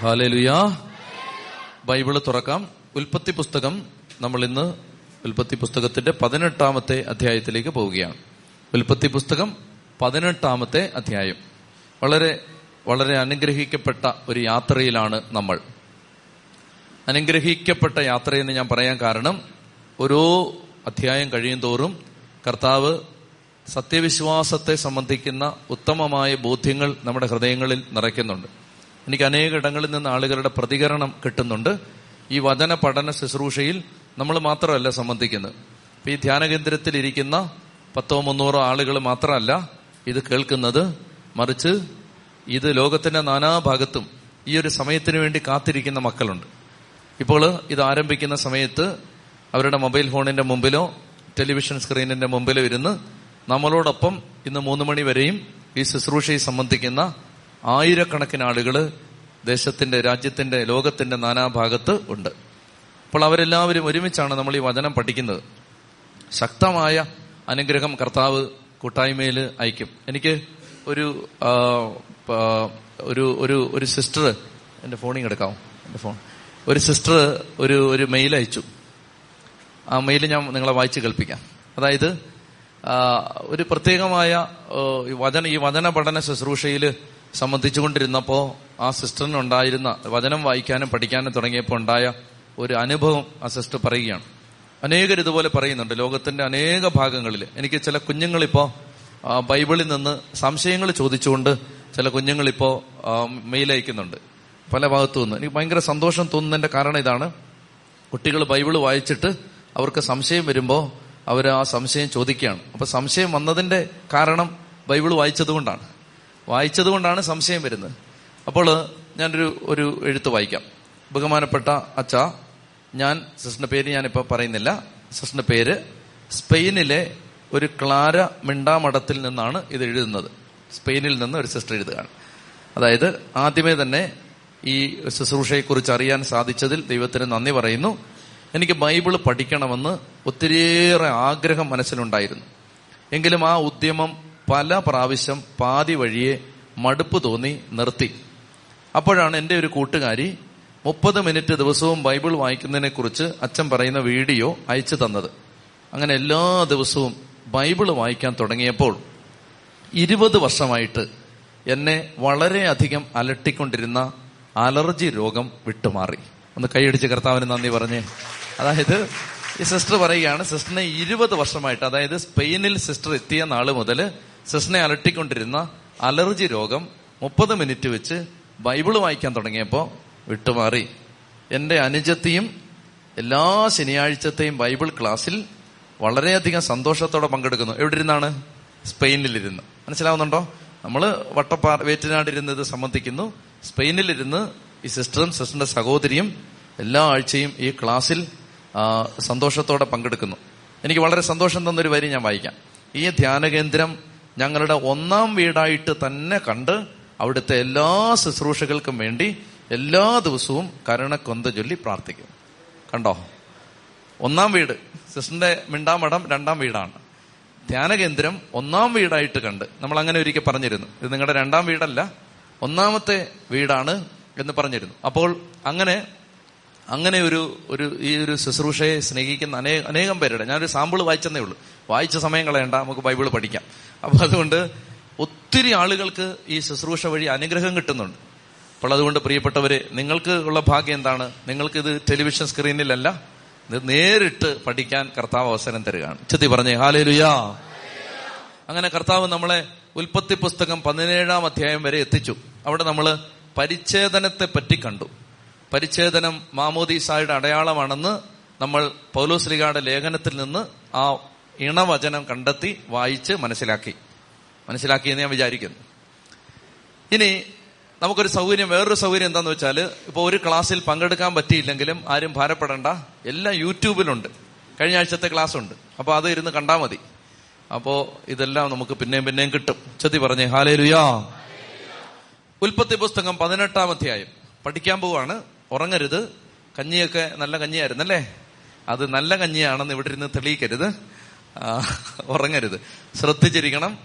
Hallelujah. Bible തുറക്കാം. ഉൽപ്പത്തി പുസ്തകം നമ്മൾ ഇന്ന് ഉൽപ്പത്തി പുസ്തകത്തിന്റെ പതിനെട്ടാമത്തെ അധ്യായത്തിലേക്ക് പോവുകയാണ്. ഉൽപ്പത്തി പുസ്തകം പതിനെട്ടാമത്തെ അധ്യായം. വളരെ വളരെ അനുഗ്രഹിക്കപ്പെട്ട ഒരു യാത്രയിലാണ് നമ്മൾ. അനുഗ്രഹിക്കപ്പെട്ട യാത്രയെന്ന് ഞാൻ പറയാൻ കാരണം ഓരോ അധ്യായം കഴിയും തോറും കർത്താവ് സത്യവിശ്വാസത്തെ സംബന്ധിക്കുന്ന ഉത്തമമായ ബോധ്യങ്ങൾ നമ്മുടെ ഹൃദയങ്ങളിൽ നിറയ്ക്കുന്നുണ്ട്. എനിക്ക് അനേക ഇടങ്ങളിൽ നിന്ന് ആളുകളുടെ പ്രതികരണം കിട്ടുന്നുണ്ട്. ഈ വചന പഠന ശുശ്രൂഷയിൽ നമ്മൾ മാത്രമല്ല സംബന്ധിക്കുന്നത്. ഈ ധ്യാന കേന്ദ്രത്തിൽ ഇരിക്കുന്ന പത്തോ മുന്നൂറോ ആളുകൾ മാത്രമല്ല ഇത് കേൾക്കുന്നത്. മറിച്ച് ഇത് ലോകത്തിന്റെ നാനാഭാഗത്തും ഈ ഒരു സമയത്തിന് വേണ്ടി കാത്തിരിക്കുന്ന മക്കളുണ്ട്. ഇപ്പോൾ ഇത് ആരംഭിക്കുന്ന സമയത്ത് അവരുടെ മൊബൈൽ ഫോണിന്റെ മുമ്പിലോ ടെലിവിഷൻ സ്ക്രീനിന്റെ മുമ്പിലോ ഇരുന്ന് നമ്മളോടൊപ്പം ഇന്ന് മൂന്ന് മണി വരെയും ഈ ശുശ്രൂഷയെ സംബന്ധിക്കുന്ന ആയിരക്കണക്കിന് ആളുകൾ ദേശത്തിന്റെ രാജ്യത്തിന്റെ ലോകത്തിന്റെ നാനാഭാഗത്ത് ഉണ്ട്. അപ്പോൾ അവരെല്ലാവരും ഒരുമിച്ചാണ് നമ്മൾ ഈ വചനം പഠിക്കുന്നത്. ശക്തമായ അനുഗ്രഹം കർത്താവ് കൂട്ടായ്മയിൽ അയക്കും. എനിക്ക് ഒരു ഒരു ഒരു ഒരു സിസ്റ്റർ എന്റെ ഫോണിങ് എടുക്കാവും എന്റെ ഫോൺ. ഒരു സിസ്റ്റർ ഒരു ഒരു മെയിൽ അയച്ചു. ആ മെയിൽ ഞാൻ നിങ്ങളെ വായിച്ച് കേൾപ്പിക്കാം. അതായത് ഒരു പ്രത്യേകമായ വചന ഈ വചന പഠന ശുശ്രൂഷയിൽ സംബന്ധിച്ചുകൊണ്ടിരുന്നപ്പോ ആ സിസ്റ്ററിനുണ്ടായിരുന്ന വചനം വായിക്കാനും പഠിക്കാനും തുടങ്ങിയപ്പോൾ ഉണ്ടായ ഒരു അനുഭവം ആ സിസ്റ്റർ പറയുകയാണ്. അനേകർ ഇതുപോലെ പറയുന്നുണ്ട്. ലോകത്തിന്റെ അനേക ഭാഗങ്ങളിൽ എനിക്ക് ചില കുഞ്ഞുങ്ങളിപ്പോ ബൈബിളിൽ നിന്ന് സംശയങ്ങൾ ചോദിച്ചുകൊണ്ട് ചില കുഞ്ഞുങ്ങളിപ്പോ മെയിൽ അയക്കുന്നുണ്ട്. പല ഭാഗത്തു നിന്ന്. എനിക്ക് ഭയങ്കര സന്തോഷം തോന്നുന്നതിന്റെ കാരണം ഇതാണ്. കുട്ടികൾ ബൈബിൾ വായിച്ചിട്ട് അവർക്ക് സംശയം വരുമ്പോൾ അവർ ആ സംശയം ചോദിക്കുകയാണ്. അപ്പൊ സംശയം വന്നതിന്റെ കാരണം ബൈബിൾ വായിച്ചതുകൊണ്ടാണ്. വായിച്ചതുകൊണ്ടാണ് സംശയം വരുന്നത്. അപ്പോൾ ഞാനൊരു ഒരു എഴുത്ത് വായിക്കാം. ബഹുമാനപ്പെട്ട അച്ഛ ഞാൻ സിസ്റ്ററിന്റെ പേര് ഞാനിപ്പോൾ പറയുന്നില്ല. സിസ്റ്ററിന്റെ പേര് സ്പെയിനിലെ ഒരു ക്ലാര മിണ്ടാമഠത്തിൽ നിന്നാണ് ഇത് എഴുതുന്നത്. സ്പെയിനിൽ നിന്ന് ഒരു സിസ്റ്റർ എഴുതുകയാണ്. അതായത് ആദ്യമേ തന്നെ ഈ ശുശ്രൂഷയെക്കുറിച്ച് അറിയാൻ സാധിച്ചതിൽ ദൈവത്തിന് നന്ദി പറയുന്നു. എനിക്ക് ബൈബിൾ പഠിക്കണമെന്ന് ഒത്തിരിയേറെ ആഗ്രഹം മനസ്സിലുണ്ടായിരുന്നു. എങ്കിലും ആ ഉദ്യമം പല പ്രാവശ്യം പാതി വഴിയെ മടുപ്പ് തോന്നി നിർത്തി. അപ്പോഴാണ് എന്റെ ഒരു കൂട്ടുകാരി മുപ്പത് മിനിറ്റ് ദിവസവും ബൈബിൾ വായിക്കുന്നതിനെ കുറിച്ച് അച്ഛൻ പറയുന്ന വീഡിയോ അയച്ചു തന്നത്. അങ്ങനെ എല്ലാ ദിവസവും ബൈബിൾ വായിക്കാൻ തുടങ്ങിയപ്പോൾ ഇരുപത് വർഷമായിട്ട് എന്നെ വളരെയധികം അലട്ടിക്കൊണ്ടിരുന്ന അലർജി രോഗം വിട്ടുമാറി. ഒന്ന് കൈയടിച്ച് കർത്താവിന് നന്ദി പറഞ്ഞേ. അതായത് ഈ സിസ്റ്റർ പറയുകയാണ് സിസ്റ്ററിനെ ഇരുപത് വർഷമായിട്ട് അതായത് സ്പെയിനിൽ സിസ്റ്റർ എത്തിയ നാൾ മുതൽ സിസ്റ്ററിനെ അലട്ടിക്കൊണ്ടിരുന്ന അലർജി രോഗം മുപ്പത് മിനിറ്റ് വെച്ച് ബൈബിൾ വായിക്കാൻ തുടങ്ങിയപ്പോൾ വിട്ടുമാറി. എന്റെ അനുജത്തിയും എല്ലാ ശനിയാഴ്ചത്തെയും ബൈബിൾ ക്ലാസ്സിൽ വളരെയധികം സന്തോഷത്തോടെ പങ്കെടുക്കുന്നു. എവിടെ ഇരുന്നാണ് സ്പെയിനിലിരുന്ന്. മനസ്സിലാവുന്നുണ്ടോ? നമ്മൾ വട്ടപ്പാറ വേറ്റനാടിരുന്ന് ഇത് സംബന്ധിക്കുന്നു. സ്പെയിനിലിരുന്ന് ഈ സിസ്റ്ററും സിസ്റ്ററിന്റെ സഹോദരിയും എല്ലാ ആഴ്ചയും ഈ ക്ലാസ്സിൽ സന്തോഷത്തോടെ പങ്കെടുക്കുന്നു. എനിക്ക് വളരെ സന്തോഷം തന്നൊരു വരി ഞാൻ വായിക്കാം. ഈ ധ്യാന കേന്ദ്രം ഞങ്ങളുടെ ഒന്നാം വീടായിട്ട് തന്നെ കണ്ട് അവിടുത്തെ എല്ലാ ശുശ്രൂഷകൾക്കും വേണ്ടി എല്ലാ ദിവസവും കരുണക്കൊന്ത ചൊല്ലി പ്രാർത്ഥിക്കും. കണ്ടോ? ഒന്നാം വീട് സിസ്റ്ററിന്റെ മിണ്ടാമഠം രണ്ടാം വീടാണ്. ധ്യാനകേന്ദ്രം ഒന്നാം വീടായിട്ട് കണ്ട് നമ്മൾ അങ്ങനെ ഒരിക്കൽ പറഞ്ഞിരുന്നു. ഇത് നിങ്ങളുടെ രണ്ടാം വീടല്ല ഒന്നാമത്തെ വീടാണ് എന്ന് പറഞ്ഞിരുന്നു. അപ്പോൾ അങ്ങനെ അങ്ങനെ ഒരു ഒരു ഈ ഒരു ശുശ്രൂഷയെ സ്നേഹിക്കുന്ന അനേക അനേകം പേരുടെ ഞാനൊരു സാമ്പിൾ വായിച്ചെന്നേ ഉള്ളൂ. വായിച്ച സമയം കളയണ്ട നമുക്ക് ബൈബിൾ പഠിക്കാം. അപ്പൊ അതുകൊണ്ട് ഒത്തിരി ആളുകൾക്ക് ഈ ശുശ്രൂഷ വഴി അനുഗ്രഹം കിട്ടുന്നുണ്ട്. അപ്പോൾ അതുകൊണ്ട് പ്രിയപ്പെട്ടവരെ നിങ്ങൾക്ക് ഉള്ള ഭാഗ്യം എന്താണ്? നിങ്ങൾക്ക് ഇത് ടെലിവിഷൻ സ്ക്രീനിലല്ല ഇത് നേരിട്ട് പഠിക്കാൻ കർത്താവ് അവസരം തരികയാണ്. ചെത്തി പറഞ്ഞേ ഹാലേ ലുയാ അങ്ങനെ കർത്താവ് നമ്മളെ ഉൽപ്പത്തി പുസ്തകം പതിനേഴാം അധ്യായം വരെ എത്തിച്ചു. അവിടെ നമ്മൾ പരിച്ഛേദനത്തെ പറ്റി കണ്ടു. പരിച്ഛേദനം മാമോദീസായുടെ അടയാളമാണെന്ന് നമ്മൾ പൗലോസ്ലിഗായുടെ ലേഖനത്തിൽ നിന്ന് ആ ഇണവചനം കണ്ടെത്തി വായിച്ച് മനസ്സിലാക്കി. മനസ്സിലാക്കിയെന്ന് ഞാൻ വിചാരിക്കുന്നു. ഇനി നമുക്കൊരു സൗകര്യം വേറൊരു സൗകര്യം എന്താന്ന് വെച്ചാൽ ഇപ്പോൾ ഒരു ക്ലാസ്സിൽ പങ്കെടുക്കാൻ പറ്റിയില്ലെങ്കിലും ആരും ഭാരപ്പെടേണ്ട. എല്ലാം യൂട്യൂബിലുണ്ട്. കഴിഞ്ഞ ആഴ്ചത്തെ ക്ലാസ് ഉണ്ട് അപ്പോൾ അത് ഇരുന്ന് കണ്ടാൽ മതി. അപ്പോൾ ഇതെല്ലാം നമുക്ക് പിന്നെയും പിന്നെയും കിട്ടും. ചെത്തി പറഞ്ഞേ ഹാലേ ലുയാ ഉൽപ്പത്തി പുസ്തകം പതിനെട്ടാം അധ്യായം. പഠിക്കാൻ പോവാണ്. ഉറങ്ങരുത്. കഞ്ഞിയൊക്കെ നല്ല കഞ്ഞിയായിരുന്നല്ലേ? അത് നല്ല കഞ്ഞിയാണെന്ന് ഇവിടെ ഇരുന്ന് തെളിയിക്കരുത്. ഉറങ്ങരുത്. ശ്രദ്ധിച്ചിരിക്കണം.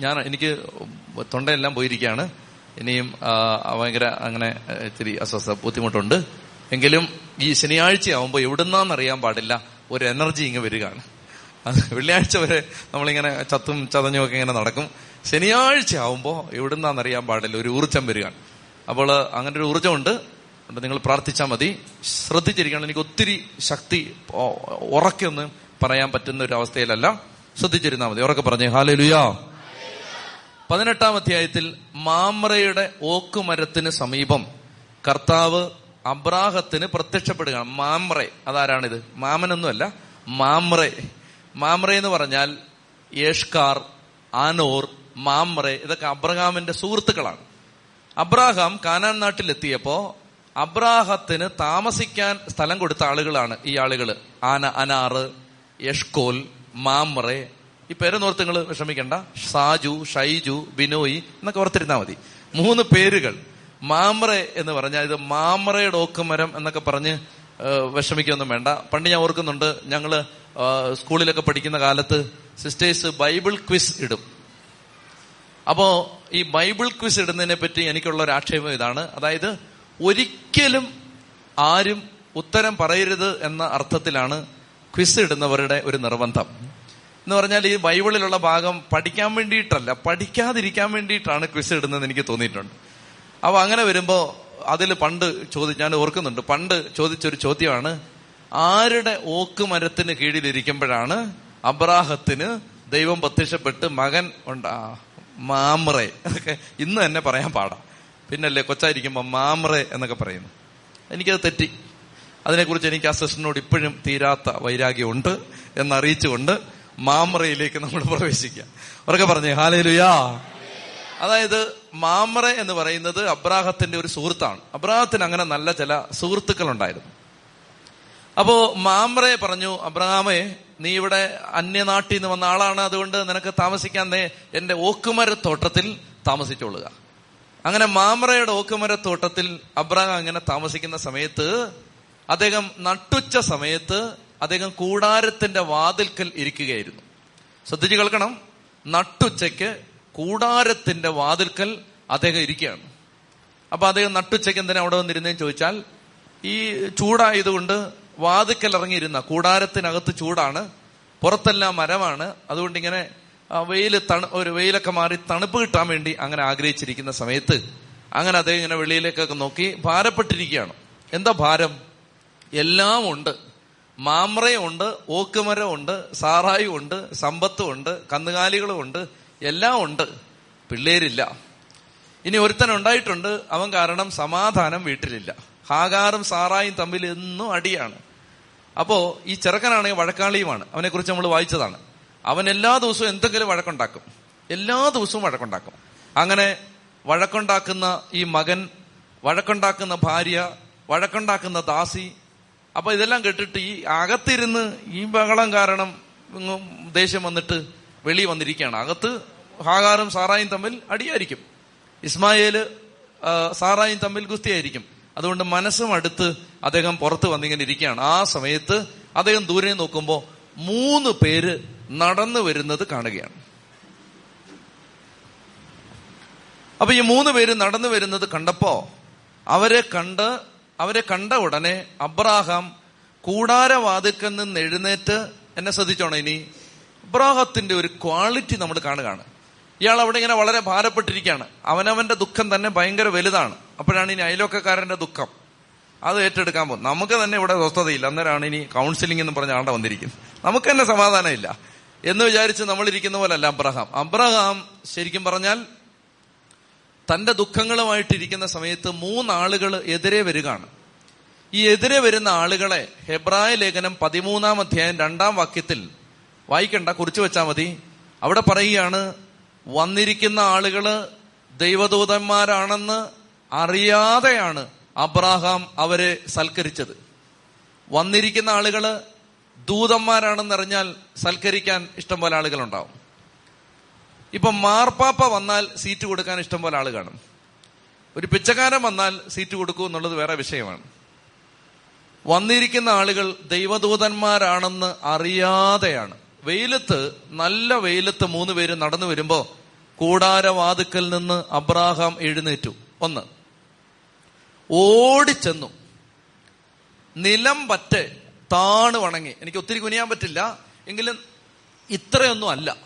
ഞാൻ എനിക്ക് തൊണ്ടയെല്ലാം പോയിരിക്കുകയാണ്. ഇനിയും ഭയങ്കര അങ്ങനെ ഇത്തിരി അസ്വസ്ഥ ബുദ്ധിമുട്ടുണ്ട്. എങ്കിലും ഈ ശനിയാഴ്ച ആവുമ്പോൾ എവിടുന്നാന്ന് അറിയാൻ പാടില്ല. ഒരു എനർജി ഇങ്ങ് വരികയാണ്. വെള്ളിയാഴ്ച വരെ നമ്മളിങ്ങനെ ചത്തും ചതഞ്ഞും ഒക്കെ ഇങ്ങനെ നടക്കും. ശനിയാഴ്ച ആവുമ്പോൾ എവിടുന്നാന്ന് അറിയാൻ പാടില്ല. ഒരു ഊർജം വരികയാണ്. അപ്പോൾ അങ്ങനെ ഒരു ഊർജമുണ്ട്. നിങ്ങൾ പ്രാർത്ഥിച്ചാൽ മതി. ശ്രദ്ധിച്ചിരിക്കണം. എനിക്ക് ഒത്തിരി ശക്തി ഉറക്കൊന്നും പറയാൻ പറ്റുന്ന ഒരു അവസ്ഥയിലല്ല. ശ്രദ്ധിച്ചിരുന്നാൽ മതി. ഉറക്കെ പറഞ്ഞേ ഹാലലുയാ. പതിനെട്ടാം അധ്യായത്തിൽ മാമ്രയുടെ ഓക്കുമരത്തിന് സമീപം കർത്താവ് അബ്രാഹത്തിന് പ്രത്യക്ഷപ്പെടുകയാണ്. മാമ്രെ അതാരാണിത്? മാമനൊന്നുമല്ല മാമ്രെ. മാമ്രെ എന്ന് പറഞ്ഞാൽ യേഷ്കാർ ആനോർ മാമ്രെ ഇതൊക്കെ അബ്രഹാമിന്റെ സുഹൃത്തുക്കളാണ്. അബ്രാഹാം കാനാൻ നാട്ടിലെത്തിയപ്പോ അബ്രാഹത്തിന് താമസിക്കാൻ സ്ഥലം കൊടുത്ത ആളുകളാണ് ഈ ആളുകൾ ആന അനാറ് യഷ്കോൽ മാമ്രെ ഈ പേരൊന്നോർത്ത് നിങ്ങൾ വിഷമിക്കണ്ട. സാജു ഷൈജു ബിനോയ് എന്നൊക്കെ ഓർത്തിരുന്നാൽ മതി. മൂന്ന് പേരുകൾ. മാമ്രെ എന്ന് പറഞ്ഞാൽ ഇത് മാമ്രയുടെ ഓക്കുമരം എന്നൊക്കെ പറഞ്ഞ് വിഷമിക്കൊന്നും വേണ്ട. പണ്ട് ഞാൻ ഓർക്കുന്നുണ്ട് ഞങ്ങൾ സ്കൂളിലൊക്കെ പഠിക്കുന്ന കാലത്ത് സിസ്റ്റേഴ്സ് ബൈബിൾ ക്വിസ് ഇടും. അപ്പോ ഈ ബൈബിൾ ക്വിസ് ഇടുന്നതിനെ പറ്റി എനിക്കുള്ള ഒരു ആക്ഷേപം ഇതാണ്. അതായത് ഒരിക്കലും ആരും ഉത്തരം പറയരുത് എന്ന അർത്ഥത്തിലാണ് ക്വിസ് ഇടുന്നവരുടെ ഒരു നിർബന്ധം. എന്ന് പറഞ്ഞാൽ ഈ ബൈബിളിലുള്ള ഭാഗം പഠിക്കാൻ വേണ്ടിയിട്ടല്ല പഠിക്കാതിരിക്കാൻ വേണ്ടിയിട്ടാണ് ക്വിസ് ഇടുന്നതെന്ന് എനിക്ക് തോന്നിയിട്ടുണ്ട്. അപ്പൊ അങ്ങനെ വരുമ്പോ അതിൽ പണ്ട് ചോദി ഞാൻ ഓർക്കുന്നുണ്ട് പണ്ട് ചോദിച്ചൊരു ചോദ്യമാണ് ആരുടെ ഓക്ക് മരത്തിന് കീഴിലിരിക്കുമ്പോഴാണ് അബ്രാഹത്തിന് ദൈവം പ്രത്യക്ഷപ്പെട്ട് മകൻ ഉണ്ടാ മാമ്രെ എന്നൊക്കെ ഇന്ന് തന്നെ പറയാൻ പാടാം. പിന്നല്ലേ കൊച്ചായിരിക്കുമ്പോ മാമ്രെ എന്നൊക്കെ പറയുന്നു. എനിക്കത് തെറ്റി. അതിനെക്കുറിച്ച് എനിക്ക് ആ സെഷനോട് ഇപ്പോഴും തീരാത്ത വൈരാഗ്യമുണ്ട് എന്നറിയിച്ചുകൊണ്ട് മാമറയിലേക്ക് നമ്മൾ പ്രവേശിക്കാം. അവരൊക്കെ പറഞ്ഞേ ഹാലയിലുയാ അതായത് മാമറ എന്ന് പറയുന്നത് അബ്രാഹത്തിന്റെ ഒരു സുഹൃത്താണ്. അബ്രാഹത്തിന് അങ്ങനെ നല്ല ചില സുഹൃത്തുക്കൾ ഉണ്ടായിരുന്നു അപ്പോ മാമ്രെ പറഞ്ഞു അബ്രഹാമേ നീ ഇവിടെ അന്യനാട്ടിൽ നിന്ന് വന്ന ആളാണ് അതുകൊണ്ട് നിനക്ക് താമസിക്കാൻ നേ എന്റെ ഓക്കുമരത്തോട്ടത്തിൽ താമസിച്ചോളുക. അങ്ങനെ മാമ്രയുടെ ഓക്കുമരത്തോട്ടത്തിൽ അബ്രഹാം അങ്ങനെ താമസിക്കുന്ന സമയത്ത് അദ്ദേഹം നട്ടുച്ച സമയത്ത് അദ്ദേഹം കൂടാരത്തിന്റെ വാതിൽക്കൽ ഇരിക്കുകയായിരുന്നു. ശ്രദ്ധിച്ചു കേൾക്കണം. നട്ടുച്ചയ്ക്ക് കൂടാരത്തിന്റെ വാതിൽക്കൽ അദ്ദേഹം ഇരിക്കുകയാണ്. അപ്പൊ അദ്ദേഹം നട്ടുച്ചയ്ക്ക് എന്തിനാ അവിടെ വന്നിരുന്നതെന്ന് ചോദിച്ചാൽ ഈ ചൂടായതുകൊണ്ട് വാതിക്കൽ ഇറങ്ങിയിരുന്ന കൂടാരത്തിനകത്ത് ചൂടാണ് പുറത്തെല്ലാം മരമാണ് അതുകൊണ്ട് ഇങ്ങനെ വെയിൽ തണു ഒരു വെയിലൊക്കെ മാറി തണുപ്പ് കിട്ടാൻ വേണ്ടി അങ്ങനെ ആഗ്രഹിച്ചിരിക്കുന്ന സമയത്ത് അങ്ങനെ അദ്ദേഹം ഇങ്ങനെ വെളിയിലേക്കൊക്കെ നോക്കി ഭാരപ്പെട്ടിരിക്കുകയാണ്. എന്താ ഭാരം? എല്ലാം ഉണ്ട് മാമ്രയുണ്ട് ഓക്കുമരം ഉണ്ട് സാറായും ഉണ്ട് സമ്പത്തും ഉണ്ട് കന്നുകാലികളും ഉണ്ട് എല്ലാം ഉണ്ട് പിള്ളേരില്ല. ഇനി ഒരുത്തൻ ഉണ്ടായിട്ടുണ്ട് അവൻ കാരണം സമാധാനം വീട്ടിലില്ല. ഹാഗാറും സാറായും തമ്മിൽ എന്നും അടിയാണ്. അപ്പോ ഈ ചെറുക്കനാണെങ്കിൽ വഴക്കാളിയുമാണ്. അവനെ കുറിച്ച് നമ്മൾ വായിച്ചതാണ്. അവൻ എല്ലാ ദിവസവും എന്തെങ്കിലും വഴക്കുണ്ടാക്കും. എല്ലാ ദിവസവും വഴക്കുണ്ടാക്കും. അങ്ങനെ വഴക്കുണ്ടാക്കുന്ന ഈ മകൻ വഴക്കുണ്ടാക്കുന്ന ഭാര്യ വഴക്കുണ്ടാക്കുന്ന ദാസി അപ്പൊ ഇതെല്ലാം കേട്ടിട്ട് ഈ അകത്തിരുന്ന് ഈ ബഹളം കാരണം ദേഷ്യം വന്നിട്ട് വെളി വന്നിരിക്കുകയാണ്. അകത്ത് ഹാഗാറും സാറായും തമ്മിൽ അടിയായിരിക്കും. ഇസ്മായേൽ സാറായും തമ്മിൽ ഗുസ്തിയായിരിക്കും. അതുകൊണ്ട് മനസ്സും അടുത്ത് അദ്ദേഹം പുറത്ത് വന്നിങ്ങനെ ഇരിക്കുകയാണ്. ആ സമയത്ത് അദ്ദേഹം ദൂരെ നോക്കുമ്പോൾ മൂന്ന് പേര് നടന്നു വരുന്നത് കാണുകയാണ്. അപ്പൊ ഈ മൂന്ന് പേര് നടന്നു വരുന്നത് കണ്ടപ്പോ അവരെ കണ്ട് അവരെ കണ്ട ഉടനെ അബ്രാഹാം കൂടാരവാതിക്കൽ നിന്ന് എഴുന്നേറ്റ് എന്നെ ശ്രദ്ധിച്ചോണം ഇനി അബ്രാഹത്തിന്റെ ഒരു ക്വാളിറ്റി നമ്മൾ കാണുകയാണ്. ഇയാൾ അവിടെ ഇങ്ങനെ വളരെ ഭാരപ്പെട്ടിരിക്കുകയാണ്. അവനവന്റെ ദുഃഖം തന്നെ ഭയങ്കര വലുതാണ്. അപ്പോഴാണ് ഇനി അയലോക്കക്കാരന്റെ ദുഃഖം. അത് ഏറ്റെടുക്കാൻ പോകും. നമുക്ക് തന്നെ ഇവിടെ സ്വസ്ഥതയില്ല. അന്നേരമാണ് ഇനി കൗൺസിലിംഗ് എന്ന് പറഞ്ഞ ആണ്ട വന്നിരിക്കുന്നത്. നമുക്ക് തന്നെ സമാധാനമില്ല. എന്ന് വിചാരിച്ച് നമ്മൾ ഇരിക്കുന്ന പോലല്ല അബ്രഹാം. അബ്രഹാം ശരിക്കും പറഞ്ഞാൽ തന്റെ ദുഃഖങ്ങളുമായിട്ടിരിക്കുന്ന സമയത്ത് മൂന്നാളുകൾ എതിരെ വരികയാണ്. ഈ എതിരെ വരുന്ന ആളുകളെ ഹെബ്രായ ലേഖനം പതിമൂന്നാം അധ്യായം രണ്ടാം വാക്യത്തിൽ വായിക്കണ്ട കുറിച്ചു വെച്ചാൽ മതി. അവിടെ പറയുകയാണ് വന്നിരിക്കുന്ന ആളുകൾ ദൈവദൂതന്മാരാണെന്ന് അറിയാതെയാണ് അബ്രാഹാം അവരെ സൽക്കരിച്ചത്. വന്നിരിക്കുന്ന ആളുകൾ ദൂതന്മാരാണെന്നറിഞ്ഞാൽ സൽക്കരിക്കാൻ ഇഷ്ടം പോലെ ആളുകളുണ്ടാവും. ഇപ്പൊ മാർപ്പാപ്പ വന്നാൽ സീറ്റ് കൊടുക്കാൻ ഇഷ്ടം പോലെ ആൾ കാണും. ഒരു പിച്ചക്കാരൻ വന്നാൽ സീറ്റ് കൊടുക്കൂ എന്നുള്ളത് വേറെ വിഷയമാണ്. വന്നിരിക്കുന്ന ആളുകൾ ദൈവദൂതന്മാരാണെന്ന് അറിയാതെയാണ്. വെയിലത്ത് നല്ല വെയിലത്ത് മൂന്ന് പേര് നടന്നു വരുമ്പോ കൂടാരവാതുക്കൽ നിന്ന് അബ്രാഹാം എഴുന്നേറ്റു. ഒന്ന്. ഓടിച്ചെന്നു. നിലം പറ്റെ താണ് വണങ്ങി. എനിക്ക് ഒത്തിരി കുനിയാൻ പറ്റില്ല. എങ്കിലും ഇത്രയൊന്നും അല്ല.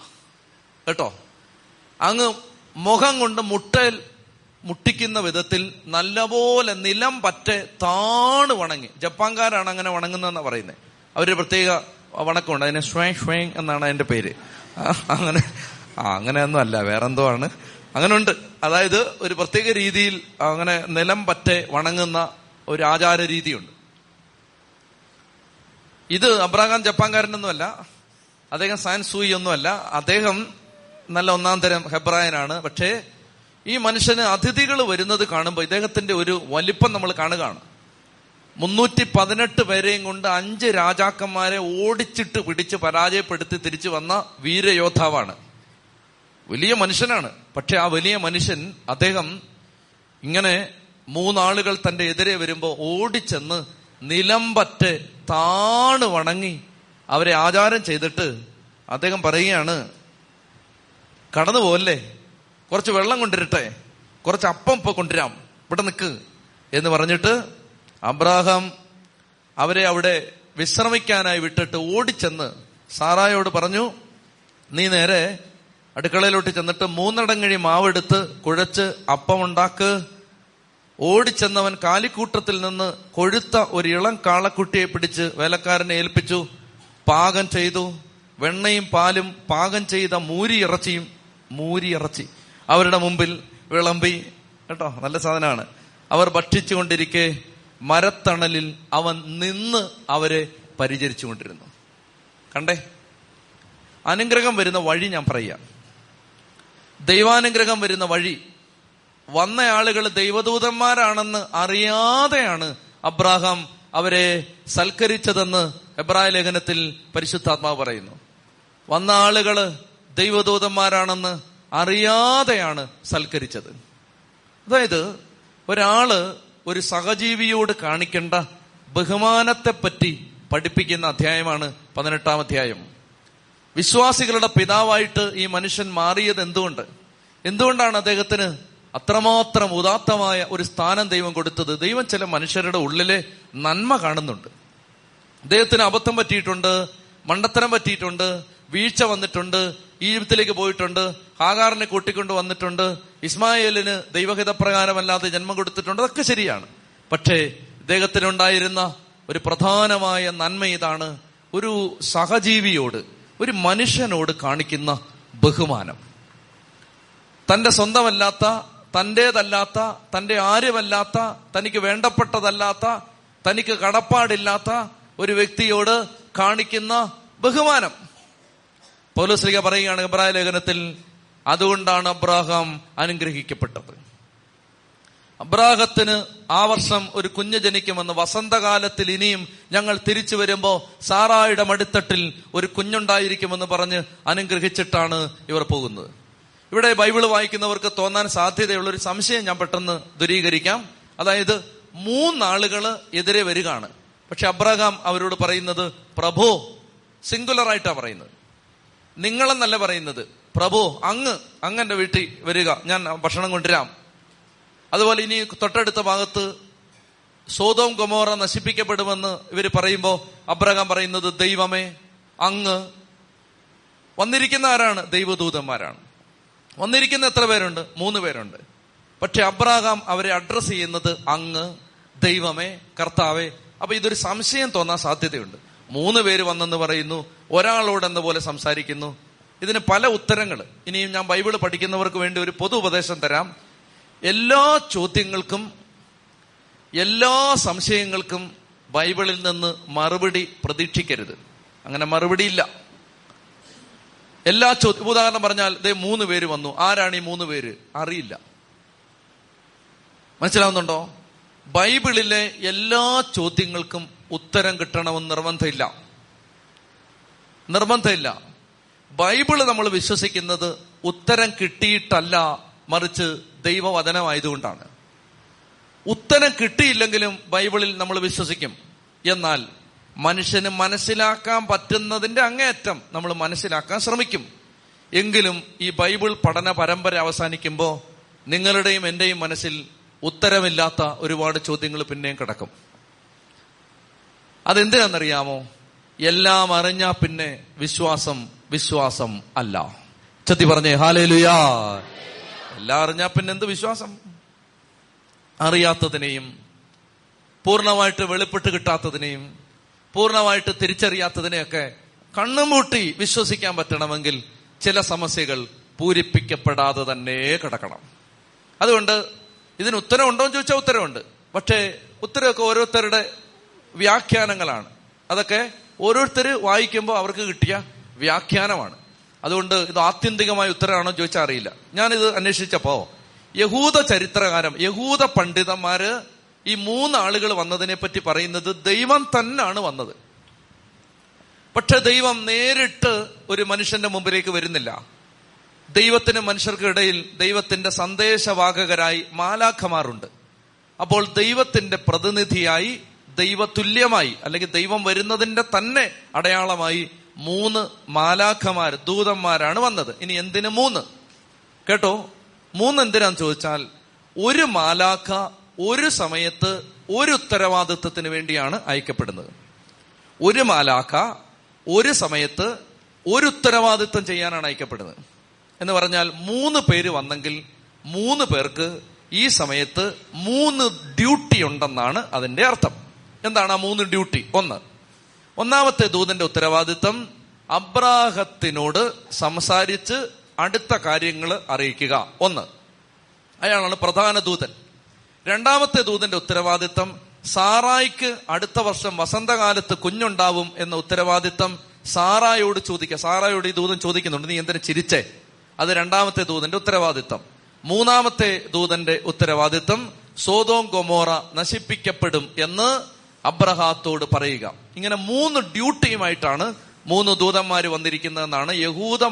കേട്ടോ? അങ്ങ് മുഖം കൊണ്ട് മുട്ടൽ മുട്ടിക്കുന്ന വിധത്തിൽ നല്ലപോലെ നിലം പറ്റെ താണ് വണങ്ങി. ജപ്പാൻകാരാണ് അങ്ങനെ വണങ്ങുന്നതെന്ന് പറയുന്നത് അവർ പ്രത്യേക വണക്കമുണ്ട്. അതിന് ഷ്വേ ഷ്വേ എന്നാണ് അതിന്റെ പേര്. അങ്ങനെ ആ അങ്ങനെയൊന്നും അല്ല. വേറെന്തോ ആണ്. അങ്ങനെ ഉണ്ട് അതായത് ഒരു പ്രത്യേക രീതിയിൽ അങ്ങനെ നിലം പറ്റെ വണങ്ങുന്ന ഒരു ആചാര രീതിയുണ്ട്. ഇത് അബ്രാഹാം ജപ്പാൻകാരനൊന്നുമല്ല. അദ്ദേഹം സാൻ സൂയി ഒന്നുമല്ല അദ്ദേഹം നല്ല ഒന്നാം തരം ഹെബ്രായനാണ്. പക്ഷേ ഈ മനുഷ്യന് അതിഥികൾ വരുന്നത് കാണുമ്പോൾ ഇദ്ദേഹത്തിന്റെ ഒരു വലിപ്പം നമ്മൾ കാണുകയാണ്. മുന്നൂറ്റി പതിനെട്ട് പേരെയും കൊണ്ട് അഞ്ച് രാജാക്കന്മാരെ ഓടിച്ചിട്ട് പിടിച്ച് പരാജയപ്പെടുത്തി തിരിച്ചു വന്ന വീരയോദ്ധാവാണ്. വലിയ മനുഷ്യനാണ്. പക്ഷെ ആ വലിയ മനുഷ്യൻ അദ്ദേഹം ഇങ്ങനെ മൂന്നാളുകൾ തന്റെ എതിരെ വരുമ്പോൾ ഓടിച്ചെന്ന് നിലമ്പറ്റ് താണു വണങ്ങി അവരെ ആചാരം ചെയ്തിട്ട് അദ്ദേഹം പറയുകയാണ് കടന്നു പോവല്ലേ? കുറച്ച് വെള്ളം കൊണ്ടിരട്ടെ. കുറച്ച് അപ്പം ഇപ്പൊ കൊണ്ടുവരാം. ഇവിടെ നിൽക്ക് എന്ന് പറഞ്ഞിട്ട് അബ്രാഹാം അവരെ അവിടെ വിശ്രമിക്കാനായി വിട്ടിട്ട് ഓടിച്ചെന്ന് സാറായോട് പറഞ്ഞു നീ നേരെ അടുക്കളയിലോട്ട് ചെന്നിട്ട് മൂന്നടങ്ങഴി മാവെടുത്ത് കുഴച്ച് അപ്പമുണ്ടാക്ക്. ഓടിച്ചെന്നവൻ കാലിക്കൂട്ടത്തിൽ നിന്ന് കൊഴുത്ത ഒരു ഇളം കാളക്കുട്ടിയെ പിടിച്ച് വേലക്കാരനെ ഏൽപ്പിച്ചു. പാകം ചെയ്തു. വെണ്ണയും പാലും പാകം ചെയ്ത മൂരി ഇറച്ചിയും മൂരി ഇറച്ചി അവരുടെ മുമ്പിൽ വിളമ്പി. കേട്ടോ? നല്ല സാധനമാണ്. അവർ ഭക്ഷിച്ചുകൊണ്ടിരിക്കെ മരത്തണലിൽ അവൻ നിന്ന് അവരെ പരിചരിച്ചുകൊണ്ടിരുന്നു. കണ്ടേ? അനുഗ്രഹം വരുന്ന വഴി ഞാൻ പറയാം ദൈവാനുഗ്രഹം വരുന്ന വഴി. വന്ന ആളുകൾ ദൈവദൂതന്മാരാണെന്ന് അറിയാതെയാണ് അബ്രാഹാം അവരെ സൽക്കരിച്ചതെന്ന് എബ്രാഹിം ലേഖനത്തിൽ പരിശുദ്ധാത്മാവ് പറയുന്നു. വന്ന ആളുകൾ ദൈവദൂതന്മാരാണെന്ന് അറിയാതെയാണ് സൽക്കരിച്ചത്. അതായത് ഒരാൾ ഒരു സഹജീവിയോട് കാണിക്കേണ്ട ബഹുമാനത്തെപ്പറ്റി പഠിപ്പിക്കുന്ന അധ്യായമാണ് പതിനെട്ടാം അധ്യായം. വിശ്വാസികളുടെ പിതാവായിട്ട് ഈ മനുഷ്യൻ മാറിയത് എന്തുകൊണ്ട്? എന്തുകൊണ്ടാണ് അദ്ദേഹത്തിന് അത്രമാത്രം ഉദാത്തമായ ഒരു സ്ഥാനം ദൈവം കൊടുത്തത്? ദൈവം ചില മനുഷ്യരുടെ ഉള്ളിലെ നന്മ കാണുന്നുണ്ട്. അദ്ദേഹത്തിന് അബദ്ധം പറ്റിയിട്ടുണ്ട് മണ്ടത്തരം പറ്റിയിട്ടുണ്ട് വീഴ്ച വന്നിട്ടുണ്ട് ഈജിപ്തിലേക്ക് പോയിട്ടുണ്ട് ഹാഗാറിനെ കൂട്ടിക്കൊണ്ട് വന്നിട്ടുണ്ട് ഇസ്മായേലിന് ദൈവഹിതപ്രകാരമല്ലാതെ ജന്മം കൊടുത്തിട്ടുണ്ട് അതൊക്കെ ശരിയാണ്. പക്ഷേ ഇദ്ദേഹത്തിനുണ്ടായിരുന്ന ഒരു പ്രധാനമായ നന്മ ഇതാണ് ഒരു സഹജീവിയോട് ഒരു മനുഷ്യനോട് കാണിക്കുന്ന ബഹുമാനം. തന്റെ സ്വന്തമല്ലാത്ത തന്റേതല്ലാത്ത തന്റെ ആരുമല്ലാത്ത തനിക്ക് വേണ്ടപ്പെട്ടതല്ലാത്ത തനിക്ക് കടപ്പാടില്ലാത്ത ഒരു വ്യക്തിയോട് കാണിക്കുന്ന ബഹുമാനം. പൗലോസ്ലിക പറയുകയാണ് ഇബ്രാഹിം ലേഖനത്തിൽ അതുകൊണ്ടാണ് അബ്രാഹാം അനുഗ്രഹിക്കപ്പെട്ടത്. അബ്രാഹത്തിന് ആ വർഷം ഒരു കുഞ്ഞ് ജനിക്കുമെന്ന് വസന്തകാലത്തിൽ ഇനിയും ഞങ്ങൾ തിരിച്ചു വരുമ്പോ സാറായുടെ മടിത്തട്ടിൽ ഒരു കുഞ്ഞുണ്ടായിരിക്കുമെന്ന് പറഞ്ഞ് അനുഗ്രഹിച്ചിട്ടാണ് ഇവർ പോകുന്നത്. ഇവിടെ ബൈബിൾ വായിക്കുന്നവർക്ക് തോന്നാൻ സാധ്യതയുള്ള ഒരു സംശയം ഞാൻ പെട്ടെന്ന് ദുരീകരിക്കാം. അതായത് മൂന്നാളുകൾ എതിരെ വരികയാണ്. പക്ഷെ അബ്രഹാം അവരോട് പറയുന്നത് പ്രഭു സിംഗുലർ ആയിട്ടാണ് പറയുന്നത്. നിങ്ങളെന്നല്ല പറയുന്നത്. പ്രഭു അങ്ങ് അങ്ങന്റെ വീട്ടിൽ വരിക. ഞാൻ ഭക്ഷണം കൊണ്ടുവരാം. അതുപോലെ ഇനി തൊട്ടടുത്ത ഭാഗത്ത് സോതോം ഗൊമോറ നശിപ്പിക്കപ്പെടുമെന്ന് ഇവർ പറയുമ്പോൾ അബ്രഹാം പറയുന്നത് ദൈവമേ അങ്ങ്. വന്നിരിക്കുന്ന ആരാണ്? ദൈവദൂതന്മാരാണ്. വന്നിരിക്കുന്ന എത്ര പേരുണ്ട്? മൂന്ന് പേരുണ്ട്. പക്ഷെ അബ്രഹാം അവരെ അഡ്രസ് ചെയ്യുന്നത് അങ്ങ് ദൈവമേ കർത്താവേ. അപ്പൊ ഇതൊരു സംശയം തോന്നാൻ സാധ്യതയുണ്ട്. മൂന്ന് പേര് വന്നെന്ന് പറയുന്നു ഒരാളോട് എന്ന പോലെ സംസാരിക്കുന്നു. ഇതിന് പല ഉത്തരങ്ങൾ. ഇനിയും ഞാൻ ബൈബിൾ പഠിക്കുന്നവർക്ക് വേണ്ടി ഒരു പൊതു ഉപദേശം തരാം. എല്ലാ ചോദ്യങ്ങൾക്കും എല്ലാ സംശയങ്ങൾക്കും ബൈബിളിൽ നിന്ന് മറുപടി പ്രതീക്ഷിക്കരുത്. അങ്ങനെ മറുപടിയില്ല. എല്ലാ ചോദ്യം ഉദാഹരണം പറഞ്ഞാൽ ദേ മൂന്ന് പേര് വന്നു. ആരാണ് ഈ മൂന്ന് പേര്? അറിയില്ല. മനസ്സിലാവുന്നുണ്ടോ? ബൈബിളിലെ എല്ലാ ചോദ്യങ്ങൾക്കും ഉത്തരം കിട്ടണമെന്ന് നിർബന്ധമില്ല. നിർബന്ധമില്ല. ബൈബിൾ നമ്മൾ വിശ്വസിക്കുന്നത് ഉത്തരം കിട്ടിയിട്ടല്ല മറിച്ച് ദൈവവചനമായതുകൊണ്ടാണ്. ഉത്തരം കിട്ടിയില്ലെങ്കിലും ബൈബിളിൽ നമ്മൾ വിശ്വസിക്കും. എന്നാൽ മനുഷ്യന് മനസ്സിലാക്കാൻ പറ്റുന്നതിന്റെ അങ്ങേയറ്റം നമ്മൾ മനസ്സിലാക്കാൻ ശ്രമിക്കും. എങ്കിലും ഈ ബൈബിൾ പഠന പരമ്പര അവസാനിക്കുമ്പോൾ നിങ്ങളുടെയും എന്റെയും മനസ്സിൽ ഉത്തരമില്ലാത്ത ഒരുപാട് ചോദ്യങ്ങൾ പിന്നെയും കിടക്കും. അതെന്തിനാണെന്നറിയാമോ? എല്ലാം അറിഞ്ഞാ പിന്നെ വിശ്വാസം വിശ്വാസം അല്ല. ചത്തി പറഞ്ഞേ ഹാലേലുയാ. എല്ലാം അറിഞ്ഞാ പിന്നെ എന്ത് വിശ്വാസം? അറിയാത്തതിനെയും പൂർണമായിട്ട് വെളിപ്പെട്ട് കിട്ടാത്തതിനെയും പൂർണമായിട്ട് തിരിച്ചറിയാത്തതിനെയൊക്കെ കണ്ണും മൂട്ടി വിശ്വസിക്കാൻ പറ്റണമെങ്കിൽ ചില സമസ്യകൾ പൂരിപ്പിക്കപ്പെടാതെ തന്നെ കിടക്കണം. അതുകൊണ്ട് ഇതിന് ഉത്തരം ഉണ്ടോ എന്ന് ചോദിച്ചാൽ ഉത്തരവുണ്ട് പക്ഷേ ഉത്തരവൊക്കെ ഓരോരുത്തരുടെ വ്യാഖ്യാനങ്ങളാണ്. അതൊക്കെ ഓരോരുത്തർ വായിക്കുമ്പോൾ അവർക്ക് കിട്ടിയ വ്യാഖ്യാനമാണ്. അതുകൊണ്ട് ഇത് ആത്യന്തികമായ ഉത്തരമാണോ ചോദിച്ചാൽ അറിയില്ല. ഞാനിത് അന്വേഷിച്ചപ്പോ യഹൂദ ചരിത്രകാരം യഹൂദ പണ്ഡിതന്മാര് ഈ മൂന്നാളുകൾ വന്നതിനെ പറ്റി പറയുന്നത് ദൈവം തന്നെയാണ് വന്നത്. പക്ഷെ ദൈവം നേരിട്ട് ഒരു മനുഷ്യന്റെ മുമ്പിലേക്ക് വരുന്നില്ല. ദൈവത്തിന് മനുഷ്യർക്കിടയിൽ ദൈവത്തിന്റെ സന്ദേശവാഹകരായി മാലാഖമാറുണ്ട് അപ്പോൾ ദൈവത്തിന്റെ പ്രതിനിധിയായി ദൈവതുല്യമായി അല്ലെങ്കിൽ ദൈവം വരുന്നതിന്റെ തന്നെ അടയാളമായി മൂന്ന് മാലാഖമാർ ദൂതന്മാരാണ് വന്നത്. ഇനി എന്തിന് മൂന്ന്? കേട്ടോ? മൂന്ന് എന്തിനാന്ന് ചോദിച്ചാൽ ഒരു മാലാഖ ഒരു സമയത്ത് ഒരു ഉത്തരവാദിത്വത്തിന് വേണ്ടിയാണ് അയക്കപ്പെടുന്നത്. ഒരു മാലാഖ ഒരു സമയത്ത് ഒരു ഉത്തരവാദിത്വം ചെയ്യാനാണ് അയക്കപ്പെടുന്നത്. എന്ന് പറഞ്ഞാൽ മൂന്ന് പേര് വന്നെങ്കിൽ മൂന്ന് പേർക്ക് ഈ സമയത്ത് മൂന്ന് ഡ്യൂട്ടി ഉണ്ടെന്നാണ് അതിന്റെ അർത്ഥം. എന്താണ് ആ മൂന്ന് ഡ്യൂട്ടി? ഒന്ന്. ഒന്നാമത്തെ ദൂതന്റെ ഉത്തരവാദിത്തം അബ്രാഹത്തിനോട് സംസാരിച്ച് അടുത്ത കാര്യങ്ങൾ അറിയിക്കുക. ഒന്ന്. അയാളാണ് പ്രധാന ദൂതൻ. രണ്ടാമത്തെ ദൂതന്റെ ഉത്തരവാദിത്തം സാറായിക്ക് അടുത്ത വർഷം വസന്തകാലത്ത് കുഞ്ഞുണ്ടാവും എന്ന ഉത്തരവാദിത്തം സാറായോട് ചോദിക്കുക സാറായോട് ഈ ദൂതൻ ചോദിക്കുന്നുണ്ട് നീ എന്തിനു ചിരിച്ചേ? അത് രണ്ടാമത്തെ ദൂതന്റെ ഉത്തരവാദിത്തം മൂന്നാമത്തെ ദൂതന്റെ ഉത്തരവാദിത്തം സോതോം ഗൊമോറ നശിപ്പിക്കപ്പെടും എന്ന് അബ്രഹാത്തോട് പറയുക. ഇങ്ങനെ മൂന്ന് ഡ്യൂട്ടിയുമായിട്ടാണ് മൂന്ന് ദൂതന്മാർ വന്നിരിക്കുന്നതെന്നാണ് യഹൂദ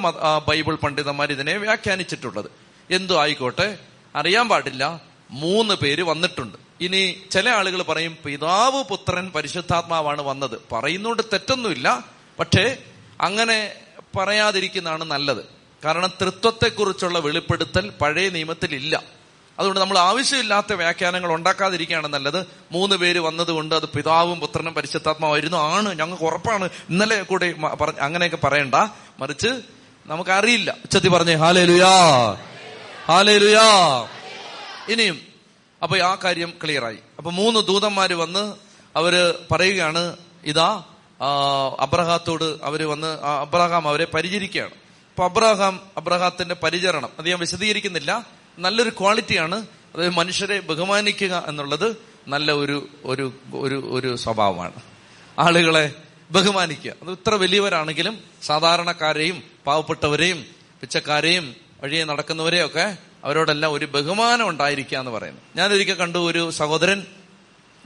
ബൈബിൾ പണ്ഡിതന്മാർ ഇതിനെ വ്യാഖ്യാനിച്ചിട്ടുള്ളത്. എന്തു ആയിക്കോട്ടെ? അറിയാൻ പാടില്ല. മൂന്ന് പേര് വന്നിട്ടുണ്ട്. ഇനി ചില ആളുകൾ പറയും പിതാവ് പുത്രൻ പരിശുദ്ധാത്മാവാണ് വന്നത്. പറയുന്നോണ്ട് തെറ്റൊന്നുമില്ല. പക്ഷേ അങ്ങനെ പറയാതിരിക്കുന്നതാണ് നല്ലത്. കാരണം തൃത്വത്തെക്കുറിച്ചുള്ള വെളിപ്പെടുത്തൽ പഴയ നിയമത്തിൽ ഇല്ല അതുകൊണ്ട് നമ്മൾ ആവശ്യമില്ലാത്ത വ്യാഖ്യാനങ്ങൾ ഉണ്ടാക്കാതിരിക്കുകയാണ് നല്ലത്. മൂന്ന് പേര് വന്നതുകൊണ്ട് അത് പിതാവും പുത്രനും പരിശുദ്ധാത്മാവായിരുന്നു. ആണ്. ഞങ്ങൾക്ക് ഉറപ്പാണ്. ഇന്നലെ കൂടെ അങ്ങനെയൊക്കെ പറയണ്ട. മറിച്ച് നമുക്കറിയില്ല. ഉച്ചത്തി പറഞ്ഞേ ഹാലേ ലുയാ ഹാലേ ലുയാ ഇനിയും. അപ്പൊ ആ കാര്യം ക്ലിയറായി. അപ്പൊ മൂന്ന് ദൂതന്മാര് വന്ന് അവർ പറയുകയാണ് ഇതാ അബ്രഹാത്തോട് അവർ വന്ന് അബ്രഹാം അവരെ പരിചരിക്കുകയാണ്. അപ്പൊ അബ്രഹാം അബ്രഹാത്തിന്റെ പരിചരണം. അത് ഞാൻ വിശദീകരിക്കുന്നില്ല. നല്ലൊരു ക്വാളിറ്റിയാണ്. അതായത് മനുഷ്യരെ ബഹുമാനിക്കുക എന്നുള്ളത് നല്ല ഒരു ഒരു ഒരു ഒരു സ്വഭാവമാണ്. ആളുകളെ ബഹുമാനിക്കുക. അത് ഇത്ര വലിയവരാണെങ്കിലും സാധാരണക്കാരെയും പാവപ്പെട്ടവരെയും പിച്ചക്കാരെയും വഴിയെ നടക്കുന്നവരെയും ഒക്കെ അവരോടെല്ലാം ഒരു ബഹുമാനം ഉണ്ടായിരിക്കുക എന്ന് പറയുന്നു. ഞാനൊരിക്കൽ കണ്ടു ഒരു സഹോദരൻ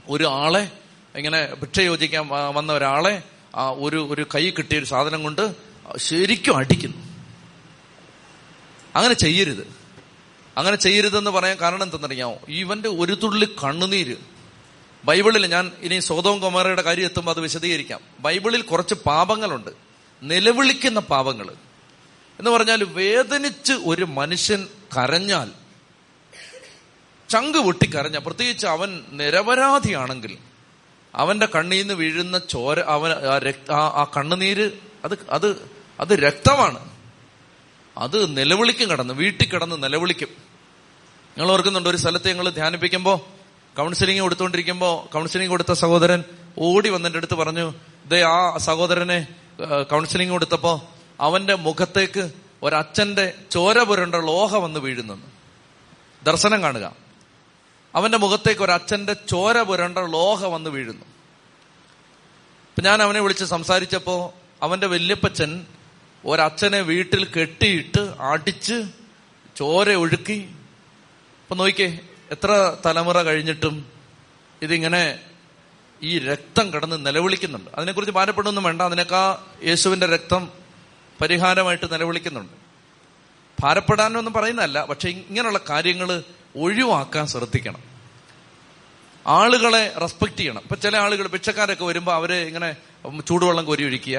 ഒരു ആളെ ഇങ്ങനെ ഭിക്ഷ യോജിക്കാൻ വന്ന ഒരാളെ ഒരു ഒരു കൈ കിട്ടിയ ഒരു സാധനം കൊണ്ട് ശരിക്കും അടിക്കുന്നു. അങ്ങനെ ചെയ്യരുത്. അങ്ങനെ ചെയ്യരുതെന്ന് പറയാൻ കാരണം എന്തെന്നറിയാമോ? ഇവന്റെ ഒരു തുള്ളി കണ്ണുനീര്. ബൈബിളിൽ ഞാൻ ഇനി സ്വതവും കുമാരയുടെ കാര്യം എത്തുമ്പോൾ അത് വിശദീകരിക്കാം. ബൈബിളിൽ കുറച്ച് പാപങ്ങളുണ്ട്. നിലവിളിക്കുന്ന പാപങ്ങൾ. എന്ന് പറഞ്ഞാൽ വേദനിച്ച് ഒരു മനുഷ്യൻ കരഞ്ഞാൽ ചങ്ക് പൊട്ടിക്കരഞ്ഞ പ്രത്യേകിച്ച് അവൻ നിരപരാധിയാണെങ്കിൽ അവന്റെ കണ്ണിൽ നിന്ന് വീഴുന്ന ചോര അവൻ ആ കണ്ണുനീര് അത് അത് അത് രക്തമാണ്. അത് നിലവിളിക്കും കടന്ന് വീട്ടിൽ കിടന്ന് നിലവിളിക്കും. നിങ്ങൾ ഓർക്കുന്നുണ്ട് ഒരു സ്ഥലത്ത് ഞങ്ങൾ ധ്യാനിപ്പിക്കുമ്പോൾ കൗൺസിലിംഗ് കൊടുത്തുകൊണ്ടിരിക്കുമ്പോൾ കൗൺസിലിംഗ് കൊടുത്ത സഹോദരൻ ഓടി വന്നിട്ട് അടുത്ത് പറഞ്ഞു ഇതേ ആ സഹോദരനെ കൗൺസിലിംഗ് കൊടുത്തപ്പോ അവന്റെ മുഖത്തേക്ക് ഒരച്ഛന്റെ ചോര പുരണ്ട ലോഹ വന്ന് വീഴുന്നു ദർശനം കാണുക. അവന്റെ മുഖത്തേക്ക് ഒരച്ഛന്റെ ചോര പുരണ്ട ലോഹ വന്ന് വീഴുന്നു. ഞാൻ അവനെ വിളിച്ച് സംസാരിച്ചപ്പോ അവന്റെ വല്യപ്പച്ചൻ ഒരച്ഛനെ വീട്ടിൽ കെട്ടിയിട്ട് അടിച്ച് ചോര ഒഴുക്കി ഇപ്പൊ നോക്കിക്കേ എത്ര തലമുറ കഴിഞ്ഞിട്ടും ഇതിങ്ങനെ ഈ രക്തം കടന്ന് നിലവിളിക്കുന്നുണ്ട്. അതിനെക്കുറിച്ച് ഭാരപ്പെടുന്നൊന്നും വേണ്ട. അതിനേക്കാ യേശുവിന്റെ രക്തം പരിഹാരമായിട്ട് നിലവിളിക്കുന്നുണ്ട്. ഭാരപ്പെടാനൊന്നും പറയുന്നതല്ല പക്ഷെ ഇങ്ങനെയുള്ള കാര്യങ്ങൾ ഒഴിവാക്കാൻ ശ്രദ്ധിക്കണം. ആളുകളെ റെസ്പെക്ട് ചെയ്യണം. ഇപ്പൊ ചില ആളുകൾ ഭിക്ഷക്കാരൊക്കെ വരുമ്പോൾ അവരെ ഇങ്ങനെ ചൂടുവെള്ളം കോരി ഒഴിക്കുക.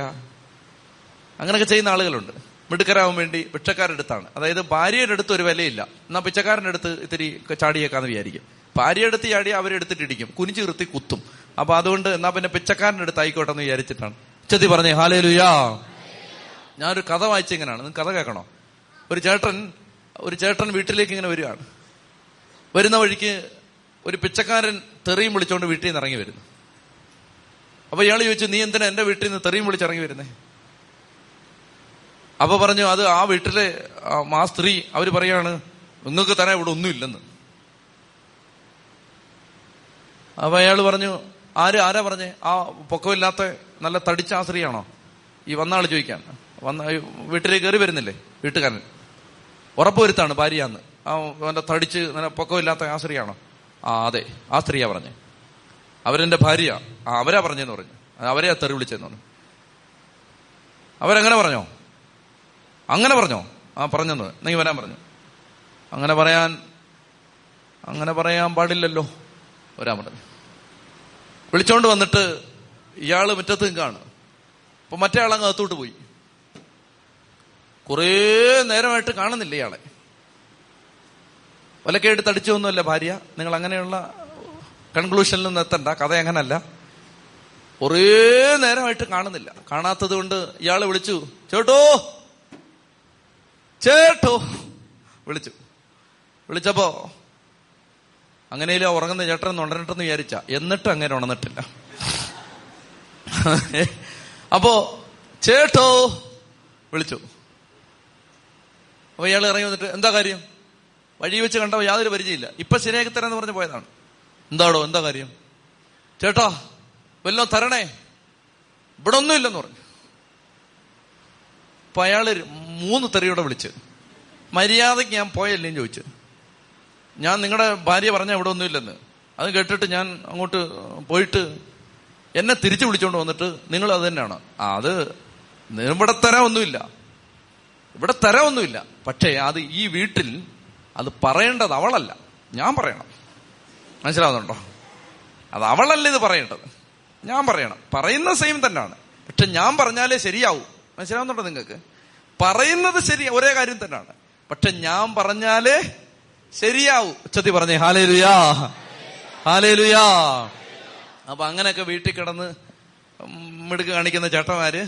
അങ്ങനെയൊക്കെ ചെയ്യുന്ന ആളുകളുണ്ട്. മിടുക്കരാവാൻ വേണ്ടി ഭിക്ഷക്കാരുടെ അടുത്താണ്. അതായത് ഭാര്യയുടെ അടുത്ത് ഒരു വിലയില്ല. എന്നാ പിച്ചക്കാരന്റെ അടുത്ത് ഇത്തിരി ചാടിയേക്കാന്ന് വിചാരിക്കും. ഭാര്യയുടെ അടുത്ത് ചാടി അവരെടുത്തിട്ട് ഇടിക്കും കുനിച്ചു നിർത്തി കുത്തും. അപ്പൊ അതുകൊണ്ട് എന്നാ പിന്നെ പിച്ചക്കാരന്റെ അടുത്ത് ആയിക്കോട്ടെ എന്ന് വിചാരിച്ചിട്ടാണ്. ചെത്തി പറഞ്ഞേ ഹാലേ ലുയാ ഞാനൊരു കഥ വായിച്ചിങ്ങനെയാണ് നിങ്ങൾ കഥ കേൾക്കണോ? ഒരു ചേട്ടൻ ഒരു ചേട്ടൻ വീട്ടിലേക്ക് ഇങ്ങനെ വരികയാണ്. വരുന്ന വഴിക്ക് ഒരു പിച്ചക്കാരൻ തെറിയും വിളിച്ചുകൊണ്ട് വീട്ടിൽ നിന്ന് ഇറങ്ങി വരുന്നു. അപ്പൊ ഇയാൾ ചോദിച്ചു നീ എന്തിനാ എന്റെ വീട്ടിൽ നിന്ന് തെറിയും വിളിച്ചിറങ്ങി വരുന്നേ? അപ്പൊ പറഞ്ഞു അത് ആ വീട്ടിലെ ആ സ്ത്രീ അവർ പറയാണ് നിങ്ങൾക്ക് തന്നെ ഇവിടെ ഒന്നുമില്ലെന്ന് അപ്പൊ അയാൾ പറഞ്ഞു ആര് ആരാ പറഞ്ഞേ? ആ പൊക്കമില്ലാത്ത നല്ല തടിച്ച ആ സ്ത്രീയാണോ? ഈ വന്ന ആൾ ചോദിക്കാൻ. വന്ന വീട്ടിലേക്ക് കയറി വരുന്നില്ലേ വീട്ടുകാരൻ. ഉറപ്പുവരുത്താണ് ഭാര്യയാന്ന്. ആ അവന്റെ തടിച്ച് നല്ല പൊക്കമില്ലാത്ത ആ സ്ത്രീയാണോ? ആ അതെ ആ സ്ത്രീയാ പറഞ്ഞേ. അവരെന്റെ ഭാര്യ ആ അവരാ പറഞ്ഞെന്ന് പറഞ്ഞു. അവരെയാ തെറി വിളിച്ചെന്ന് പറഞ്ഞു. അവരെങ്ങനെ പറഞ്ഞോ? അങ്ങനെ പറഞ്ഞോ? ആ പറഞ്ഞെന്ന്. നീ വരാൻ പറഞ്ഞു. അങ്ങനെ പറയാൻ അങ്ങനെ പറയാൻ പാടില്ലല്ലോ. വരാൻ പറഞ്ഞു. വിളിച്ചോണ്ട് വന്നിട്ട് ഇയാൾ മുറ്റത്ത് നിൽക്കാണ്. അപ്പൊ മറ്റേ ആളങ്ങ് അകത്തോട്ട് പോയി. കുറേ നേരമായിട്ട് കാണുന്നില്ല ഇയാളെ. വലക്കേട്ട് തടിച്ചൊന്നുമല്ല ഭാര്യ. നിങ്ങൾ അങ്ങനെയുള്ള കൺക്ലൂഷനിൽ നിന്ന് എത്തണ്ട. കഥ അങ്ങനല്ല. കുറേ നേരമായിട്ട് കാണുന്നില്ല. കാണാത്തത് കൊണ്ട് ഇയാൾ വിളിച്ചു ചേട്ടോ ചേട്ടോ. വിളിച്ചു. വിളിച്ചപ്പോ അങ്ങനെയും ഉറങ്ങുന്ന ചേട്ടൻ ഉണർന്നിട്ടെന്ന് വിചാരിച്ച. എന്നിട്ട് അങ്ങനെ ഉണർന്നിട്ടില്ല. അപ്പോ ചേട്ടോ. വിളിച്ചു. അപ്പൊ ഇയാൾ ഇറങ്ങി വന്നിട്ട് എന്താ കാര്യം? വഴി വെച്ച് കണ്ടോ യാതൊരു പരിചയമില്ല. ഇപ്പൊ ശരിയാക്കി എന്ന് പറഞ്ഞ് പോയതാണ്. എന്താടോ എന്താ കാര്യം? ചേട്ടാ വല്ലോ തരണേ? ഇവിടെ ഒന്നുമില്ലെന്ന് പറഞ്ഞു. അപ്പൊ അയാൾ മൂന്ന് തെറിയോടെ വിളിച്ച്. മര്യാദയ്ക്ക് ഞാൻ പോയല്ലേന്ന് ചോദിച്ചു. ഞാൻ നിങ്ങളുടെ ഭാര്യ പറഞ്ഞ ഇവിടെ ഒന്നുമില്ലെന്ന്. അത് കേട്ടിട്ട് ഞാൻ അങ്ങോട്ട് പോയിട്ട് എന്നെ തിരിച്ചു വിളിച്ചോണ്ട് വന്നിട്ട് നിങ്ങൾ അത് തന്നെയാണ്. ആ അത് ഇവിടെ തരാമൊന്നുമില്ല ഇവിടെ തരാമൊന്നുമില്ല പക്ഷേ അത് ഈ വീട്ടിൽ അത് പറയേണ്ടത് അവളല്ല. ഞാൻ പറയണം. മനസ്സിലാവുന്നുണ്ടോ? അത് അവളല്ല ഇത് പറയേണ്ടത്. ഞാൻ പറയണം. പറയുന്ന സെയിം തന്നെയാണ്. പക്ഷെ ഞാൻ പറഞ്ഞാലേ ശരിയാവും. മനസ്സിലാവുന്നുണ്ടോ നിങ്ങൾക്ക്? പറയുന്നത് ശരി ഒരേ കാര്യം തന്നെയാണ് പക്ഷെ ഞാൻ പറഞ്ഞാലേ ശരിയാവൂ. ഉച്ചത്തി പറഞ്ഞേ ഹാലേ ലുയാ ഹാലേ ലുയാ അപ്പൊ അങ്ങനെയൊക്കെ വീട്ടിൽ കിടന്ന് മിടുക്ക് കാണിക്കുന്ന ചേട്ടന്മാര്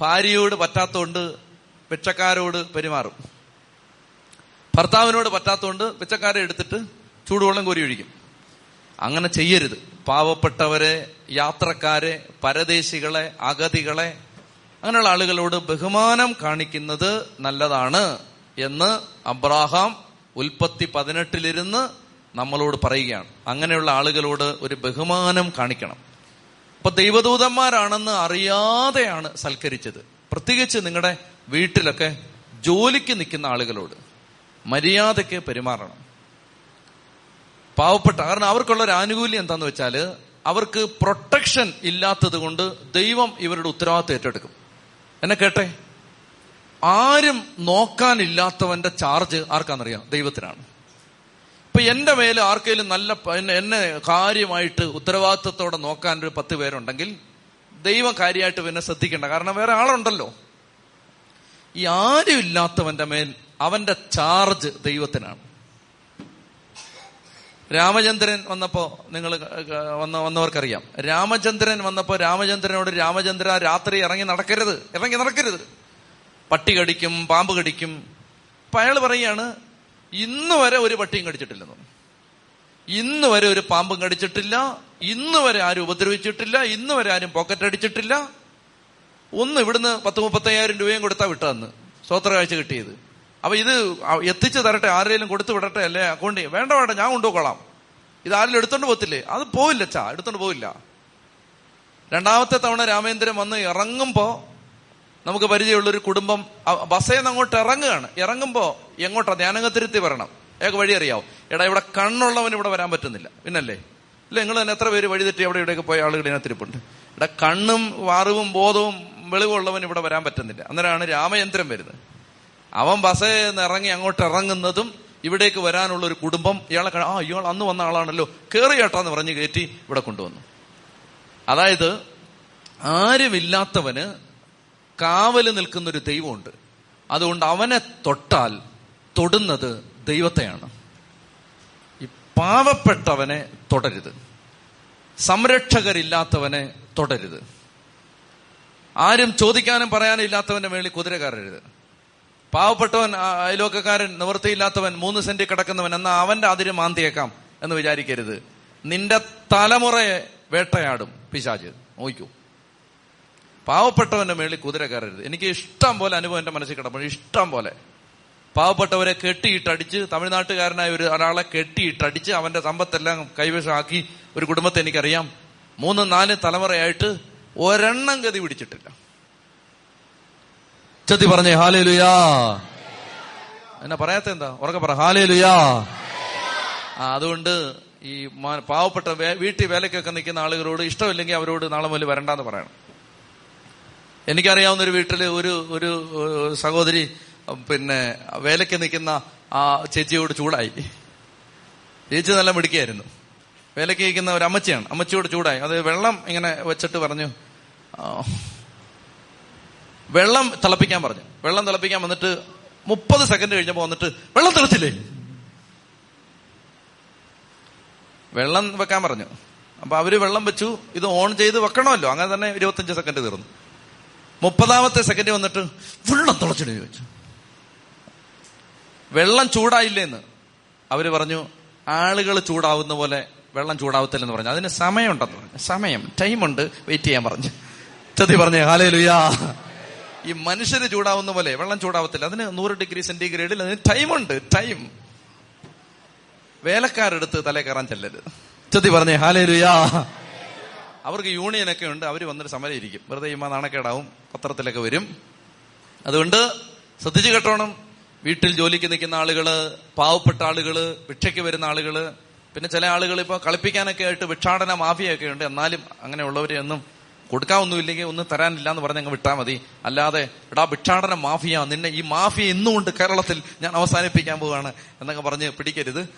ഭാര്യയോട് പറ്റാത്തോണ്ട് പിച്ചക്കാരോട് പെരുമാറും. ഭർത്താവിനോട് പറ്റാത്തോണ്ട് പിച്ചക്കാരെ എടുത്തിട്ട് ചൂടുവെള്ളം കോരി ഒഴിക്കും. അങ്ങനെ ചെയ്യരുത്. പാവപ്പെട്ടവരെ യാത്രക്കാരെ പരദേശികളെ അഗതികളെ അങ്ങനെയുള്ള ആളുകളോട് ബഹുമാനം കാണിക്കുന്നത് നല്ലതാണ് എന്ന് അബ്രാഹാം ഉൽപ്പത്തി പതിനെട്ടിലിരുന്ന് നമ്മളോട് പറയുകയാണ്. അങ്ങനെയുള്ള ആളുകളോട് ഒരു ബഹുമാനം കാണിക്കണം. അപ്പൊ ദൈവദൂതന്മാരാണെന്ന് അറിയാതെയാണ് സൽക്കരിച്ചത്. പ്രത്യേകിച്ച് നിങ്ങളുടെ വീട്ടിലൊക്കെ ജോലിക്ക് നിൽക്കുന്ന ആളുകളോട് മര്യാദയ്ക്ക് പെരുമാറണം. പാവപ്പെട്ട കാരണം അവർക്കുള്ള ഒരു ആനുകൂല്യം എന്താന്ന് വെച്ചാൽ അവർക്ക് പ്രൊട്ടക്ഷൻ ഇല്ലാത്തത് കൊണ്ട് ദൈവം ഇവരുടെ ഉത്തരവാദിത്വം ഏറ്റെടുക്കും. എന്നെ കേട്ടെ? ആരും നോക്കാനില്ലാത്തവന്റെ ചാർജ് ആർക്കാണെന്നറിയാം ദൈവത്തിനാണ്. ഇപ്പൊ എന്റെ മേലെ ആർക്കെങ്കിലും നല്ല എന്നെ കാര്യമായിട്ട് ഉത്തരവാദിത്വത്തോടെ നോക്കാൻ ഒരു പത്ത് പേരുണ്ടെങ്കിൽ ദൈവം കാര്യമായിട്ട് പിന്നെ ശ്രദ്ധിക്കേണ്ട. കാരണം വേറെ ആളുണ്ടല്ലോ. ഈ ആരും ഇല്ലാത്തവന്റെ മേൽ അവന്റെ ചാർജ് ദൈവത്തിനാണ്. രാമചന്ദ്രൻ വന്നപ്പോ നിങ്ങൾ വന്ന വന്നവർക്കറിയാം. രാമചന്ദ്രൻ വന്നപ്പോ രാമചന്ദ്രനോട് രാമചന്ദ്ര രാത്രി ഇറങ്ങി നടക്കരുത് ഇറങ്ങി നടക്കരുത്. പട്ടി കടിക്കും പാമ്പ് കടിക്കും. അപ്പൊ അയാൾ പറയാണ് ഇന്ന് വരെ ഒരു പട്ടിയും കടിച്ചിട്ടില്ലെന്ന് ഇന്ന് വരെ ഒരു പാമ്പും കടിച്ചിട്ടില്ല. ഇന്ന് വരെ ആരും ഉപദ്രവിച്ചിട്ടില്ല. ഇന്ന് വരെ ആരും പോക്കറ്റ് അടിച്ചിട്ടില്ല. ഒന്ന് ഇവിടുന്ന് പത്ത് മുപ്പത്തയ്യായിരം രൂപയും കൊടുത്താ വിട്ടതെന്ന്. സ്വോത്ര കാഴ്ച കിട്ടിയത്. അപ്പൊ ഇത് എത്തിച്ചു തരട്ടെ ആരെങ്കിലും കൊടുത്തു വിടട്ടെ അല്ലേ? അക്കൗണ്ട് വേണ്ട വേണ്ട ഞാൻ കൊണ്ടുപോകളാം ഇത് ആരെങ്കിലും എടുത്തോണ്ട് പോകത്തില്ലേ? അത് പോവില്ല ചാ എടുത്തോണ്ട് പോവില്ല. രണ്ടാമത്തെ തവണ രാമേന്ദ്രൻ വന്ന് ഇറങ്ങുമ്പോ നമുക്ക് പരിചയമുള്ളൊരു കുടുംബം ബസ്സേന്ന് നിന്ന് അങ്ങോട്ട് ഇറങ്ങുകയാണ്. ഇറങ്ങുമ്പോ എങ്ങോട്ടാ? ധ്യാനകത്തിരുത്തി വരണം. ഏക വഴി അറിയാവോ? എടാ ഇവിടെ കണ്ണുള്ളവൻ ഇവിടെ വരാൻ പറ്റുന്നില്ല. പിന്നല്ലേ? ഇല്ല നിങ്ങൾ തന്നെ എത്ര പേര് വഴി തെറ്റി അവിടെ ഇവിടെയൊക്കെ പോയ ആളുകൾ ഇതിനകത്തിരിപ്പുണ്ട്. ഇവിടെ കണ്ണും വാറിവും ബോധവും വെളിവുള്ളവൻ ഇവിടെ വരാൻ പറ്റുന്നില്ല. അന്നേരമാണ് രാമയന്ത്രം വരുന്നത്. അവൻ ബസ്സേ ഇറങ്ങി അങ്ങോട്ട് ഇറങ്ങുന്നതും ഇവിടേക്ക് വരാനുള്ള ഒരു കുടുംബം ഇയാളെ ആ ഇയാൾ അന്ന് വന്ന ആളാണല്ലോ. കേറി കേട്ടാന്ന് പറഞ്ഞ് കയറ്റി ഇവിടെ കൊണ്ടുവന്നു. അതായത് ആരുമില്ലാത്തവന് കാവൽ നിൽക്കുന്ന ഒരു ദൈവമുണ്ട്. അതുകൊണ്ട് അവനെ തൊട്ടാൽ തൊടുന്നത് ദൈവത്തെയാണ്. ഈ പാവപ്പെട്ടവനെ തൊടരുത്. സംരക്ഷകരില്ലാത്തവനെ തൊടരുത്. ആരും ചോദിക്കാനും പറയാനും ഇല്ലാത്തവന്റെ മേളിൽ കുതിര കയറരുത് പാവപ്പെട്ടവൻ അയലോക്കക്കാരൻ നിവൃത്തിയില്ലാത്തവൻ മൂന്ന് സെന്റ് കിടക്കുന്നവൻ എന്നാ അവന്റെ അതിര് മാന്തിയേക്കാം എന്ന് വിചാരിക്കരുത്. നിന്റെ തലമുറയെ വേട്ടയാടും പിശാജ്. നോക്കൂ. പാവപ്പെട്ടവന്റെ മേളിൽ കുതിര കയറരുത്. എനിക്ക് ഇഷ്ടം പോലെ അനുഭവം എന്റെ മനസ്സിൽ കിടപ്പുണ്ട്. ഇഷ്ടം പോലെ. പാവപ്പെട്ടവരെ കെട്ടിയിട്ടടിച്ച് തമിഴ്നാട്ടുകാരനായ ഒരു ഒരാളെ കെട്ടിയിട്ടടിച്ച് അവന്റെ സമ്പത്തെല്ലാം കൈവശമാക്കി ഒരു കുടുംബത്തെ എനിക്കറിയാം. മൂന്ന് നാല് തലമുറയായിട്ട് ഒരെണ്ണം ഗതി പിടിച്ചിട്ടില്ല. ചത്തി പറഞ്ഞേ ഹാലേ ലുയാ എന്നാ പറയാത്ത എന്താ? ഉറക്കെ പറ ഹാലേ ലുയാ ആ അതുകൊണ്ട് ഈ പാവപ്പെട്ട വീട്ടിൽ വേലയ്ക്കൊക്കെ നിൽക്കുന്ന ആളുകളോട് ഇഷ്ടമില്ലെങ്കിൽ അവരോട് നാളെ മുതൽ വരണ്ടെന്ന് പറയണം. എനിക്കറിയാവുന്ന ഒരു വീട്ടിൽ ഒരു ഒരു സഹോദരി പിന്നെ വേലയ്ക്ക് നിൽക്കുന്ന ആ ചേച്ചിയോട് ചൂടായി. ചേച്ചി നല്ല മിടുക്കിയായിരുന്നു. വേലയ്ക്ക് നിൽക്കുന്ന ഒരു അമ്മച്ചിയാണ്. അമ്മച്ചിയോട് ചൂടായി. അത് വെള്ളം ഇങ്ങനെ വെച്ചിട്ട് പറഞ്ഞു വെള്ളം തിളപ്പിക്കാൻ പറഞ്ഞു. വെള്ളം തിളപ്പിക്കാൻ വന്നിട്ട് മുപ്പത് സെക്കൻഡ് കഴിഞ്ഞപ്പോ വന്നിട്ട് വെള്ളം തിളച്ചില്ലേ? വെള്ളം വെക്കാൻ പറഞ്ഞു. അപ്പൊ അവർ വെള്ളം വെച്ചു. ഇത് ഓൺ ചെയ്ത് വെക്കണമല്ലോ. അങ്ങനെ തന്നെ ഇരുപത്തഞ്ച് സെക്കൻഡ് തീർന്നു. മുപ്പതാമത്തെ സെക്കൻഡ് വന്നിട്ട് വെള്ളം തിളച്ചിട്ട് ചോദിച്ചു. വെള്ളം ചൂടായില്ലേന്ന് അവർ പറഞ്ഞു ആളുകൾ ചൂടാവുന്ന പോലെ വെള്ളം ചൂടാവത്തില്ലെന്ന് പറഞ്ഞു. അതിന് സമയമുണ്ടെന്ന് പറഞ്ഞു. സമയം ടൈമുണ്ട് വെയിറ്റ് ചെയ്യാൻ പറഞ്ഞു. ചതി പറഞ്ഞേ ഹാലേ ലുയാ ഈ മനുഷ്യര് ചൂടാവുന്ന പോലെ വെള്ളം ചൂടാവത്തില്ല. അതിന് നൂറ് ഡിഗ്രി സെന്റിഗ്രേഡിൽ അതിന് ടൈമുണ്ട് ടൈം. വേലക്കാരെടുത്ത് തലേ കയറാൻ ചെല്ലരുത്. ചെത്തി പറഞ്ഞേ ഹാലേ ലുയാ അവർക്ക് യൂണിയനൊക്കെ ഉണ്ട് അവർ വന്നിട്ട് സമരം ഇരിക്കും വെറുതെ ഇമ്മ നാണക്കേടാവും പത്രത്തിലൊക്കെ വരും. അതുകൊണ്ട് ശ്രദ്ധിച്ചു കേട്ടോണം. വീട്ടിൽ ജോലിക്ക് നിൽക്കുന്ന ആളുകൾ പാവപ്പെട്ട ആളുകൾ ഭിക്ഷയ്ക്ക് വരുന്ന ആളുകൾ പിന്നെ ചില ആളുകൾ ഇപ്പൊ കളിപ്പിക്കാനൊക്കെ ആയിട്ട് ഭിക്ഷാടന മാഫിയൊക്കെ ഉണ്ട്. എന്നാലും അങ്ങനെയുള്ളവരെ ഒന്നും കൊടുക്കാവൊന്നുമില്ലെങ്കിൽ ഒന്നും തരാനില്ല എന്ന് പറഞ്ഞ് അങ്ങ് വിട്ടാൽ മതി. അല്ലാതെ എടാ ഭിക്ഷാടന മാഫിയ നിന്നെ ഈ മാഫിയ ഇന്നുകൊണ്ട് കേരളത്തിൽ ഞാൻ അവസാനിപ്പിക്കാൻ പോവുകയാണ് എന്നൊക്കെ പറഞ്ഞ് പിടിക്കരുത്.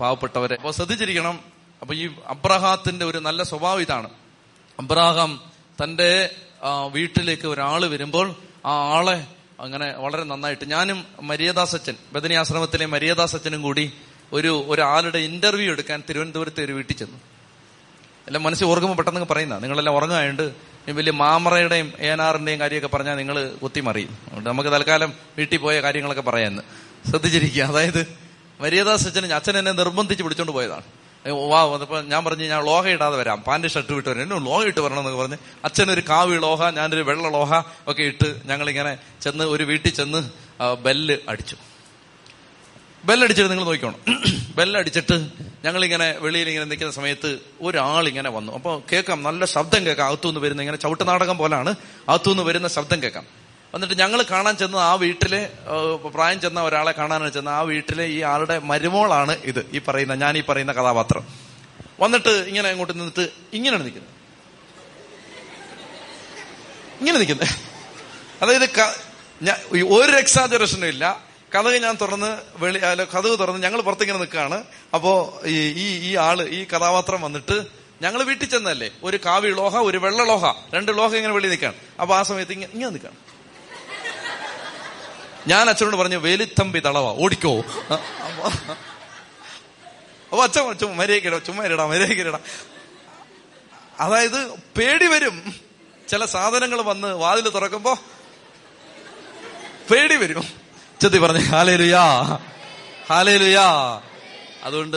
പാവപ്പെട്ടവരെ. അപ്പൊ ശ്രദ്ധിച്ചിരിക്കണം. അപ്പൊ ഈ അബ്രഹാത്തിന്റെ ഒരു നല്ല സ്വഭാവം ഇതാണ്. അബ്രഹാം തന്റെ വീട്ടിലേക്ക് ഒരാൾ വരുമ്പോൾ ആ ആളെ അങ്ങനെ വളരെ നന്നായിട്ട് ഞാനും മര്യാദാസച്ചൻ ബദനി ആശ്രമത്തിലെ മര്യാദാസച്ചനും കൂടി ഒരു ഒരാളുടെ ഇന്റർവ്യൂ എടുക്കാൻ തിരുവനന്തപുരത്തെ ഒരു വീട്ടിൽ ചെന്നു. എല്ലാം മനസ്സിൽ ഓർക്കുമ്പോൾ പെട്ടെന്ന് പറയുന്ന നിങ്ങളെല്ലാം ഉറങ്ങായുണ്ട് വലിയ മാമറയുടെയും ഏനാറിന്റെയും കാര്യമൊക്കെ പറഞ്ഞാൽ നിങ്ങൾ കുത്തിമറിയും നമുക്ക് തൽക്കാലം വീട്ടിൽ പോയ കാര്യങ്ങളൊക്കെ പറയാന്ന്. ശ്രദ്ധിച്ചിരിക്കുക. അതായത് മര്യാദാസച്ചന് അച്ഛൻ എന്നെ നിർബന്ധിച്ച് പിടിച്ചോണ്ട് പോയതാണ്. വാ അതിപ്പോ ഞാൻ പറഞ്ഞു ഞാൻ ലോഹ ഇടാതെ വരാം. പാന്റ് ഷർട്ട് വിട്ട് വരാം. എന്നും ലോഹ ഇട്ട് വരണം എന്നൊക്കെ പറഞ്ഞ് അച്ഛനൊരു കാവി ലോഹ ഞാനൊരു വെള്ള ലോഹ ഒക്കെ ഇട്ട് ഞങ്ങളിങ്ങനെ ചെന്ന് ഒരു വീട്ടിൽ ചെന്ന് ബെല്ല് അടിച്ചു. ബെല്ലടിച്ചിട്ട് നിങ്ങൾ നോക്കിക്കോണം. ബെല്ലടിച്ചിട്ട് ഞങ്ങളിങ്ങനെ വെളിയിൽ ഇങ്ങനെ നിൽക്കുന്ന സമയത്ത് ഒരാളിങ്ങനെ വന്നു. അപ്പോൾ കേൾക്കാം നല്ല ശബ്ദം കേൾക്കാം. അകത്തുനിന്ന് വരുന്ന ഇങ്ങനെ ചവിട്ട് നാടകം പോലാണ്. അകത്തുനിന്ന് വരുന്ന ശബ്ദം കേൾക്കാം. എന്നിട്ട് ഞങ്ങൾ കാണാൻ ചെന്ന ആ വീട്ടിലെ പ്രായം ചെന്ന ഒരാളെ കാണാനാണ് ചെന്ന ആ വീട്ടിലെ ഈ ആളുടെ മരുമോളാണ് ഇത്. ഈ പറയുന്ന ഞാൻ ഈ പറയുന്ന കഥാപാത്രം. വന്നിട്ട് ഇങ്ങനെ അങ്ങോട്ട് നിന്നിട്ട് ഇങ്ങനെയാണ് നിൽക്കുന്നത്. ഇങ്ങനെ നിൽക്കുന്നത്. അതായത് ഒരു എക്സാജറേഷനും ഇല്ല. കഥക് ഞാൻ തുറന്ന് വെളി അല്ല കഥക് തുറന്ന് ഞങ്ങൾ പുറത്തിങ്ങനെ നിൽക്കുകയാണ്. അപ്പോ ഈ ഈ ആൾ ഈ കഥാപാത്രം വന്നിട്ട് ഞങ്ങൾ വീട്ടിൽ ചെന്നല്ലേ? ഒരു കാവി ലോഹ ഒരു വെള്ള ലോഹ. രണ്ട് ലോഹ ഇങ്ങനെ വെളി നിൽക്കാണ് അപ്പൊ ആ സമയത്ത് ഇങ്ങനെ ഇങ്ങനെ നിൽക്കാണ് ഞാൻ അച്ഛനോട് പറഞ്ഞു വേലിത്തമ്പി തളവ ഓടിക്കോ. അപ്പൊ അച്ഛൻ ചുമ്മാ മര്യാദക്കിടാ ചുമ്മാ ഇരടാ മര്യാദക്കിരടാ അതായത് പേടി വരും. ചില സാധനങ്ങൾ വന്ന് വാതിൽ തുറക്കുമ്പോ പേടി വരും. ചെത്തി പറഞ്ഞു ഹാലേലുയാ ഹാലേലുയാ. അതുകൊണ്ട്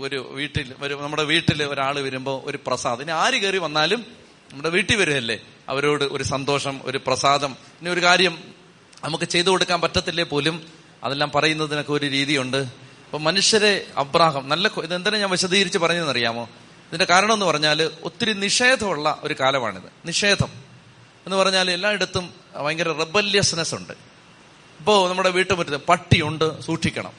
ഒരു വീട്ടിൽ നമ്മുടെ വീട്ടിൽ ഒരാൾ വരുമ്പോൾ ഒരു പ്രസാദം. ഇനി ആര് കയറി വന്നാലും നമ്മുടെ വീട്ടിൽ വരുമല്ലേ അവരോട് ഒരു സന്തോഷം ഒരു പ്രസാദം. ഇനി ഒരു കാര്യം നമുക്ക് ചെയ്തു കൊടുക്കാൻ പറ്റത്തില്ലേ പോലും? അതെല്ലാം പറയുന്നതിനൊക്കെ ഒരു രീതിയുണ്ട്. അപ്പൊ മനുഷ്യരെ അബ്രാഹം നല്ല ഇതെന്തിനാ ഞാൻ വിശദീകരിച്ച് പറഞ്ഞതെന്നറിയാമോ? ഇതിന്റെ കാരണം എന്ന് പറഞ്ഞാൽ ഒത്തിരി നിഷേധമുള്ള ഒരു കാലമാണിത്. നിഷേധം. എന്ന് പറഞ്ഞാൽ എല്ലായിടത്തും ഭയങ്കര റെബല്യസ്നെസ് ഉണ്ട്. ഇപ്പോ നമ്മുടെ വീട്ടുമുറ്റത്ത് പട്ടിയുണ്ട് സൂക്ഷിക്കണം.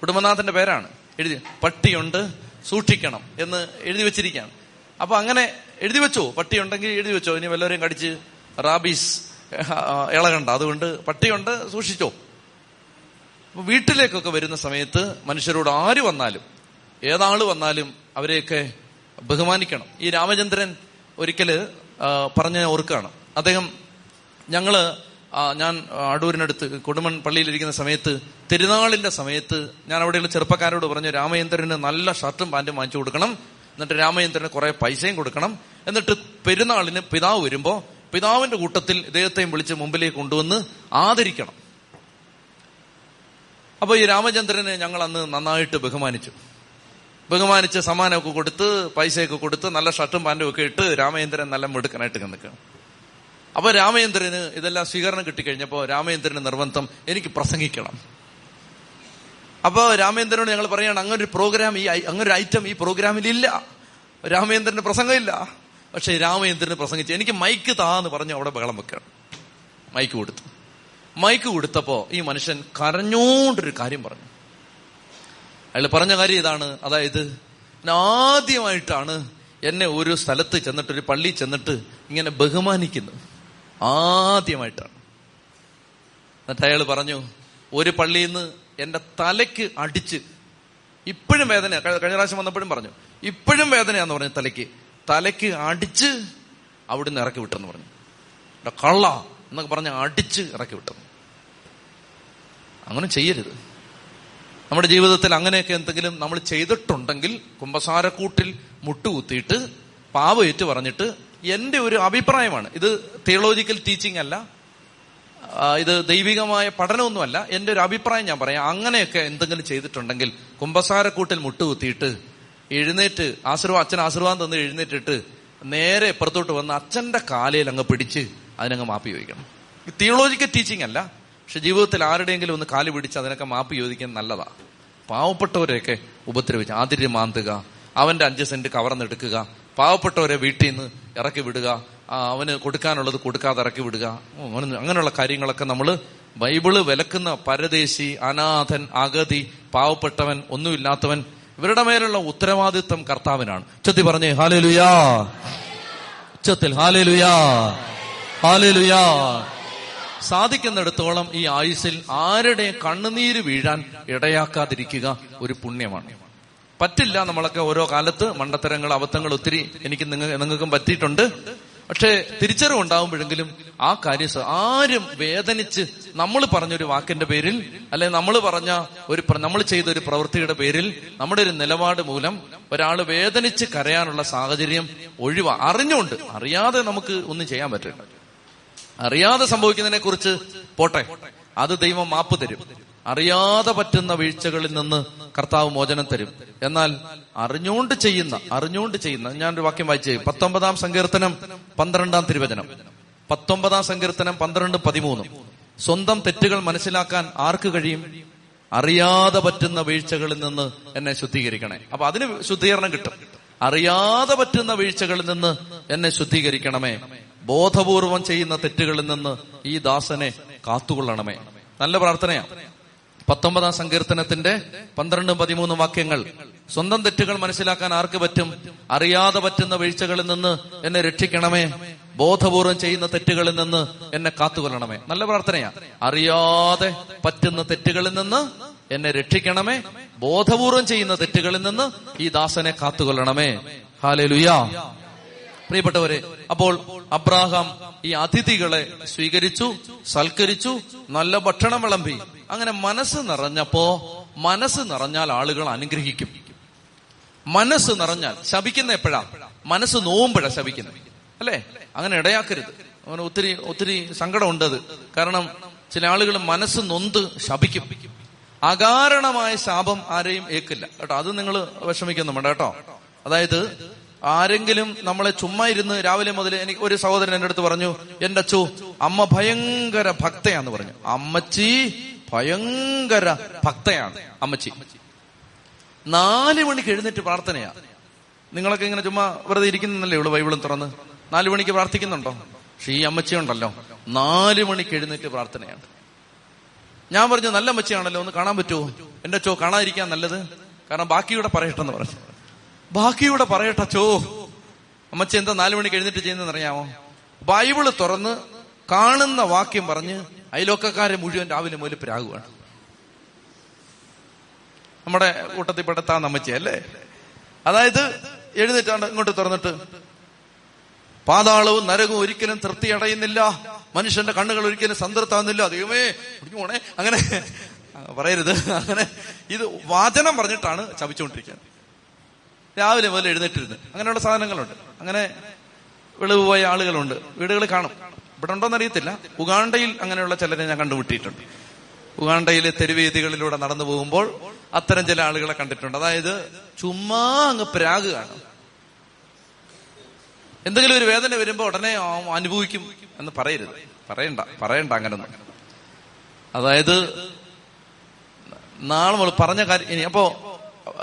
കുടുംബനാഥന്റെ പേരാണ്. എഴുതി പട്ടിയുണ്ട് സൂക്ഷിക്കണം എന്ന് എഴുതി വെച്ചിരിക്കുകയാണ്. അപ്പൊ അങ്ങനെ എഴുതി വെച്ചോ? പട്ടിയുണ്ടെങ്കിൽ എഴുതി വെച്ചോ? ഇനി വല്ലവരെയും കടിച്ച് റാബീസ് ഇളകണ്ട. അതുകൊണ്ട് പട്ടിയുണ്ട് സൂക്ഷിച്ചോ? വീട്ടിലേക്കൊക്കെ വരുന്ന സമയത്ത് മനുഷ്യരോട് ആര് വന്നാലും ഏതാൾ വന്നാലും അവരെയൊക്കെ ബഹുമാനിക്കണം. ഈ രാമചന്ദ്രൻ ഒരിക്കൽ പറഞ്ഞ ഓർക്കാണ്. അദ്ദേഹം ഞങ്ങൾ ഞാൻ അടൂരിനടുത്ത് കൊടുമൺ പള്ളിയിലിരിക്കുന്ന സമയത്ത് തിരുനാളിന്റെ സമയത്ത് ഞാൻ അവിടെയുള്ള ചെറുപ്പക്കാരോട് പറഞ്ഞു രാമചന്ദ്രന് നല്ല ഷർട്ടും പാന്റും വാങ്ങിച്ചു കൊടുക്കണം. എന്നിട്ട് രാമചന്ദ്രന് കുറെ പൈസയും കൊടുക്കണം. എന്നിട്ട് പെരുന്നാളിന് പിതാവ് വരുമ്പോ പിതാവിന്റെ കൂട്ടത്തിൽ ഇദ്ദേഹത്തെയും വിളിച്ച് മുമ്പിലേക്ക് കൊണ്ടുവന്ന് ആദരിക്കണം. അപ്പൊ ഈ രാമചന്ദ്രനെ ഞങ്ങൾ അന്ന് നന്നായിട്ട് ബഹുമാനിച്ചു. ബഹുമാനിച്ച് സമ്മാനമൊക്കെ കൊടുത്ത് പൈസയൊക്കെ കൊടുത്ത് നല്ല ഷർട്ടും പാന്റും ഒക്കെ ഇട്ട് രാമചന്ദ്രൻ നല്ല മിടുക്കനായിട്ട് നിൽക്കണം അപ്പൊ രാമചന്ദ്രന് ഇതെല്ലാം സ്വീകരണം കിട്ടിക്കഴിഞ്ഞപ്പോ രാമചന്ദ്രന് നിർബന്ധം എനിക്ക് പ്രസംഗിക്കണം. അപ്പൊ രാമേന്ദ്രനോട് ഞങ്ങൾ പറയാണ് അങ്ങനെ ഒരു പ്രോഗ്രാം ഈ അങ്ങനെ ഒരു ഐറ്റം ഈ പ്രോഗ്രാമിൽ ഇല്ല. രാമചന്ദ്രന് പ്രസംഗമില്ല. പക്ഷെ രാമചന്ദ്രന് പ്രസംഗിച്ച് എനിക്ക് മൈക്ക് താന്ന് പറഞ്ഞു അവിടെ ബഹളം വെക്കണം. മൈക്ക് കൊടുത്തു. മൈക്ക് കൊടുത്തപ്പോ ഈ മനുഷ്യൻ കരഞ്ഞോണ്ടൊരു കാര്യം പറഞ്ഞു. അയാൾ പറഞ്ഞ കാര്യം ഇതാണ്. അതായത് ആദ്യമായിട്ടാണ് എന്നെ ഒരു സ്ഥലത്ത് ചെന്നിട്ട് ഒരു പള്ളി ചെന്നിട്ട് ഇങ്ങനെ ബഹുമാനിക്കുന്നത് ആദ്യമായിട്ടാണ്. എന്നിട്ട് അയാൾ പറഞ്ഞു ഒരു പള്ളിയിൽ നിന്ന് എന്റെ തലയ്ക്ക് അടിച്ച് ഇപ്പോഴും വേദന കഴിഞ്ഞ പ്രാവശ്യം വന്നപ്പോഴും പറഞ്ഞു ഇപ്പോഴും വേദനയാന്ന് പറഞ്ഞു തലയ്ക്ക്. തലയ്ക്ക് അടിച്ച് അവിടുന്ന് ഇറക്കി വിട്ടെന്ന് പറഞ്ഞു. കള്ള എന്നൊക്കെ പറഞ്ഞ് അടിച്ച് ഇറക്കി വിട്ടു അങ്ങനെ ചെയ്യരുത്. നമ്മുടെ ജീവിതത്തിൽ അങ്ങനെയൊക്കെ എന്തെങ്കിലും നമ്മൾ ചെയ്തിട്ടുണ്ടെങ്കിൽ കുമ്പസാരക്കൂട്ടിൽ മുട്ടുകുത്തിയിട്ട് പാവയേറ്റ് പറഞ്ഞിട്ട് എന്റെ ഒരു അഭിപ്രായമാണ്. ഇത് തിയോളജിക്കൽ ടീച്ചിങ് അല്ല. ഇത് ദൈവികമായ പഠനമൊന്നുമല്ല. എന്റെ ഒരു അഭിപ്രായം ഞാൻ പറയാം. അങ്ങനെയൊക്കെ എന്തെങ്കിലും ചെയ്തിട്ടുണ്ടെങ്കിൽ കുമ്പസാരക്കൂട്ടിൽ മുട്ടുകുത്തിയിട്ട് എഴുന്നേറ്റ് ആശീർവാ അച്ഛൻ ആശീർവാദം തന്ന് എഴുന്നേറ്റിട്ട് നേരെ ഇപ്പുറത്തോട്ട് വന്ന് അച്ഛന്റെ കാലയിൽ അങ്ങ് പിടിച്ച് അതിനങ്ങ് മാപ്പ് ചോദിക്കണം. തിയോളജിക്കൽ ടീച്ചിങ് അല്ല. പക്ഷെ ജീവിതത്തിൽ ആരുടെയെങ്കിലും ഒന്ന് കാൽ പിടിച്ച് അതിനൊക്കെ മാപ്പ് ചോദിക്കാൻ നല്ലതാ. പാവപ്പെട്ടവരെയൊക്കെ ഉപദ്രവിച്ച് ആതിര് മാന്തുക അവന്റെ അഞ്ച് സെന്റ് കവർന്നെടുക്കുക പാവപ്പെട്ടവരെ വീട്ടിൽ നിന്ന് ഇറക്കി വിടുക. അവന് കൊടുക്കാനുള്ളത് കൊടുക്കാതെ ഇറക്കി വിടുക. അങ്ങനെ- അങ്ങനെയുള്ള കാര്യങ്ങളൊക്കെ നമ്മൾ ബൈബിൾ വിലക്കുന്ന പരദേശി അനാഥൻ അഗതി പാവപ്പെട്ടവൻ ഒന്നുമില്ലാത്തവൻ ഇവരുടെ മേലുള്ള ഉത്തരവാദിത്വം കർത്താവിനാണ്. ഉച്ചത്തി പറഞ്ഞേ ഹാലലുയാ. ഉച്ചത്തിൽ ഹാലലുയാ. ഹാലലുയാ. സാധിക്കുന്നിടത്തോളം ഈ ആയുസിൽ ആരുടെ കണ്ണുനീര് വീഴാൻ ഇടയാക്കാതിരിക്കുക ഒരു പുണ്യമാണ്. പറ്റില്ല നമ്മളൊക്കെ ഓരോ കാലത്ത് മണ്ടത്തരങ്ങൾ അബദ്ധങ്ങൾ ഒത്തിരി എനിക്ക് നിങ്ങൾ നിങ്ങൾക്കും പറ്റിയിട്ടുണ്ട്. പക്ഷേ തിരിച്ചറിവ് ഉണ്ടാവുമ്പോഴെങ്കിലും ആ കാര്യം ആരും വേദനിച്ച് നമ്മൾ പറഞ്ഞൊരു വാക്കിന്റെ പേരിൽ അല്ലെ നമ്മൾ പറഞ്ഞ ഒരു നമ്മൾ ചെയ്ത ഒരു പ്രവൃത്തിയുടെ പേരിൽ നമ്മുടെ ഒരു നിലപാട് മൂലം ഒരാൾ വേദനിച്ച് കരയാനുള്ള സാഹചര്യം ഒഴിവാ. അറിഞ്ഞുകൊണ്ട് അറിയാതെ നമുക്ക് ഒന്നും ചെയ്യാൻ പറ്റില്ല. അറിയാതെ സംഭവിക്കുന്നതിനെ കുറിച്ച് പോട്ടെ. അത് ദൈവം മാപ്പ് തരും. അറിയാതെ പറ്റുന്ന വീഴ്ചകളിൽ നിന്ന് കർത്താവ് മോചനം തരും. എന്നാൽ അറിഞ്ഞുകൊണ്ട് ചെയ്യുന്ന അറിഞ്ഞുകൊണ്ട് ചെയ്യുന്ന ഞാനൊരു വാക്യം വായിച്ചു പത്തൊമ്പതാം സങ്കീർത്തനം പന്ത്രണ്ടാം തിരുവചനം. പത്തൊമ്പതാം സങ്കീർത്തനം പന്ത്രണ്ട് പതിമൂന്ന്. സ്വന്തം തെറ്റുകൾ മനസ്സിലാക്കാൻ ആർക്ക് കഴിയും? അറിയാതെ പറ്റുന്ന വീഴ്ചകളിൽ നിന്ന് എന്നെ ശുദ്ധീകരിക്കണേ. അപ്പൊ അതിന് ശുദ്ധീകരണം കിട്ടും. അറിയാതെ പറ്റുന്ന വീഴ്ചകളിൽ നിന്ന് എന്നെ ശുദ്ധീകരിക്കണമേ. ബോധപൂർവം ചെയ്യുന്ന തെറ്റുകളിൽ നിന്ന് ഈ ദാസനെ കാത്തുകൊള്ളണമേ. നല്ല പ്രാർത്ഥനയാ. പത്തൊമ്പതാം സങ്കീർത്തനത്തിന്റെ പന്ത്രണ്ടും പതിമൂന്നും വാക്യങ്ങൾ. സ്വന്തം തെറ്റുകൾ മനസ്സിലാക്കാൻ ആർക്ക് പറ്റും? അറിയാതെ പറ്റുന്ന വീഴ്ചകളിൽ നിന്ന് എന്നെ രക്ഷിക്കണമേ. ബോധപൂർവം ചെയ്യുന്ന തെറ്റുകളിൽ നിന്ന് എന്നെ കാത്തുകൊള്ളണമേ. നല്ല പ്രാർത്ഥനയാ. അറിയാതെ പറ്റുന്ന തെറ്റുകളിൽ നിന്ന് എന്നെ രക്ഷിക്കണമേ. ബോധപൂർവം ചെയ്യുന്ന തെറ്റുകളിൽ നിന്ന് ഈ ദാസനെ കാത്തുകൊള്ളണമേ. ഹാലേ പ്രിയപ്പെട്ടവരെ അപ്പോൾ അബ്രാഹാം ഈ അതിഥികളെ സ്വീകരിച്ചു സൽക്കരിച്ചു നല്ല ഭക്ഷണം വിളമ്പി. അങ്ങനെ മനസ്സ് നിറഞ്ഞപ്പോ മനസ്സ് നിറഞ്ഞാൽ ആളുകൾ അനുഗ്രഹിക്കും. മനസ്സ് നിറഞ്ഞാൽ ശപിക്കുന്ന എപ്പോഴാ? മനസ്സ് നോവുമ്പോഴാ ശപിക്കുന്നത്. അല്ലേ? അങ്ങനെ ഇടയാക്കരുത്. അങ്ങനെ ഒത്തിരി ഒത്തിരി സങ്കടമുണ്ട് അത് കാരണം ചില ആളുകൾ മനസ്സ് നൊന്ത് ശപിക്കും. അകാരണമായ ശാപം ആരെയും ഏക്കില്ല കേട്ടോ അത് നിങ്ങൾ വിഷമിക്കുന്നു വേണ്ട കേട്ടോ. അതായത് ആരെങ്കിലും നമ്മളെ ചുമ്മാ ഇരുന്ന് രാവിലെ മുതൽ എനിക്ക് ഒരു സഹോദരൻ എന്റെ അടുത്ത് പറഞ്ഞു എന്റെ അച്ചു അമ്മ ഭയങ്കര ഭക്തയാന്ന് പറഞ്ഞു. അമ്മച്ചി ഭയങ്കര ഭക്തയാണ് അമ്മച്ചി. നാല് മണിക്ക് എഴുന്നേറ്റ് പ്രാർത്ഥനയാ. നിങ്ങളൊക്കെ ഇങ്ങനെ ചുമ്മാ വെറുതെ ഇരിക്കുന്നല്ലേ ഉള്ളു ബൈബിളും തുറന്ന്? നാലു മണിക്ക് പ്രാർത്ഥിക്കുന്നുണ്ടോ? പക്ഷെ ഈ അമ്മച്ചി ഉണ്ടല്ലോ. നാല് മണിക്ക് എഴുന്നേറ്റ് പ്രാർത്ഥനയാണ്. ഞാൻ പറഞ്ഞു നല്ല അമ്മച്ചിയാണല്ലോ ഒന്ന് കാണാൻ പറ്റുമോ? എന്റെ ചോ കാണാതിരിക്കാൻ നല്ലത്. കാരണം ബാക്കിയൂടെ പറയട്ടെന്ന് പറഞ്ഞു. ബാക്കിയൂടെ പറയട്ടെ ചോ അമ്മച്ചി എന്താ നാലു മണിക്ക് എഴുന്നേറ്റ് ചെയ്യുന്നതെന്ന് അറിയാമോ? ബൈബിൾ തുറന്ന് കാണുന്ന വാക്യം പറഞ്ഞ് അയലോക്കക്കാരെ മുഴുവൻ രാവിലെ മുതൽ പ്രാകുവാണ്. നമ്മുടെ കൂട്ടത്തിൽ പെടുത്താൻ നമ്മച്ചി അല്ലേ അതായത് എഴുന്നേറ്റാണ്ട് ഇങ്ങോട്ട് തുറന്നിട്ട് പാതാളവും നരകവും ഒരിക്കലും തൃപ്തി അടയുന്നില്ല മനുഷ്യന്റെ കണ്ണുകൾ ഒരിക്കലും സംതൃപ്താകുന്നില്ല ദൈവമേ പോണേ അങ്ങനെ പറയരുത്. അങ്ങനെ ഇത് വാചനം പറഞ്ഞിട്ടാണ് ചവിച്ചുകൊണ്ടിരിക്കുന്നത് രാവിലെ മുതൽ എഴുന്നേറ്റിരുന്ന് അങ്ങനെയുള്ള സാധനങ്ങളുണ്ട്. അങ്ങനെ വെളിവ് പോയ ആളുകളുണ്ട്. വീടുകൾ കാണും. ഇവിടെ ഉണ്ടോന്ന് അറിയത്തില്ല ഉഗാണ്ടയിൽ അങ്ങനെയുള്ള ചിലരെ ഞാൻ കണ്ടുമുട്ടിയിട്ടുണ്ട്. ഉഗാണ്ടയിലെ തെരുവേദികളിലൂടെ നടന്നു പോകുമ്പോൾ അത്തരം ചില ആളുകളെ കണ്ടിട്ടുണ്ട്. അതായത് ചുമ്മാ അങ്ങ് കാണും. എന്തെങ്കിലും ഒരു വേദന വരുമ്പോ ഉടനെ അനുഭവിക്കും എന്ന് പറയരുത്. പറയണ്ട പറയണ്ട അങ്ങനൊന്നും. അതായത് നാളെ നമ്മൾ പറഞ്ഞ കാര്യം ഇനി അപ്പോ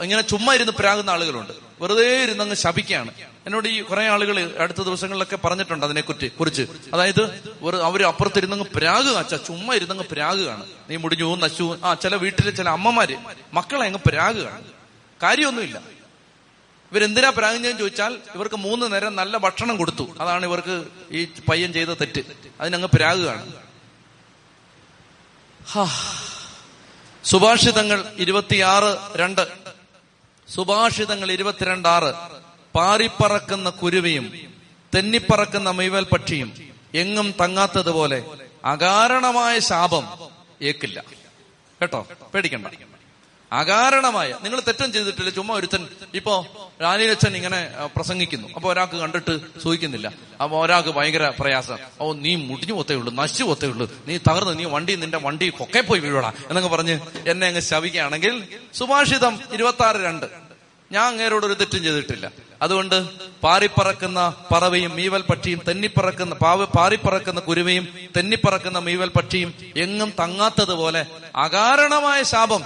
ഇങ്ങനെ ചുമ്മാ ഇരുന്ന് പ്രാകുന്ന ആളുകളുണ്ട്. വെറുതെ ഇരുന്നങ്ങ് ശപിക്കുകയാണ്. എന്നോട് ഈ കുറെ ആളുകൾ അടുത്ത ദിവസങ്ങളിലൊക്കെ പറഞ്ഞിട്ടുണ്ട് അതിനെ കുറ്റി കുറിച്ച്. അതായത് അവർ അപ്പുറത്തിരുന്നങ്ങ് പ്രാഗ് അച്ഛ ചുമ്മാ ഇരുന്നങ്ങ് കാണും. നീ മുടിഞ്ഞു നശു ആ ചില വീട്ടിലെ ചില അമ്മമാര് മക്കളെ അങ്ങ് പ്രാഗ് കാണും. കാര്യമൊന്നുമില്ല. ഇവരെന്തിനാ പ്രാകുന്നതെന്ന് ചോദിച്ചാൽ ഇവർക്ക് മൂന്ന് നേരം നല്ല ഭക്ഷണം കൊടുത്തു. അതാണ് ഇവർക്ക് ഈ പയ്യൻ ചെയ്ത തെറ്റ്. അതിനങ്ങ് പ്രാഗ് കാണും. സുഭാഷിതങ്ങൾ ഇരുപത്തിയാറ് രണ്ട്. സുഭാഷിതങ്ങൾ ഇരുപത്തിരണ്ട് ആറ്. പാറിപ്പറക്കുന്ന കുരുവിയും തെന്നിപ്പറക്കുന്ന മെയ്വൽ പക്ഷിയും എങ്ങും തങ്ങാത്തതുപോലെ അകാരണമായ ശാപം ഏക്കില്ല. കേട്ടോ? പേടിക്കണ്ട. അകാരണമായ നിങ്ങൾ തെറ്റും ചെയ്തിട്ടില്ല ചുമ്മാ ഒരുത്തൻ ഇപ്പോ രാജീരച്ഛൻ ഇങ്ങനെ പ്രസംഗിക്കുന്നു. അപ്പൊ ഒരാൾക്ക് കണ്ടിട്ട് സൂചിക്കുന്നില്ല. അപ്പൊ ഒരാൾക്ക് ഭയങ്കര പ്രയാസം. ഓ നീ മുടിഞ്ഞു പോത്തേ ഉള്ളൂ നശിച്ചു പോത്തേ ഉള്ളൂ നീ തകർന്ന് നീ വണ്ടി നിന്റെ വണ്ടി കൊക്കെ പോയി വീഴടാ എന്നൊക്കെ പറഞ്ഞ് എന്നെ അങ്ങ് ശവിക്കുകയാണെങ്കിൽ സുഭാഷിതം ഇരുപത്തി ആറ് രണ്ട്. ഞാൻ അങ്ങേരോട് ഒരു തെറ്റും ചെയ്തിട്ടില്ല. അതുകൊണ്ട് പാറിപ്പറക്കുന്ന പറവയും മീവൽ പക്ഷിയും തെന്നിപ്പറക്കുന്ന പാവ് പാറിപ്പറക്കുന്ന കുരുവയും തെന്നിപ്പറക്കുന്ന മീവൽ പക്ഷിയും എങ്ങും തങ്ങാത്തതുപോലെ അകാരണമായ ശാപം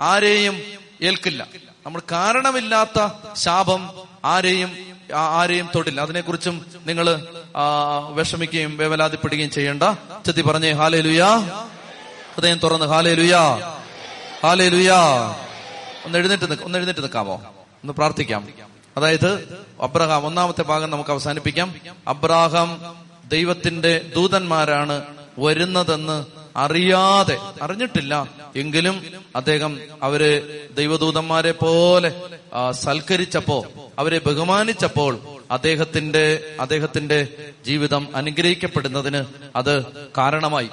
ആരെയും ഏൽക്കില്ല. നമ്മൾ കാരണമില്ലാത്ത ശാപം ആരെയും ആരെയും തൊടില്ല. അതിനെക്കുറിച്ചും നിങ്ങൾ വിഷമിക്കുകയും വേവലാതിപ്പെടുകയും ചെയ്യേണ്ട ചെത്തി പറഞ്ഞേ ഹാലേ ലുയാ ഹൃദയം തുറന്ന് ഹാലേ ലുയാ ഹാലേ ലുയാ ഒന്ന് എഴുന്നേറ്റ് ഒന്ന് എഴുന്നേറ്റ് നിൽക്കാമോ? ഒന്ന് പ്രാർത്ഥിക്കാം. അതായത് അബ്രഹാം ഒന്നാമത്തെ ഭാഗം നമുക്ക് അവസാനിപ്പിക്കാം. അബ്രാഹാം ദൈവത്തിന്റെ ദൂതന്മാരാണ് വരുന്നതെന്ന് അറിയാതെ അറിഞ്ഞിട്ടില്ല. എങ്കിലും അദ്ദേഹം അവരെ ദൈവദൂതന്മാരെ പോലെ സൽക്കരിച്ചപ്പോ അവരെ ബഹുമാനിച്ചപ്പോൾ അദ്ദേഹത്തിന്റെ അദ്ദേഹത്തിന്റെ ജീവിതം അനുഗ്രഹിക്കപ്പെടുന്നതിന് അത് കാരണമായി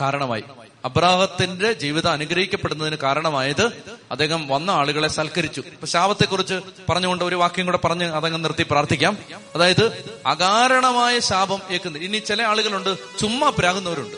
കാരണമായി. അബ്രാഹത്തിന്റെ ജീവിതം അനുഗ്രഹിക്കപ്പെടുന്നതിന് കാരണമായത് അദ്ദേഹം വന്ന ആളുകളെ സൽക്കരിച്ചു. ഇപ്പൊ ശാപത്തെക്കുറിച്ച് പറഞ്ഞുകൊണ്ട് ഒരു വാക്യം കൂടെ പറഞ്ഞ് അതങ്ങ് നിർത്തി പ്രാർത്ഥിക്കാം. അതായത് അകാരണമായ ശാപം ഏക്കുന്നത് ഇനി ചില ആളുകളുണ്ട് ചുമ്മാ പ്രാകുന്നവരുണ്ട്.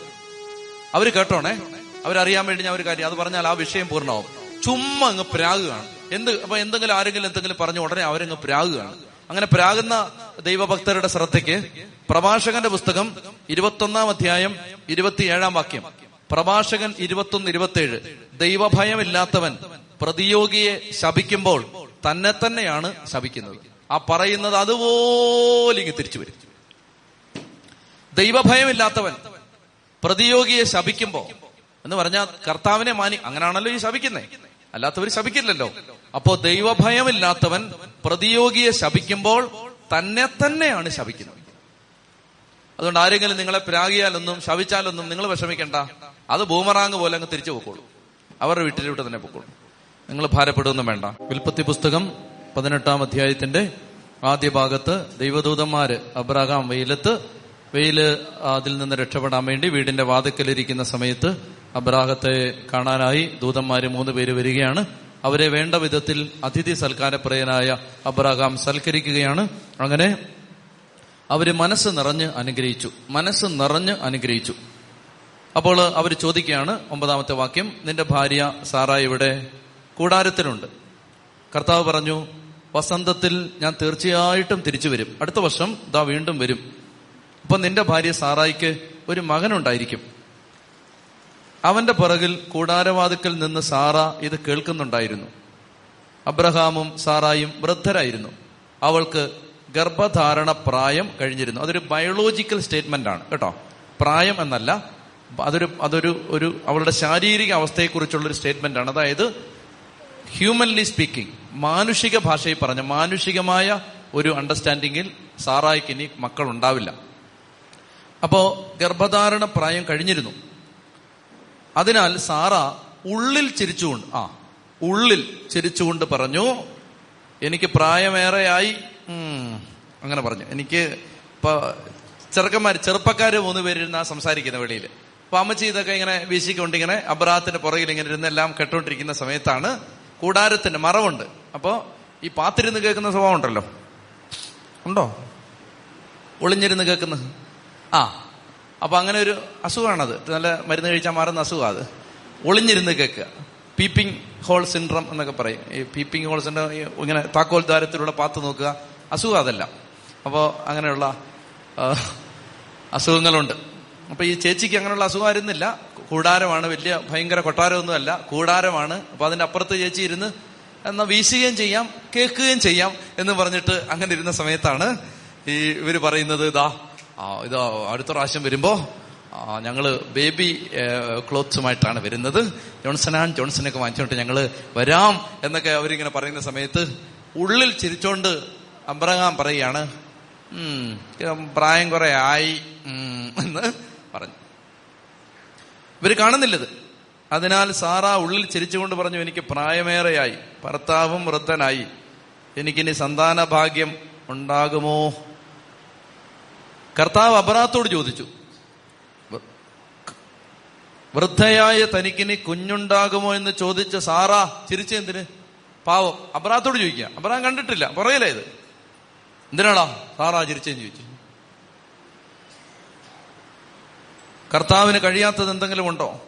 അവർ കേട്ടോണേ? അവരറിയാൻ വേണ്ടി ഞാൻ ഒരു കാര്യം അത് പറഞ്ഞാൽ ആ വിഷയം പൂർണമാവും. ചുമ്മാ അങ്ങ് പ്രാകുകയാണ്. എന്ത് അപ്പൊ എന്തെങ്കിലും ആരെങ്കിലും എന്തെങ്കിലും പറഞ്ഞു ഉടനെ അവരങ്ങ് പ്രാകുകയാണ്. അങ്ങനെ പ്രാകുന്ന ദൈവഭക്തരുടെ ശ്രദ്ധയ്ക്ക് പ്രഭാഷകന്റെ പുസ്തകം ഇരുപത്തൊന്നാം അധ്യായം ഇരുപത്തിയേഴാം വാക്യം. പ്രഭാഷകൻ ഇരുപത്തൊന്ന് ഇരുപത്തിയേഴ് ദൈവഭയമില്ലാത്തവൻ പ്രതിയോഗിയെ ശപിക്കുമ്പോൾ തന്നെ തന്നെയാണ് ശപിക്കുന്നത്. ആ പറയുന്നത് അതുപോലെ ഇങ്ങ് തിരിച്ചു വരും. ദൈവഭയമില്ലാത്തവൻ പ്രതിയോഗിയെ ശപിക്കുമ്പോ എന്ന് പറഞ്ഞാൽ കർത്താവിനെ മാനി അങ്ങനെയാണല്ലോ ഈ ശപിക്കുന്നേ. അല്ലാത്തവർ ശപിക്കില്ലല്ലോ. അപ്പോ ദൈവഭയമില്ലാത്തവൻ പ്രതിയോഗിയെ ശപിക്കുമ്പോൾ തന്നെ തന്നെയാണ് ശപിക്കുന്നത്. അതുകൊണ്ട് ആരെങ്കിലും നിങ്ങളെ പ്രാഗിയാലൊന്നും ശവിച്ചാലൊന്നും നിങ്ങൾ വിഷമിക്കണ്ട. അത് ബൂമറാങ് പോലെ അങ്ങ് തിരിച്ചു പൊക്കോളൂ. അവരുടെ വീട്ടിലോട്ട് തന്നെ പൊക്കോളൂ. നിങ്ങൾ ഭാരപ്പെടുകയൊന്നും വേണ്ട. വിൽപ്പത്തി പുസ്തകം പതിനെട്ടാം അധ്യായത്തിന്റെ ആദ്യ ഭാഗത്ത് ദൈവദൂതന്മാര് അബ്രഹാം വെയിലത്ത് വെയിൽ അതിൽ നിന്ന് രക്ഷപ്പെടാൻ വേണ്ടി വീടിന്റെ വാതിക്കലിരിക്കുന്ന സമയത്ത് അബ്രാഹത്തെ കാണാനായി ദൂതന്മാര് മൂന്ന് പേര് വരികയാണ്. അവരെ വേണ്ട വിധത്തിൽ അതിഥി സൽക്കാരപ്രിയനായ അബ്രാഹാം സൽക്കരിക്കുകയാണ്. അങ്ങനെ അവർ മനസ്സ് നിറഞ്ഞ് അനുഗ്രഹിച്ചു. മനസ്സ് നിറഞ്ഞ് അനുഗ്രഹിച്ചു. അപ്പോൾ അവർ ചോദിക്കുകയാണ് ഒമ്പതാമത്തെ വാക്യം നിന്റെ ഭാര്യ സാറായി ഇവിടെ കൂടാരത്തിലുണ്ട്. കർത്താവ് പറഞ്ഞു വസന്തത്തിൽ ഞാൻ തീർച്ചയായിട്ടും തിരിച്ചു വരും. അടുത്ത വർഷം ഇതാ വീണ്ടും വരും. അപ്പൊ നിന്റെ ഭാര്യ സാറായിക്ക് ഒരു മകനുണ്ടായിരിക്കും. അവന്റെ പിറകിൽ കൂടാരവാതുക്കൽ നിന്ന് സാറ ഇത് കേൾക്കുന്നുണ്ടായിരുന്നു. അബ്രഹാമും സാറായും വൃദ്ധരായിരുന്നു. അവൾക്ക് ഗർഭധാരണ പ്രായം കഴിഞ്ഞിരുന്നു. അതൊരു ബയോളജിക്കൽ സ്റ്റേറ്റ്മെന്റ് ആണ് കേട്ടോ. പ്രായം എന്നല്ല അതൊരു അതൊരു ഒരു അവളുടെ ശാരീരിക അവസ്ഥയെക്കുറിച്ചുള്ള ഒരു സ്റ്റേറ്റ്മെന്റ് ആണ് അതായത് ഹ്യൂമൻലി സ്പീക്കിംഗ് മാനുഷിക ഭാഷയിൽ പറഞ്ഞ മാനുഷികമായ ഒരു അണ്ടർസ്റ്റാൻഡിങ്ങിൽ സാറായിക്ക് ഇനി മക്കൾ ഉണ്ടാവില്ല അപ്പോ ഗർഭധാരണ പ്രായം കഴിഞ്ഞിരുന്നു. അതിനാൽ സാറ ഉള്ളിൽ ചിരിച്ചുകൊണ്ട് ആ ഉള്ളിൽ ചിരിച്ചുകൊണ്ട് പറഞ്ഞു എനിക്ക് പ്രായമേറെയായി. അങ്ങനെ പറഞ്ഞു. എനിക്ക് ഇപ്പൊ ചെറുക്കന്മാർ ചെറുപ്പക്കാർ മൂന്ന് പേരിരുന്നാ സംസാരിക്കുന്ന വെളിയിൽ അപ്പൊ അമ്മച്ചി ഇതൊക്കെ ഇങ്ങനെ വീശിക്കൊണ്ട് ഇങ്ങനെ അബ്രാത്തിന്റെ പുറകിൽ ഇങ്ങനെ ഇരുന്നെല്ലാം കെട്ടോണ്ടിരിക്കുന്ന സമയത്താണ് കൂടാരത്തിന്റെ മറവുണ്ട്. അപ്പോ ഈ പാത്തിരുന്ന് കേൾക്കുന്ന സ്വഭാവം ഉണ്ടല്ലോ? ഉണ്ടോ? ഒളിഞ്ഞിരുന്ന് കേൾക്കുന്നത്? ആ. അപ്പൊ അങ്ങനെ ഒരു അസുഖമാണത്. നല്ല മരുന്ന് കഴിച്ചാൽ മാറുന്ന അസുഖമാണ് അത്. ഒളിഞ്ഞിരുന്ന് കേൾക്കുക. പീപ്പിംഗ് ഹോൾ സിൻഡ്രം എന്നൊക്കെ പറയും. ഈ പീപ്പിംഗ് ഹോൾ സിൻഡ്രം ഇങ്ങനെ താക്കോൽ ദ്വാരത്തിലൂടെ പാത്ത് നോക്കുക. അസുഖം അതല്ല. അപ്പോൾ അങ്ങനെയുള്ള അസുഖങ്ങളുണ്ട്. അപ്പൊ ഈ ചേച്ചിക്ക് അങ്ങനെയുള്ള അസുഖമായിരുന്നില്ല. കൂടാരമാണ് വലിയ ഭയങ്കര കൊട്ടാരമൊന്നുമല്ല. കൂടാരമാണ്. അപ്പൊ അതിന്റെ അപ്പുറത്ത് ചേച്ചി ഇരുന്ന് എന്നാ വീശുകയും ചെയ്യാം കേൾക്കുകയും ചെയ്യാം എന്ന് പറഞ്ഞിട്ട് അങ്ങനെ ഇരുന്ന സമയത്താണ് ഈ ഇവർ പറയുന്നത് ഇതാ ഇതാ അടുത്ത പ്രാവശ്യം വരുമ്പോ ഞങ്ങൾ ബേബി ക്ലോത്ത്സുമായിട്ടാണ് വരുന്നത്. ജോൺസൺ ആൻഡ് ജോൺസണൊക്കെ വാങ്ങിച്ചോണ്ട് ഞങ്ങൾ വരാം എന്നൊക്കെ അവരിങ്ങനെ പറയുന്ന സമയത്ത് ഉള്ളിൽ ചിരിച്ചോണ്ട് അബ്രഹാം പറയുകയാണ്. ഉം, പ്രായം കുറെ ആയി. എന്ന് പറഞ്ഞു. ഇവർ കാണുന്നില്ലത്. അതിനാൽ സാറ ഉള്ളിൽ ചിരിച്ചുകൊണ്ട് പറഞ്ഞു എനിക്ക് പ്രായമേറെയായി. ഭർത്താവും വൃദ്ധനായി. എനിക്കിനി സന്താന ഭാഗ്യം ഉണ്ടാകുമോ? കർത്താവ് അബറാത്തോട് ചോദിച്ചു. വൃദ്ധയായ തനിക്കിനി കുഞ്ഞുണ്ടാകുമോ എന്ന് ചോദിച്ച സാറ ചിരിച്ചെന്തിന് പാവം. അബ്രാത്തോട് ചോദിക്കുക. അബ്രാം കണ്ടിട്ടില്ല. പറയലേ ഇത്. എന്തിനാടാ സാറാ ചിരിച്ചെന്ന് ചോദിച്ചു കർത്താവിന് കഴിയാത്തത് എന്തെങ്കിലും ഉണ്ടോ?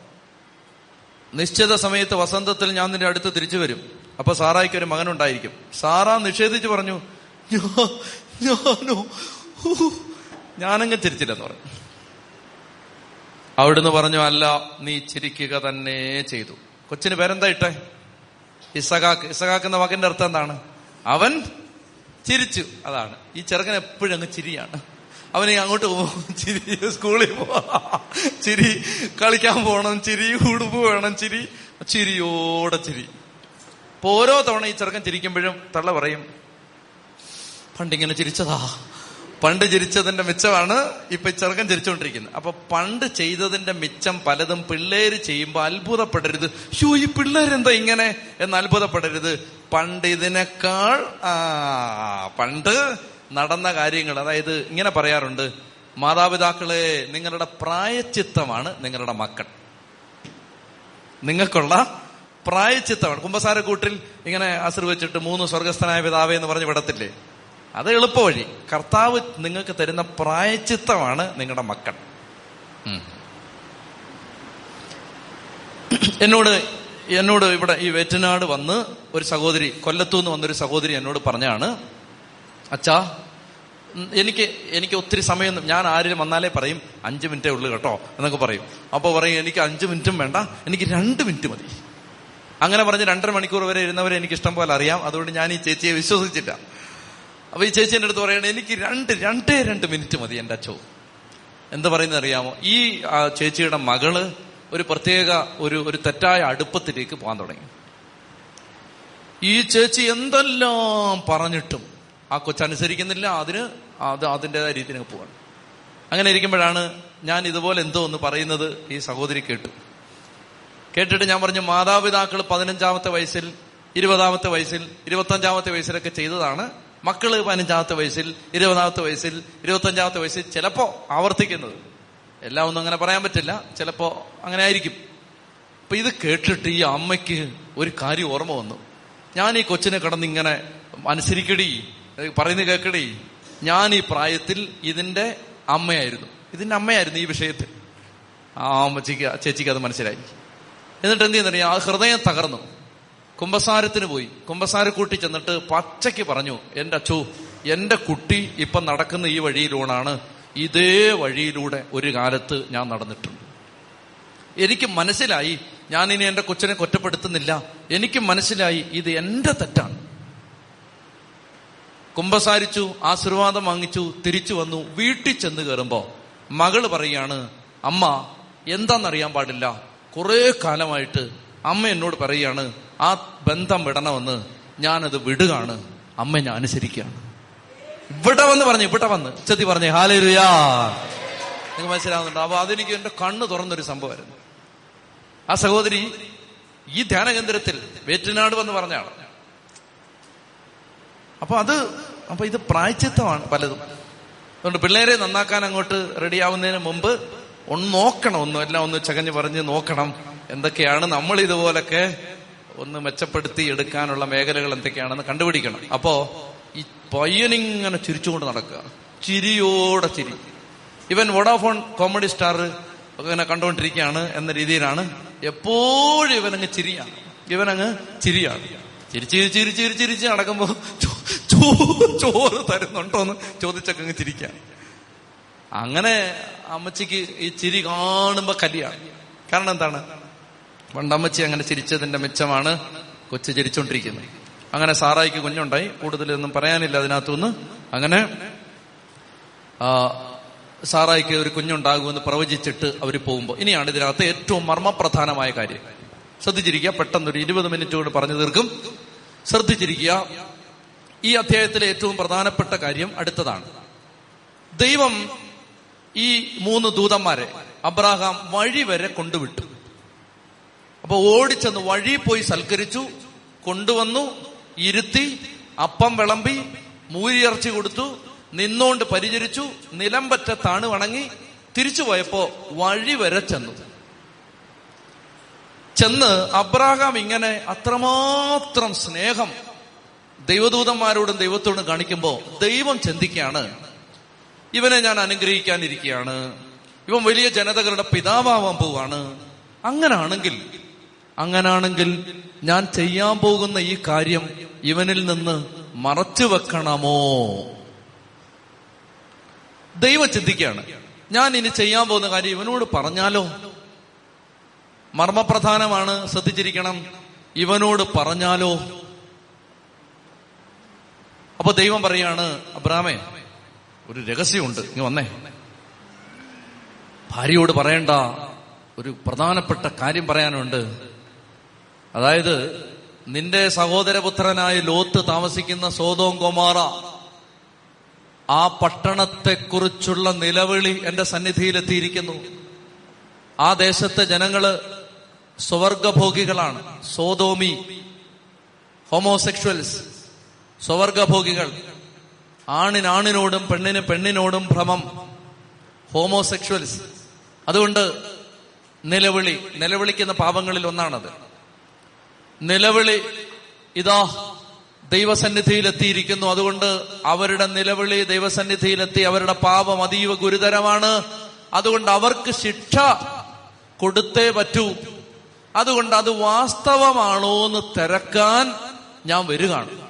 നിശ്ചിത സമയത്ത് വസന്തത്തിൽ ഞാൻ നിന്റെ അടുത്ത് തിരിച്ചു വരും. അപ്പൊ സാറായിക്ക് ഒരു മകനുണ്ടായിരിക്കും. സാറ നിഷേധിച്ച് പറഞ്ഞു "ഞാ- ഞാനോ ഹൂ, ഞാനങ്ങ് ചിരിച്ചില്ലെന്ന് പറഞ്ഞു. അവിടുന്ന് പറഞ്ഞു അല്ല നീ ചിരിക്കുക തന്നെ ചെയ്തു. കൊച്ചിന് പേരെന്താ ഇട്ടേ? ഇസഖാക്ക് ഇസഖാക്ക് എന്ന വാക്കിന്റെ അർത്ഥം എന്താണ്? അവൻ ചിരിച്ചു. അതാണ്. ഈ ചെറുക്കൻ എപ്പോഴും അങ്ങ് ചിരിയാണ്. അവന് അങ്ങോട്ട് പോകും. ചിരി സ്കൂളിൽ പോ ചിരി കളിക്കാൻ പോകണം. ചിരി ഉടുപ്പ് വേണം ചിരി ചിരിയോടെ ചിരി. അപ്പൊ ഓരോ തവണ ഈ ചെറുക്കൻ ചിരിക്കുമ്പോഴും തള്ള പറയും പണ്ടിങ്ങനെ ചിരിച്ചതാ. പണ്ട് ചിരിച്ചതിന്റെ മിച്ചമാണ് ഇപ്പൊ ചെറുക്കൻ ചിരിച്ചുകൊണ്ടിരിക്കുന്നത് അപ്പൊ പണ്ട് ചെയ്തതിന്റെ മിച്ചം പലതും പിള്ളേര് ചെയ്യുമ്പോൾ അത്ഭുതപ്പെടരുത്. ഷോ ഈ പിള്ളേരെന്താ ഇങ്ങനെ? എന്ന് അത്ഭുതപ്പെടരുത്. പണ്ട് ഇതിനേക്കാൾ ആ പണ്ട് നടന്ന കാര്യങ്ങൾ അതായത് ഇങ്ങനെ പറയാറുണ്ട് മാതാപിതാക്കളെ നിങ്ങളുടെ പ്രായച്ചിത്തമാണ് നിങ്ങളുടെ മക്കൾ. നിങ്ങൾക്കുള്ള പ്രായച്ചിത്തമാണ്. കുമ്പസാരക്കൂട്ടിൽ ഇങ്ങനെ ആശീർവച്ചിട്ട് മൂന്ന് സ്വർഗസ്ഥനായ പിതാവേ എന്ന് പറഞ്ഞ് വിടത്തില്ലേ? അത് എളുപ്പവഴി. കർത്താവ് നിങ്ങൾക്ക് തരുന്ന പ്രായച്ചിത്തമാണ് നിങ്ങളുടെ മക്കൾ. എന്നോട് എന്നോട് ഇവിടെ ഈ വേറ്റനാട് വന്ന് ഒരു സഹോദരി കൊല്ലത്തു നിന്ന് വന്നൊരു സഹോദരി എന്നോട് പറഞ്ഞാണ് അച്ഛാ എനിക്ക് എനിക്ക് ഒത്തിരി സമയം ഞാൻ ആരും വന്നാലേ പറയും അഞ്ച് മിനിറ്റേ ഉള്ളു കേട്ടോ എന്നൊക്കെ പറയും. അപ്പോൾ പറയും എനിക്ക് അഞ്ച് മിനിറ്റും വേണ്ട എനിക്ക് രണ്ട് മിനിറ്റ് മതി. അങ്ങനെ പറഞ്ഞ് രണ്ടര മണിക്കൂർ വരെ ഇരുന്നവരെ എനിക്ക് ഇഷ്ടം പോലെ അറിയാം. അതുകൊണ്ട് ഞാൻ ഈ ചേച്ചിയെ വിശ്വസിച്ചില്ല അപ്പൊ ഈ ചേച്ചിന്റെ അടുത്ത് പറയണേ എനിക്ക് രണ്ട് രണ്ടേ രണ്ട് മിനിറ്റ് മതി എന്റെ അച്ഛോ. എന്താ പറയുന്നത് അറിയാമോ? ഈ ചേച്ചിയുടെ മകൾ ഒരു പ്രത്യേക ഒരു ഒരു തെറ്റായ അടുപ്പത്തിലേക്ക് പോകാൻ തുടങ്ങി. ഈ ചേച്ചി എന്തെല്ലാം പറഞ്ഞിട്ടും ആ കൊച്ചനുസരിക്കുന്നില്ല അതിന് അത് അതിന്റെതായ രീതിയിൽ പോവാണ്. അങ്ങനെ ഇരിക്കുമ്പോഴാണ് ഞാൻ ഇതുപോലെ എന്തോ ഒന്ന് പറയുന്നത് ഈ സഹോദരി കേട്ടു. കേട്ടിട്ട് ഞാൻ പറഞ്ഞു മാതാപിതാക്കൾ പതിനഞ്ചാമത്തെ വയസ്സിൽ ഇരുപതാമത്തെ വയസ്സിൽ ഇരുപത്തഞ്ചാമത്തെ വയസ്സിലൊക്കെ ചെയ്തതാണ്. മക്കൾ പതിനഞ്ചാമത്തെ വയസ്സിൽ ഇരുപതാമത്തെ വയസ്സിൽ ഇരുപത്തഞ്ചാമത്തെ വയസ്സിൽ ചിലപ്പോ ആവർത്തിക്കുന്നത്. എല്ലാം ഒന്നും അങ്ങനെ പറയാൻ പറ്റില്ല ചിലപ്പോ അങ്ങനെ ആയിരിക്കും. അപ്പൊ ഇത് കേട്ടിട്ട് ഈ അമ്മയ്ക്ക് ഒരു കാര്യം ഓർമ്മ വന്നു. ഞാൻ ഈ കൊച്ചിനെ കടന്ന് ഇങ്ങനെ അനുസരിക്കടി പറയുന്നത് കേൾക്കണേ ഞാൻ ഈ പ്രായത്തിൽ ഇതിന്റെ അമ്മയായിരുന്നു. ഇതിന്റെ അമ്മയായിരുന്നു ഈ വിഷയത്തിൽ. ആ അമ്മച്ചിക്ക് ചേച്ചിക്ക് അത് മനസ്സിലായി. എന്നിട്ട് എന്ത് ചെയ്യുന്നറിയാം? ആ ഹൃദയം തകർന്നു. കുമ്പസാരത്തിന് പോയി. കുംഭസാര കൂട്ടി ചെന്നിട്ട് പച്ചയ്ക്ക് പറഞ്ഞു എന്റെ അച്ചു എന്റെ കുട്ടി ഇപ്പൊ നടക്കുന്ന ഈ വഴിയിലൂടാണ് ഇതേ വഴിയിലൂടെ ഒരു കാലത്ത് ഞാൻ നടന്നിട്ടുണ്ട്. എനിക്ക് മനസ്സിലായി ഞാൻ ഇനി എന്റെ കൊച്ചിനെ കുറ്റപ്പെടുത്തുന്നില്ല. എനിക്ക് മനസ്സിലായി ഇത് എന്റെ തെറ്റാണ്. കുമ്പസാരിച്ചു ആശീർവാദം വാങ്ങിച്ചു തിരിച്ചു വന്നു വീട്ടിൽ ചെന്ന് കയറുമ്പോ മകൾ പറയാണ് അമ്മ എന്താണെന്നറിയാൻ പാടില്ല. കുറെ കാലമായിട്ട് അമ്മ എന്നോട് പറയാണ് ആ ബന്ധം വിടണമെന്ന്. ഞാനത് വിടുകയാണ്. അമ്മ ഞാൻ അനുസരിക്കുകയാണ്. ഇവിടെ വന്ന് പറഞ്ഞു ഇവിടെ വന്ന്. ചെത്തി പറഞ്ഞേ ഹാലരുയാ നിങ്ങൾക്ക് മനസ്സിലാവുന്നുണ്ട്? അപ്പൊ അതെനിക്ക് എന്റെ കണ്ണ് തുറന്നൊരു സംഭവമായിരുന്നു. ആ സഹോദരി ഈ ധ്യാനകേന്ദ്രത്തിൽ വേറ്റനാട് വന്ന് പറഞ്ഞാണ് അപ്പൊ അത് അപ്പൊ ഇത് പ്രായച്ചിത്തമാണ് പലതും. അതുകൊണ്ട് പിള്ളേരെ നന്നാക്കാൻ അങ്ങോട്ട് റെഡിയാവുന്നതിന് മുമ്പ് ഒന്ന് നോക്കണം ഒന്ന് എല്ലാം ഒന്ന് ചകഞ്ഞ് പറഞ്ഞ് നോക്കണം എന്തൊക്കെയാണ് നമ്മൾ ഇതുപോലൊക്കെ ഒന്ന് മെച്ചപ്പെടുത്തി എടുക്കാനുള്ള മേഖലകൾ എന്തൊക്കെയാണെന്ന് കണ്ടുപിടിക്കണം. അപ്പോ ഈ പയ്യനിങ്ങനെ ചിരിച്ചുകൊണ്ട് നടക്കുക. ചിരിയോടെ ചിരി. ഇവൻ വോഡാഫോൺ കോമഡി സ്റ്റാർ ഇങ്ങനെ കണ്ടുകൊണ്ടിരിക്കുകയാണ് എന്ന രീതിയിലാണ് എപ്പോഴും ഇവനങ്ങ് ചിരിയാണ്. ഇവനങ്ങ് ചിരിയാണ്. ചിരിച്ച് ചിരിച്ച് ചിരിച്ച് ചിരിച്ച് ചിരിച്ച് നടക്കുമ്പോ ചോറ് തരുന്നുണ്ടോ എന്ന് ചോദിച്ചൊക്കെ അങ്ങ് ചിരിക്കാം. അങ്ങനെ അമ്മച്ചിക്ക് ഈ ചിരി കാണുമ്പോ കലിയാണ് കാരണം എന്താണ്? പണ്ടമ്മച്ചി അങ്ങനെ ചിരിച്ചതിന്റെ മിച്ചമാണ് കൊച്ചു ചിരിച്ചോണ്ടിരിക്കുന്നത് അങ്ങനെ സാറായിക്ക് കുഞ്ഞുണ്ടായി. കൂടുതലൊന്നും പറയാനില്ല അതിനകത്തുനിന്ന്. അങ്ങനെ സാറായിക്ക് ഒരു കുഞ്ഞുണ്ടാകുമെന്ന് പ്രവചിച്ചിട്ട് അവർ പോകുമ്പോൾ ഇനിയാണ് ഇതിനകത്ത് ഏറ്റവും മർമ്മപ്രധാനമായ കാര്യം. ശ്രദ്ധിച്ചിരിക്കുക പെട്ടെന്ന് ഒരു ഇരുപത് മിനിറ്റ് കൊണ്ട് പറഞ്ഞു തീർക്കും. ശ്രദ്ധിച്ചിരിക്കുക ഈ അധ്യായത്തിലെ ഏറ്റവും പ്രധാനപ്പെട്ട കാര്യം അടുത്തതാണ്. ദൈവം ഈ മൂന്ന് ദൂതന്മാരെ അബ്രാഹാം വഴി വരെ കൊണ്ടുവിട്ടു. അപ്പൊ ഓടിച്ചെന്ന് വഴി പോയി സൽക്കരിച്ചു കൊണ്ടുവന്നു ഇരുത്തി അപ്പം വിളമ്പി മൂരിയർച്ചി കൊടുത്തു നിന്നോണ്ട് പരിചരിച്ചു നിലംപറ്റ താണു വണങ്ങി തിരിച്ചു പോയപ്പോ വഴി വരെ ചെന്നു. ചെന്ന് അബ്രാഹാം ഇങ്ങനെ അത്രമാത്രം സ്നേഹം ദൈവദൂതന്മാരോടും ദൈവത്തോടും കാണിക്കുമ്പോൾ ദൈവം ചിന്തിക്കുകയാണ്. ഇവനെ ഞാൻ അനുഗ്രഹിക്കാനിരിക്കുകയാണ്. ഇവൻ വലിയ ജനതകളുടെ പിതാവാവാൻ പോവാണ്. അങ്ങനാണെങ്കിൽ അങ്ങനാണെങ്കിൽ ഞാൻ ചെയ്യാൻ പോകുന്ന ഈ കാര്യം ഇവനിൽ നിന്ന് മറച്ചു വെക്കണമോ? ദൈവം ചിന്തിക്കുകയാണ്. ഞാൻ ഇനി ചെയ്യാൻ പോകുന്ന കാര്യം ഇവനോട് പറഞ്ഞാലോ? മർമ്മപ്രധാനമാണ് ശ്രദ്ധിച്ചിരിക്കണം. ഇവനോട് പറഞ്ഞാലോ? അപ്പൊ ദൈവം പറയാണ് അബ്രാമേ ഒരു രഹസ്യമുണ്ട്. നീ വന്നേ. ഭാര്യയോട് പറയേണ്ട ഒരു പ്രധാനപ്പെട്ട കാര്യം പറയാനുണ്ട്. അതായത് നിന്റെ സഹോദരപുത്രനായ ലോത്ത് താമസിക്കുന്ന സോതോം കൊമാറ ആ പട്ടണത്തെക്കുറിച്ചുള്ള നിലവിളി എന്റെ സന്നിധിയിലെത്തിയിരിക്കുന്നു. ആ ദേശത്തെ ജനങ്ങൾ സ്വവർഗഭോഗികളാണ് സോതോമി ഹോമോസെക്ഷൽസ് സ്വവർഗഭോഗികൾ ആണിനാണിനോടും പെണ്ണിന് പെണ്ണിനോടും ഭ്രമം. ഹോമോസെക്ഷൽസ് അതുകൊണ്ട് നിലവിളി നിലവിളിക്കുന്ന പാപങ്ങളിൽ ഒന്നാണത്. നിലവിളി ഇതാ ദൈവസന്നിധിയിലെത്തിയിരിക്കുന്നു. അതുകൊണ്ട് അവരുടെ നിലവിളി ദൈവസന്നിധിയിലെത്തി അവരുടെ പാപം അതീവ ഗുരുതരമാണ്. അതുകൊണ്ട് അവർക്ക് ശിക്ഷ കൊടുത്തേ പറ്റൂ. അതുകൊണ്ട് അത് വാസ്തവമാണോ എന്ന് തിരക്കാൻ ഞാൻ വരികയാണ്.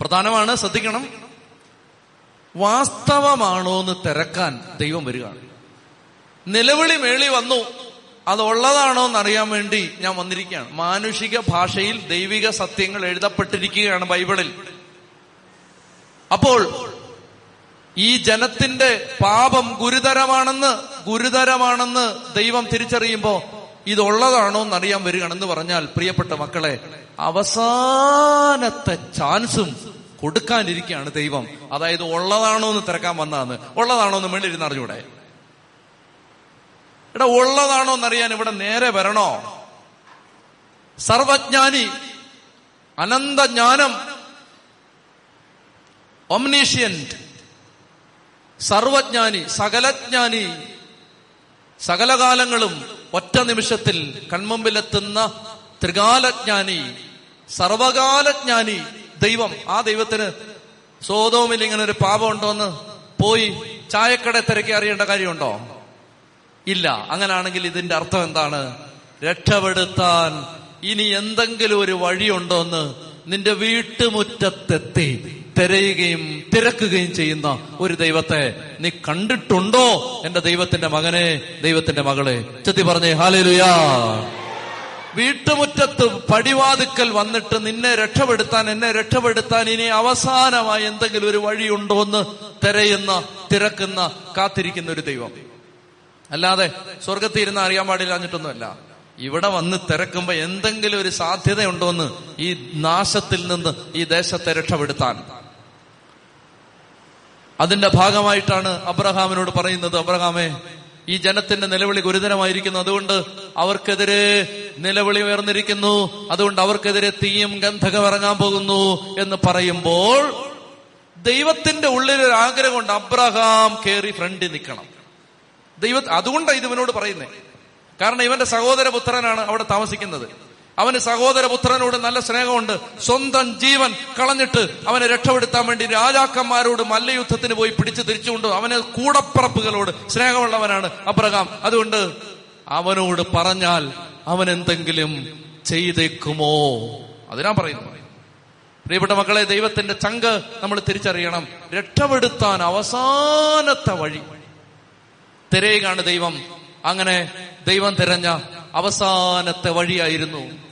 പ്രധാനമാണ് ശ്രദ്ധിക്കണം. വാസ്തവമാണോ എന്ന് തിരക്കാൻ ദൈവം വരികയാണ്. നിലവിളി മേളി വന്നു. അത് ഉള്ളതാണോ എന്നറിയാൻ വേണ്ടി ഞാൻ വന്നിരിക്കുകയാണ്. മാനുഷിക ഭാഷയിൽ ദൈവിക സത്യങ്ങൾ എഴുതപ്പെട്ടിരിക്കുകയാണ് ബൈബിളിൽ. അപ്പോൾ ഈ ജനത്തിന്റെ പാപം ഗുരുതരമാണെന്ന് ഗുരുതരമാണെന്ന് ദൈവം തിരിച്ചറിയുമ്പോ ഇതുള്ളതാണോ എന്നറിയാൻ വരികയാണെന്ന് പറഞ്ഞാൽ പ്രിയപ്പെട്ട മക്കളെ അവസാനത്തെ ചാൻസും കൊടുക്കാനിരിക്കുകയാണ് ദൈവം. അതായത് ഉള്ളതാണോ എന്ന് തിരക്കാൻ വന്നതാണ്. ഉള്ളതാണോ എന്ന് മേളിരുന്ന് അറിഞ്ഞൂടെ? ഇവിടെ ഉള്ളതാണോ എന്നറിയാൻ ഇവിടെ നേരെ വരണോ? സർവജ്ഞാനി അനന്തജ്ഞാനം ഒംനീഷ്യന്റ് സർവജ്ഞാനി സകലജ്ഞാനി സകലകാലങ്ങളും ഒറ്റ നിമിഷത്തിൽ കൺമുമ്പിലെത്തുന്ന ത്രികാലജ്ഞാനി സർവകാലജ്ഞാനി ദൈവം. ആ ദൈവത്തിന് സോതോമിൽ ഇങ്ങനെ ഒരു പാപം ഉണ്ടോന്ന് പോയി ചായക്കട തിരക്കി അറിയേണ്ട കാര്യമുണ്ടോ? ഇല്ല. അങ്ങനാണെങ്കിൽ ഇതിന്റെ അർത്ഥം എന്താണ്? രക്ഷപ്പെടുത്താൻ ഇനി എന്തെങ്കിലും ഒരു വഴിയുണ്ടോന്ന് നിന്റെ വീട്ടുമുറ്റത്തെത്തി. തിരയുകയും തിരക്കുകയും ചെയ്യുന്ന ഒരു ദൈവത്തെ നീ കണ്ടിട്ടുണ്ടോ? എന്റെ ദൈവത്തിന്റെ മകനെ ദൈവത്തിന്റെ മകളെ. ചെത്തി പറഞ്ഞേ ഹാലേലുയാ. വീട്ടുമുറ്റത്ത് പടിവാതുക്കൽ വന്നിട്ട് നിന്നെ രക്ഷപ്പെടുത്താൻ എന്നെ രക്ഷപ്പെടുത്താൻ ഇനി അവസാനമായി എന്തെങ്കിലും ഒരു വഴിയുണ്ടോ എന്ന് തിരയുന്ന തിരക്കുന്ന കാത്തിരിക്കുന്ന ഒരു ദൈവം. അല്ലാതെ സ്വർഗത്തിൽ ഇരുന്ന് അറിയാൻ പാടില്ലാഞ്ഞിട്ടൊന്നുമല്ല ഇവിടെ വന്ന് തിരക്കുമ്പോ എന്തെങ്കിലും ഒരു സാധ്യതയുണ്ടോ എന്ന് ഈ നാശത്തിൽ നിന്ന് ഈ ദേശത്തെ രക്ഷപ്പെടുത്താൻ. അതിന്റെ ഭാഗമായിട്ടാണ് അബ്രഹാമിനോട് പറയുന്നത് അബ്രഹാമേ ഈ ജനത്തിന്റെ നിലവിളി ഗുരുതരമായിരിക്കുന്നു. അതുകൊണ്ട് അവർക്കെതിരെ നിലവിളി ഉയർന്നിരിക്കുന്നു. അതുകൊണ്ട് അവർക്കെതിരെ തീയും ഗന്ധകം ഇറങ്ങാൻ പോകുന്നു. എന്ന് പറയുമ്പോൾ ദൈവത്തിന്റെ ഉള്ളിൽ ഒരു ആഗ്രഹം കൊണ്ട് അബ്രഹാം കേറി ഫ്രണ്ടിൽ നിൽക്കണം. ദൈവ അതുകൊണ്ടാണ് ഇത് ഇവനോട് പറയുന്നത് കാരണം ഇവന്റെ സഹോദരപുത്രനാണ് അവിടെ താമസിക്കുന്നത്. അവന് സഹോദരപുത്രനോട് നല്ല സ്നേഹമുണ്ട്. സ്വന്തം ജീവൻ കളഞ്ഞിട്ട് അവനെ രക്ഷപ്പെടുത്താൻ വേണ്ടി രാജാക്കന്മാരോട് മല്ലയുദ്ധത്തിന് പോയി പിടിച്ചു തിരിച്ചുകൊണ്ട് അവന് കൂടപ്പറപ്പുകളോട് സ്നേഹമുള്ളവനാണ് അബ്രഹാം. അതുകൊണ്ട് അവനോട് പറഞ്ഞാൽ അവൻ എന്തെങ്കിലും ചെയ്തേക്കുമോ അതിനാ പറയുന്നു. പ്രിയപ്പെട്ട മക്കളെ ദൈവത്തിന്റെ ചങ്ക് നമ്മൾ തിരിച്ചറിയണം. രക്ഷപ്പെടുത്താൻ അവസാനത്തെ വഴി. തിരയുകയാണ് ദൈവം. അങ്ങനെ ദൈവം തിരഞ്ഞ അവസാനത്തെ വഴിയായിരുന്നു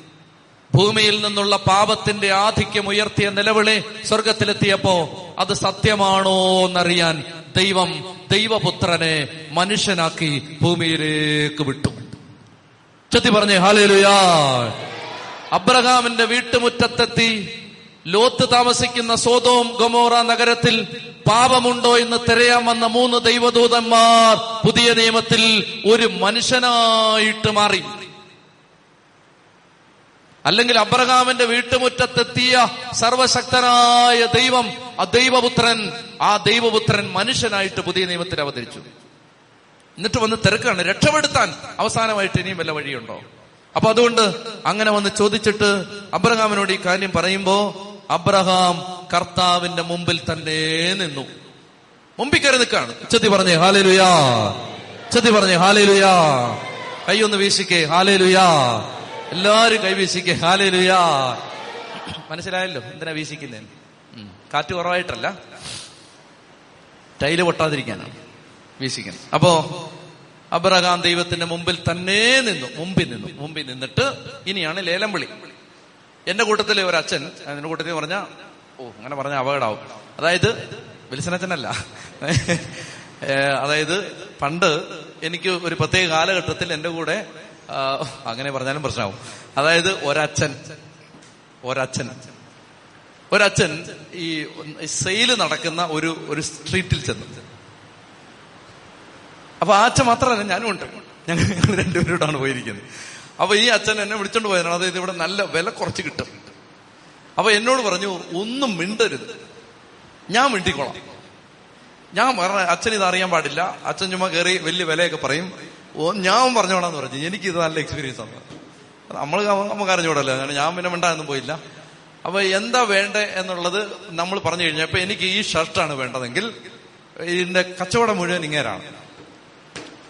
ഭൂമിയിൽ നിന്നുള്ള പാപത്തിന്റെ ആധിക്യം ഉയർത്തിയ നിലവിളി സ്വർഗത്തിലെത്തിയപ്പോ അത് സത്യമാണോ എന്നറിയാൻ ദൈവം ദൈവപുത്രനെ മനുഷ്യനാക്കി ഭൂമിയിലേക്ക് വിട്ടു. ചെത്തി പറഞ്ഞേ ഹാലേലുയാ. അബ്രഹാമിന്റെ വീട്ടുമുറ്റത്തെത്തി. ലോത്ത് താമസിക്കുന്ന സോതോം ഗൊമോറ നഗരത്തിൽ പാപമുണ്ടോ എന്ന് തിരയാൻ വന്ന മൂന്ന് ദൈവദൂതന്മാർ പുതിയ നിയമത്തിൽ ഒരു മനുഷ്യനായിട്ട് മാറി. അല്ലെങ്കിൽ അബ്രഹാമിന്റെ വീട്ടുമുറ്റത്തെത്തിയ സർവശക്തനായ ദൈവം ആ ദൈവപുത്രൻ ആ ദൈവപുത്രൻ മനുഷ്യനായിട്ട് പുതിയ നിയമത്തിൽ അവതരിച്ചു. എന്നിട്ട് വന്ന് തിരക്കാണ്. രക്ഷപ്പെടുത്താൻ അവസാനമായിട്ട് ഇനിയും വല്ല വഴിയുണ്ടോ? അപ്പൊ അതുകൊണ്ട് അങ്ങനെ വന്ന് ചോദിച്ചിട്ട് അബ്രഹാമിനോട് ഈ കാര്യം പറയുമ്പോ അബ്രഹാം കർത്താവിന്റെ മുമ്പിൽ തന്നെ നിന്നു. മുമ്പിൽ കയറി നിൽക്കാണ് ചെത്തി പറഞ്ഞേ ഹാലേലുയാ. ചെത്തി പറഞ്ഞേ ഹാലേലുയാ. ഒന്ന് വീശിക്കേ ഹാലേലുയാ. എല്ലാരും കൈ വീശിക്കേ ഹാലേലുയാ മനസ്സിലായല്ലോ എന്തിനാ വീശിക്കുന്നേ? കാറ്റ് കുറവായിട്ടല്ല. ടൈൽ പൊട്ടാതിരിക്കാനാണ് വീശിക്കുന്നത്. അപ്പോ അബ്രഹാം ദൈവത്തിന്റെ മുമ്പിൽ തന്നെ നിന്നു. മുമ്പിൽ നിന്നു. മുമ്പിൽ നിന്നിട്ട് ഇനിയാണ് ലേലം വിളി എന്റെ കൂട്ടത്തിലെ ഒരു അച്ഛൻ എന്റെ കൂട്ടത്തിൽ പറഞ്ഞ ഓ അങ്ങനെ പറഞ്ഞ അപകടാവും അതായത് വിൽസനച്ഛനല്ല. അതായത് പണ്ട് എനിക്ക് ഒരു പ്രത്യേക കാലഘട്ടത്തിൽ എന്റെ കൂടെ അങ്ങനെ പറഞ്ഞാലും പ്രശ്നമാവും. അതായത് ഒരച്ഛൻ ഒരച്ഛൻ. ഒരച്ഛൻ ഈ സെയിൽ നടക്കുന്ന ഒരു ഒരു സ്ട്രീറ്റിൽ ചെന്നു. അപ്പൊ ആ അച്ഛൻ മാത്രമല്ല ഞാനും ഉണ്ട്. ഞങ്ങൾ രണ്ടുപേരോടാണ് പോയിരിക്കുന്നത്. അപ്പൊ ഈ അച്ഛൻ എന്നെ വിളിച്ചോണ്ട് പോയതാണ്. അതായത് ഇവിടെ നല്ല വില കുറച്ച് കിട്ടും. അപ്പൊ എന്നോട് പറഞ്ഞു ഒന്നും മിണ്ടരുത്. ഞാൻ മിണ്ടിക്കോളാം. ഞാൻ പറഞ്ഞ അച്ഛൻ ഇത് അറിയാൻ പാടില്ല. അച്ഛൻ ചുമ്മാ കയറി വലിയ വിലയൊക്കെ പറയും. ഞാൻ പറഞ്ഞോടാന്ന് പറഞ്ഞു. എനിക്ക് ഇത് നല്ല എക്സ്പീരിയൻസ് ആണ്. നമ്മൾ നമുക്ക് അറിഞ്ഞുകൂടല്ലോ. ഞാൻ പിന്നെ മിണ്ടാന്നും പോയില്ല. അപ്പൊ എന്താ വേണ്ടേ എന്നുള്ളത് നമ്മൾ പറഞ്ഞു കഴിഞ്ഞപ്പോ എനിക്ക് ഈ ഷർട്ടാണ് വേണ്ടതെങ്കിൽ ഇതിന്റെ കച്ചവടം മുഴുവൻ ഇങ്ങേരാണ്.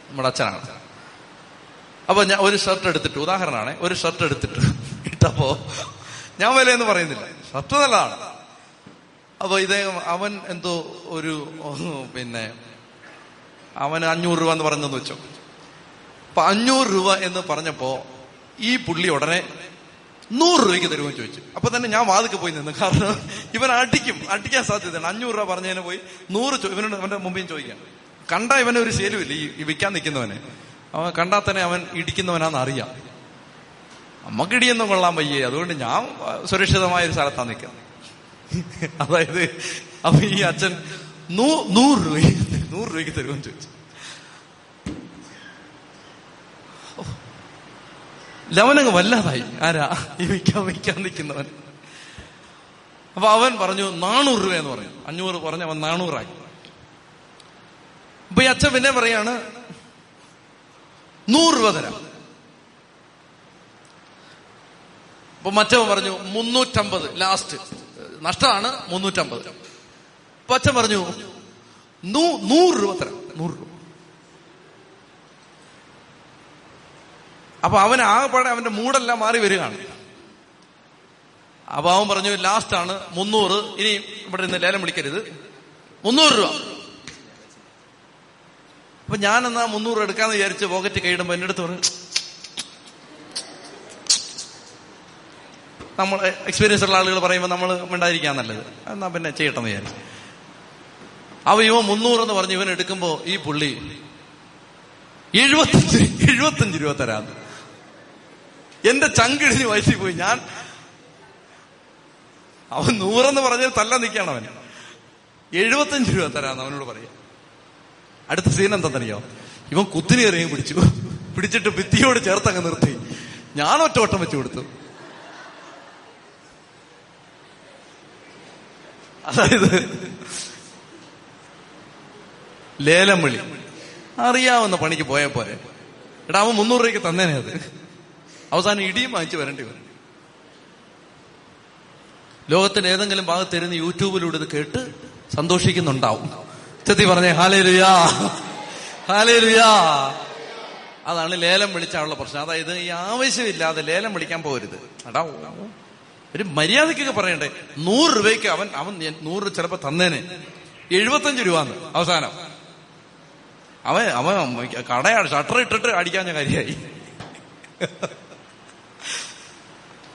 നമ്മുടെ അച്ഛനാണ്. അപ്പൊ ഞാൻ ഒരു ഷർട്ട് എടുത്തിട്ട്. ഉദാഹരണമാണ് ഒരു ഷർട്ട് എടുത്തിട്ട്. ഇട്ടപ്പോ ഞാൻ വിലയെന്ന് പറയുന്നില്ല. ഷർട്ട് നല്ലതാണ്. അപ്പൊ ഇദ്ദേഹം അവൻ എന്തോ ഒരു പിന്നെ അവന് അഞ്ഞൂറ് രൂപ എന്ന് പറഞ്ഞെന്ന് വെച്ചോ. അപ്പൊ അഞ്ഞൂറ് രൂപ എന്ന് പറഞ്ഞപ്പോ ഈ പുള്ളി ഉടനെ നൂറ് രൂപയ്ക്ക് തരുമെന്ന് ചോദിച്ചു. അപ്പൊ തന്നെ ഞാൻ വാതിക്ക് പോയി നിന്ന്. കാരണം ഇവൻ അടിക്കും. അടിക്കാൻ സാധ്യതയാണ് അഞ്ഞൂറ് രൂപ പറഞ്ഞതിന് പോയി നൂറ് ഇവനോട് അവന്റെ മുമ്പിൽ ചോദിക്കാം. കണ്ട ഇവനെ ഒരു ശേലുമില്ല ഈ വിൽക്കാൻ നിൽക്കുന്നവനെ. അവൻ കണ്ടാൽ തന്നെ അവൻ ഇടിക്കുന്നവനാന്ന് അറിയാം. നമുക്ക് ഇടിയൊന്നും കൊള്ളാൻ വയ്യേ. അതുകൊണ്ട് ഞാൻ സുരക്ഷിതമായ ഒരു സ്ഥലത്താണ് നിൽക്കുന്നത് അതായത് അപ്പൊ ഈ അച്ഛൻ നൂറ് രൂപ നൂറ് രൂപയ്ക്ക് തരുമെന്ന് ചോദിച്ചു. ലവനങ്ങ് വല്ലാതായി. ആരാ? ഈ വിൽക്കാൻ വിൽക്കാൻ നിൽക്കുന്നവൻ. അപ്പൊ അവൻ പറഞ്ഞു നാനൂറ് രൂപ എന്ന് പറഞ്ഞു. അഞ്ഞൂറ് പറഞ്ഞു അവൻ നാനൂറായി. അപ്പൊ ഈ അച്ഛൻ പിന്നെ പറയാണ് നൂറ് രൂപ തരാം. അപ്പൊ മറ്റവൻ പറഞ്ഞു മുന്നൂറ്റമ്പത് ലാസ്റ്റ് നഷ്ടമാണ് മുന്നൂറ്റമ്പത്. അപ്പൊ അച്ഛൻ പറഞ്ഞു നൂറ് രൂപ തരാം. നൂറ് രൂപ. അപ്പൊ അവൻ ആകെപ്പാടെ അവന്റെ മൂടെല്ലാം മാറി വരികയാണ്. അപ്പൊ അവൻ പറഞ്ഞു ലാസ്റ്റ് ആണ് മുന്നൂറ്. ഇനി ഇവിടെ നിന്ന് ലേലം വിളിക്കരുത്. മുന്നൂറ് രൂപ. അപ്പൊ ഞാൻ എന്നാ മുന്നൂറ് എടുക്കാന്ന് വിചാരിച്ച് പോക്കറ്റ് കൈയിടുമ്പോ എന്റെ അടുത്ത് പറഞ്ഞു നമ്മൾ എക്സ്പീരിയൻസ് ഉള്ള ആളുകൾ പറയുമ്പോൾ നമ്മൾ മിണ്ടായിരിക്കാൻ നല്ലത്. എന്നാ പിന്നെ ചെയ്യട്ടെന്ന് വിചാരിച്ചു. അവ ഇവ മുന്നൂറ് എന്ന് പറഞ്ഞു ഇവൻ എടുക്കുമ്പോ ഈ പുള്ളി എഴുപത്തഞ്ച് എഴുപത്തഞ്ച് രൂപ തരാന്ന്. എന്റെ ചങ്കിഴിഞ്ഞ് വയസ്സിൽ പോയി. ഞാൻ അവൻ നൂറെന്ന് പറഞ്ഞാൽ തല്ല നിൽക്കുകയാണ് അവൻ. എഴുപത്തഞ്ച് രൂപ തരാന്ന് അവനോട് പറയാം. അടുത്ത സീൻ എന്താണെന്നറിയോ? ഇവൻ കുത്തിനി എറിയും പിടിച്ചു. പിടിച്ചിട്ട് ഭിത്തിയോട് ചേർത്ത് അങ്ങ് നിർത്തി. ഞാൻ ഒറ്റ ഓട്ടം വെച്ചു കൊടുത്തു. അതായത് ലേലം വിളി. അറിയാവുന്ന പണിക്ക് പോയ പോലെ എടാ അവൻ മുന്നൂറ് രൂപയ്ക്ക് തന്നേനെ അത്. അവസാനം ഇടിയും വാങ്ങിച്ചു വരേണ്ടി വരും. ലോകത്തിന്റെ ഏതെങ്കിലും ഭാഗത്ത് ഇരുന്ന് യൂട്യൂബിലൂടെ ഇത് കേട്ട് സന്തോഷിക്കുന്നുണ്ടാവും. ചെത്തി പറഞ്ഞേ ഹാലേ ലുയാ ഹാലേ ലുയാ അതാണ് ലേലം വിളിച്ചാനുള്ള പ്രശ്നം. അതായത് ഈ ആവശ്യമില്ലാതെ ലേലം വിളിക്കാൻ പോകരുത്. അടാ ഒരു മര്യാദക്കൊക്കെ പറയണ്ടേ. നൂറ് രൂപയ്ക്ക് അവൻ അവൻ നൂറ് ചിലപ്പോ തന്നേനെ. എഴുപത്തഞ്ച് രൂപന്ന് അവസാനം. അവൻ അവൻ കടയാണ് ഷട്ടർ ഇട്ടിട്ട് അടിക്കാഞ്ഞ കാര്യമായി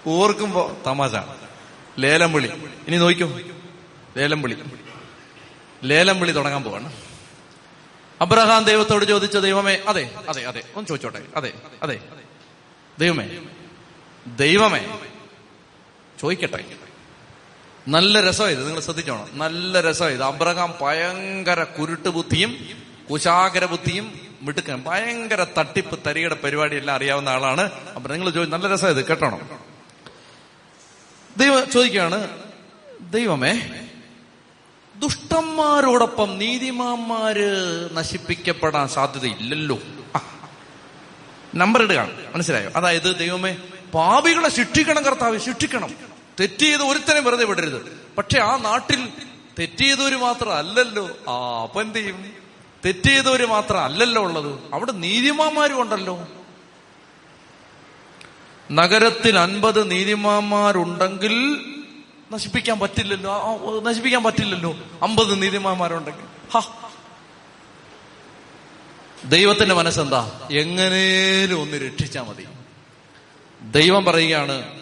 ഓർക്കുമ്പോ തമാശ ലേലം വിളി ഇനി നോക്കൂ. ലേലം വിളി ലേലം വിളി തുടങ്ങാൻ പോവാണ്. അബ്രഹാം ദൈവത്തോട് ചോദിച്ച ദൈവമേ അതെ അതെ അതെ. ഒന്ന് ചോദിച്ചോട്ടെ. അതെ അതെ. ദൈവമേ ദൈവമേ ചോദിക്കട്ടെ. നല്ല രസമായത് നിങ്ങൾ ശ്രദ്ധിച്ചോണം. നല്ല രസമായത് അബ്രഹാം ഭയങ്കര കുരുട്ട് ബുദ്ധിയും കുശാകര ബുദ്ധിയും മിടുക്കൻ ഭയങ്കര തട്ടിപ്പ് തരികയുടെ പരിപാടി എല്ലാം അറിയാവുന്ന ആളാണ്. അപ്പൊ നിങ്ങൾ ചോദിച്ചു നല്ല രസമായത് കേട്ടോണം. ദൈവം ചോദിക്കുകയാണ് ദൈവമേ ദുഷ്ടന്മാരോടൊപ്പം നീതിമാന്മാര് നശിപ്പിക്കപ്പെടാൻ സാധ്യതയില്ലല്ലോ. നമ്പർ ഇടുകയാണ്. മനസ്സിലായോ? അതായത് ദൈവമേ പാപികളെ ശിക്ഷിക്കണം കർത്താവ് ശിക്ഷിക്കണം. തെറ്റ് ചെയ്ത് ഒരുത്തനെ വെറുതെ വിടരുത്. പക്ഷെ ആ നാട്ടിൽ തെറ്റ് ചെയ്തവര് മാത്രം അല്ലല്ലോ. ആ അപ്പൊ എന്ത് ചെയ്യും? തെറ്റ് ചെയ്തവര് മാത്രം അല്ലല്ലോ ഉള്ളത്. അവിടെ നീതിമാന്മാരും ഉണ്ടല്ലോ. നഗരത്തിൽ അൻപത് നീതിമാന്മാരുണ്ടെങ്കിൽ നശിപ്പിക്കാൻ പറ്റില്ലല്ലോ. നശിപ്പിക്കാൻ പറ്റില്ലല്ലോ. അമ്പത് നീതിമാന്മാരുണ്ടെങ്കിൽ. ഹ. ദൈവത്തിന്റെ മനസ്സെന്താ? എങ്ങനേലും ഒന്ന് രക്ഷിച്ചാ മതി. ദൈവം പറയുകയാണ്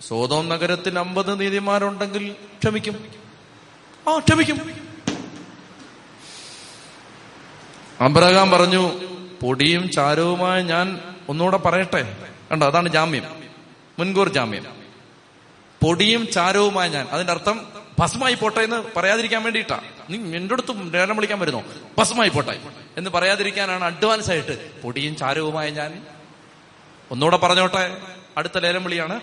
സോതോം നഗരത്തിൽ അമ്പത് നീതിമാരുണ്ടെങ്കിൽ ക്ഷമിക്കും. ആ ക്ഷമിക്കും. അബ്രഹാം പറഞ്ഞു പൊടിയും ചാരവുമായി ഞാൻ ഒന്നുകൂടെ പറയട്ടെ? കണ്ടോ അതാണ് ജാമ്യം. മുൻകൂർ ജാമ്യം. പൊടിയും ചാരവുമായ ഞാൻ അതിന്റെ അർത്ഥം ഭസ്മായി പോട്ടെ എന്ന് പറയാതിരിക്കാൻ വേണ്ടിയിട്ടാ. നീ എന്റെ അടുത്ത് നേരം വിളിക്കാൻ വരുന്നോ? ഭസ്മായി പോട്ടെ എന്ന് പറയാതിരിക്കാനാണ് അഡ്വാൻസ് ആയിട്ട് പൊടിയും ചാരവുമായ ഞാൻ. ഒന്നുകൂടെ പറഞ്ഞോട്ടെ അടുത്ത ലേലം വിളിയാണ്.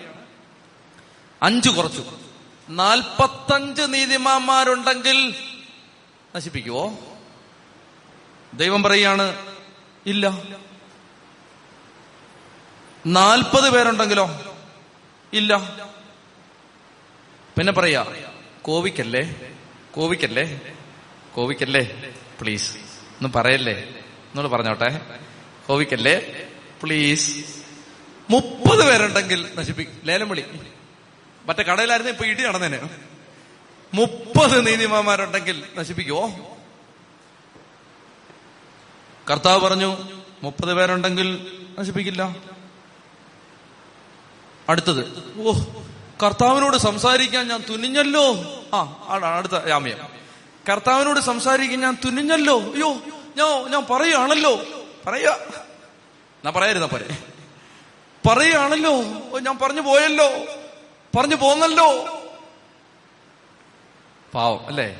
അഞ്ചു കുറച്ചു. നാൽപ്പത്തഞ്ച് നീതിമാന്മാരുണ്ടെങ്കിൽ നശിപ്പിക്കുവോ? ദൈവം പറയാണ് ഇല്ല. നാൽപ്പത് പേരുണ്ടെങ്കിലോ? ഇല്ല. പിന്നെ പറയാ കോവിക്കല്ലേ? കോവിക്കല്ലേ? കോവിക്കല്ലേ? പ്ലീസ്. ഒന്ന് പറയല്ലേ? എന്നോട് പറഞ്ഞോട്ടെ. കോവിക്കല്ലേ? പ്ലീസ്. മുപ്പത് പേരുണ്ടെങ്കിൽ നശിപ്പിക്കും. ലേലം വിളി. മറ്റേ കടയിലായിരുന്നു ഇപ്പൊ ഇടി നടന്നേനെ. മുപ്പത് നീതിമാന്മാരുണ്ടെങ്കിൽ നശിപ്പിക്കുവോ? കർത്താവ് പറഞ്ഞു മുപ്പത് പേരുണ്ടെങ്കിൽ നശിപ്പിക്കില്ല. അടുത്തത്. ഓ കർത്താവിനോട് സംസാരിക്കാൻ ഞാൻ തുനിഞ്ഞല്ലോ. ആ അടുത്ത ജാമ്യം കർത്താവിനോട് സംസാരിക്കാൻ ഞാൻ തുനിഞ്ഞല്ലോ. അയ്യോ ഞാൻ ഞാൻ പറയുകയാണല്ലോ. പറയാ ഞാൻ പറയായിരുന്ന പറയ പറയുകയാണല്ലോ. ഞാൻ പറഞ്ഞു പോയല്ലോ. പറഞ്ഞു പോന്നല്ലോ. പാവം അല്ലേ?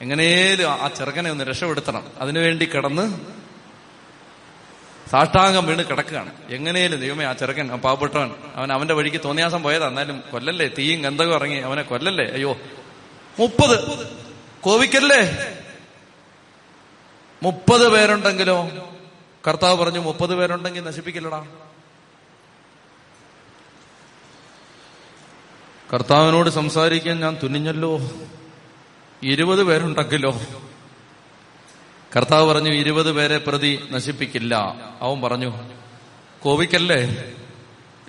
എങ്ങനെയും ആ ചെറുക്കനെ ഒന്ന് രക്ഷപ്പെടുത്തണം. അതിനുവേണ്ടി കിടന്ന് സാഷ്ടാംഗം വീണ് കിടക്കുകയാണ്. എങ്ങനെയും ദൈവമേ ആ ചെറുക്കൻ പാവപ്പെട്ടവൻ അവൻ അവന്റെ വഴിക്ക് തോന്നിയാസം പോയതാ. എന്നാലും കൊല്ലല്ലേ? തീയും ഗന്ധകം ഇറങ്ങി അവനെ കൊല്ലല്ലേ? അയ്യോ. മുപ്പത്. കോവിക്കല്ലേ? മുപ്പത് പേരുണ്ടെങ്കിലോ? കർത്താവ് പറഞ്ഞു മുപ്പത് പേരുണ്ടെങ്കിൽ നശിപ്പിക്കില്ലടാ. കർത്താവിനോട് സംസാരിക്കാൻ ഞാൻ തുനിഞ്ഞല്ലോ. ഇരുപത് പേരുണ്ടെങ്കിലോ? കർത്താവ് പറഞ്ഞു ഇരുപത് പേരെ പ്രതി നശിപ്പിക്കില്ല. അവൻ പറഞ്ഞു കോവിക്കല്ലേ?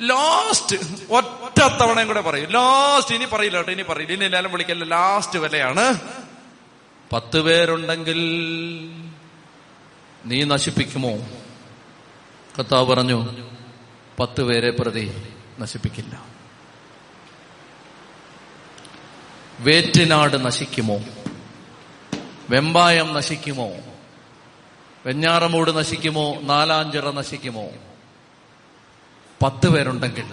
ലാസ്റ്റ് ഒറ്റ തവണയും കൂടെ പറയും. ലാസ്റ്റ് ഇനി പറയില്ല കേട്ടോ ഇനി പറയില്ല. ഇനി എല്ലാവരും വിളിക്കല്ല ലാസ്റ്റ് വിലയാണ് പത്ത് പേരുണ്ടെങ്കിൽ നീ നശിപ്പിക്കുമോ? കർത്താവ് പറഞ്ഞു പത്ത് പേരെ പ്രതി നശിപ്പിക്കില്ല. വേറ്റിനാട് നശിക്കുമോ? വെമ്പായം നശിക്കുമോ? വെഞ്ഞാറമൂട് നശിക്കുമോ? നാലാഞ്ചിറ നശിക്കുമോ? പത്ത് പേരുണ്ടെങ്കിൽ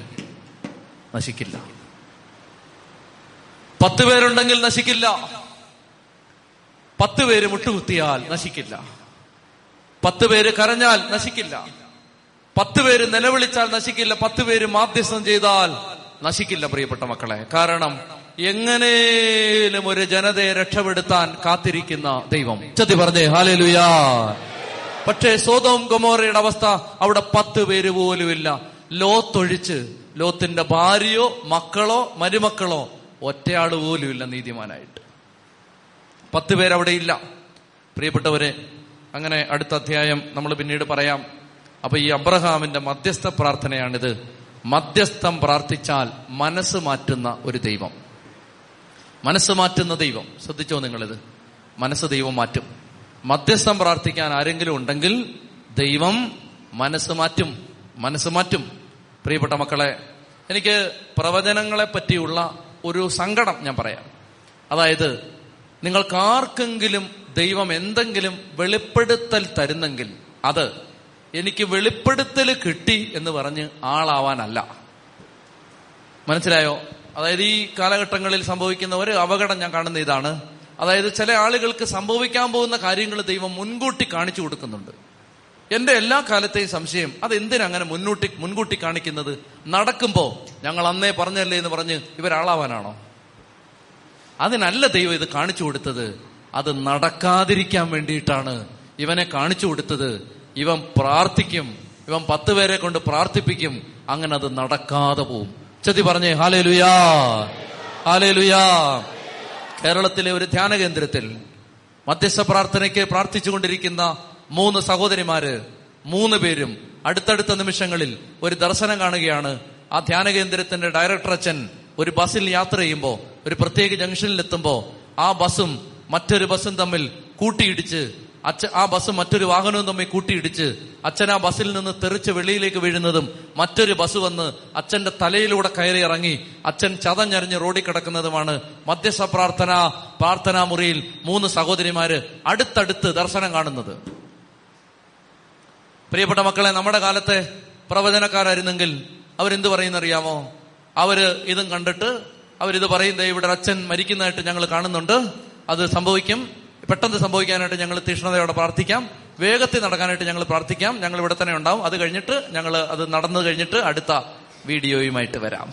നശിക്കില്ല. പത്ത് പേരുണ്ടെങ്കിൽ നശിക്കില്ല. പത്ത് പേര് മുട്ടുകുത്തിയാൽ നശിക്കില്ല. പത്ത് പേര് കരഞ്ഞാൽ നശിക്കില്ല. പത്ത് പേര് നിലവിളിച്ചാൽ നശിക്കില്ല. പത്ത് പേര് മാധ്യസ്ഥം ചെയ്താൽ നശിക്കില്ല പ്രിയപ്പെട്ട മക്കളെ. കാരണം എങ്ങനെയും ഒരു ജനതയെ രക്ഷപ്പെടുത്താൻ കാത്തിരിക്കുന്ന ദൈവം. ചതി പറഞ്ഞേ. ഹാലേലുയാ പക്ഷേ സോതോം ഗൊമോറയുടെ അവസ്ഥ അവിടെ പത്ത് പേര് പോലുമില്ല ലോത്തൊഴിച്ച് ലോത്തിന്റെ ഭാര്യയോ മക്കളോ മരുമക്കളോ ഒറ്റയാൾ പോലുമില്ല നീതിമാനായിട്ട്. പത്ത് പേരവിടെ ഇല്ല. പ്രിയപ്പെട്ടവരെ അങ്ങനെ അടുത്ത അധ്യായം നമ്മൾ പിന്നീട് പറയാം. അപ്പൊ ഈ അബ്രഹാമിന്റെ മധ്യസ്ഥ പ്രാർത്ഥനയാണിത്. മധ്യസ്ഥം പ്രാർത്ഥിച്ചാൽ മനസ്സ് മാറ്റുന്ന ഒരു ദൈവം. മനസ്സ് മാറ്റുന്ന ദൈവം. ശ്രദ്ധിച്ചോ നിങ്ങളിത്? മനസ്സ് ദൈവം മാറ്റും. മധ്യസ്ഥം പ്രാർത്ഥിക്കാൻ ആരെങ്കിലും ഉണ്ടെങ്കിൽ ദൈവം മനസ്സ് മാറ്റും മനസ്സ് മാറ്റും. പ്രിയപ്പെട്ട മക്കളെ എനിക്ക് പ്രവചനങ്ങളെ പറ്റിയുള്ള ഒരു സങ്കടം ഞാൻ പറയാം. അതായത് നിങ്ങൾക്ക് ആർക്കെങ്കിലും ദൈവം എന്തെങ്കിലും വെളിപ്പെടുത്തൽ തരുന്നെങ്കിൽ അത് എനിക്ക് വെളിപ്പെടുത്തൽ കിട്ടി എന്ന് പറഞ്ഞ് ആളാവാനല്ല. മനസ്സിലായോ? അതായത് ഈ കാലഘട്ടങ്ങളിൽ സംഭവിക്കുന്ന ഒരു അപകടം ഞാൻ കാണുന്ന ഇതാണ്. അതായത് ചില ആളുകൾക്ക് സംഭവിക്കാൻ പോകുന്ന കാര്യങ്ങൾ ദൈവം മുൻകൂട്ടി കാണിച്ചു കൊടുക്കുന്നുണ്ട്. എന്റെ എല്ലാ കാലത്തെയും സംശയം അത് എന്തിനങ്ങനെ മുന്നൂട്ടി മുൻകൂട്ടി കാണിക്കുന്നത്? നടക്കുമ്പോ ഞങ്ങൾ അന്നേ പറഞ്ഞല്ലേ എന്ന് പറഞ്ഞ് ഇവരാളാവാനാണോ? അതിനല്ല ദൈവം ഇത് കാണിച്ചു കൊടുത്തത്. അത് നടക്കാതിരിക്കാൻ വേണ്ടിയിട്ടാണ് ഇവനെ കാണിച്ചു കൊടുത്തത്. ഇവൻ പ്രാർത്ഥിക്കും. ഇവൻ പത്ത് പേരെ കൊണ്ട് പ്രാർത്ഥിപ്പിക്കും. അങ്ങനെ അത് നടക്കാതെ പോവും. ചതി പറഞ്ഞേ ഹാലേ ലുയാ ഹാലേ ലുയാ കേരളത്തിലെ ഒരു ധ്യാന കേന്ദ്രത്തിൽ മധ്യസ്ഥ പ്രാർത്ഥനയ്ക്ക് പ്രാർത്ഥിച്ചുകൊണ്ടിരിക്കുന്ന മൂന്ന് സഹോദരിമാര് മൂന്ന് പേരും അടുത്തടുത്ത നിമിഷങ്ങളിൽ ഒരു ദർശനം കാണുകയാണ്. ആ ധ്യാന കേന്ദ്രത്തിന്റെ ഡയറക്ടർ അച്ഛൻ ഒരു ബസ്സിൽ യാത്ര ചെയ്യുമ്പോൾ ഒരു പ്രത്യേക ജംഗ്ഷനിൽ എത്തുമ്പോൾ ആ ബസ്സും മറ്റൊരു ബസ്സും തമ്മിൽ കൂട്ടിയിടിച്ച് അച്ഛൻ ആ ബസ് മറ്റൊരു വാഹനവും തമ്മിൽ കൂട്ടിയിടിച്ച് അച്ഛൻ ആ ബസ്സിൽ നിന്ന് തെറിച്ച് വെളിയിലേക്ക് വീഴുന്നതും മറ്റൊരു ബസ് വന്ന് അച്ഛന്റെ തലയിലൂടെ കയറി ഇറങ്ങി അച്ഛൻ ചതഞ്ഞറിഞ്ഞ് റോഡിൽ കിടക്കുന്നതുമാണ് മധ്യസ്ഥ പ്രാർത്ഥന പ്രാർത്ഥനാ മുറിയിൽ മൂന്ന് സഹോദരിമാര് അടുത്തടുത്ത് ദർശനം കാണുന്നത്. പ്രിയപ്പെട്ട മക്കളെ നമ്മുടെ കാലത്തെ പ്രവചനക്കാരായിരുന്നെങ്കിൽ അവരെന്ത് പറയുന്നറിയാമോ? അവർ ഇതും കണ്ടിട്ട് അവരിത് പറയുന്നത് ഇവിടെ അച്ഛൻ മരിക്കുന്നതായിട്ട് ഞങ്ങൾ കാണുന്നുണ്ട്. അത് സംഭവിക്കും. പെട്ടെന്ന് സംഭവിക്കാനായിട്ട് ഞങ്ങൾ തീഷ്ണതയോടെ പ്രാർത്ഥിക്കാം. വേഗത്തിൽ നടക്കാനായിട്ട് ഞങ്ങൾ പ്രാർത്ഥിക്കാം. ഞങ്ങൾ ഇവിടെ തന്നെ ഉണ്ടാവും. അത് കഴിഞ്ഞിട്ട് ഞങ്ങൾ അത് നടന്നു കഴിഞ്ഞിട്ട് അടുത്ത വീഡിയോയുമായിട്ട് വരാം.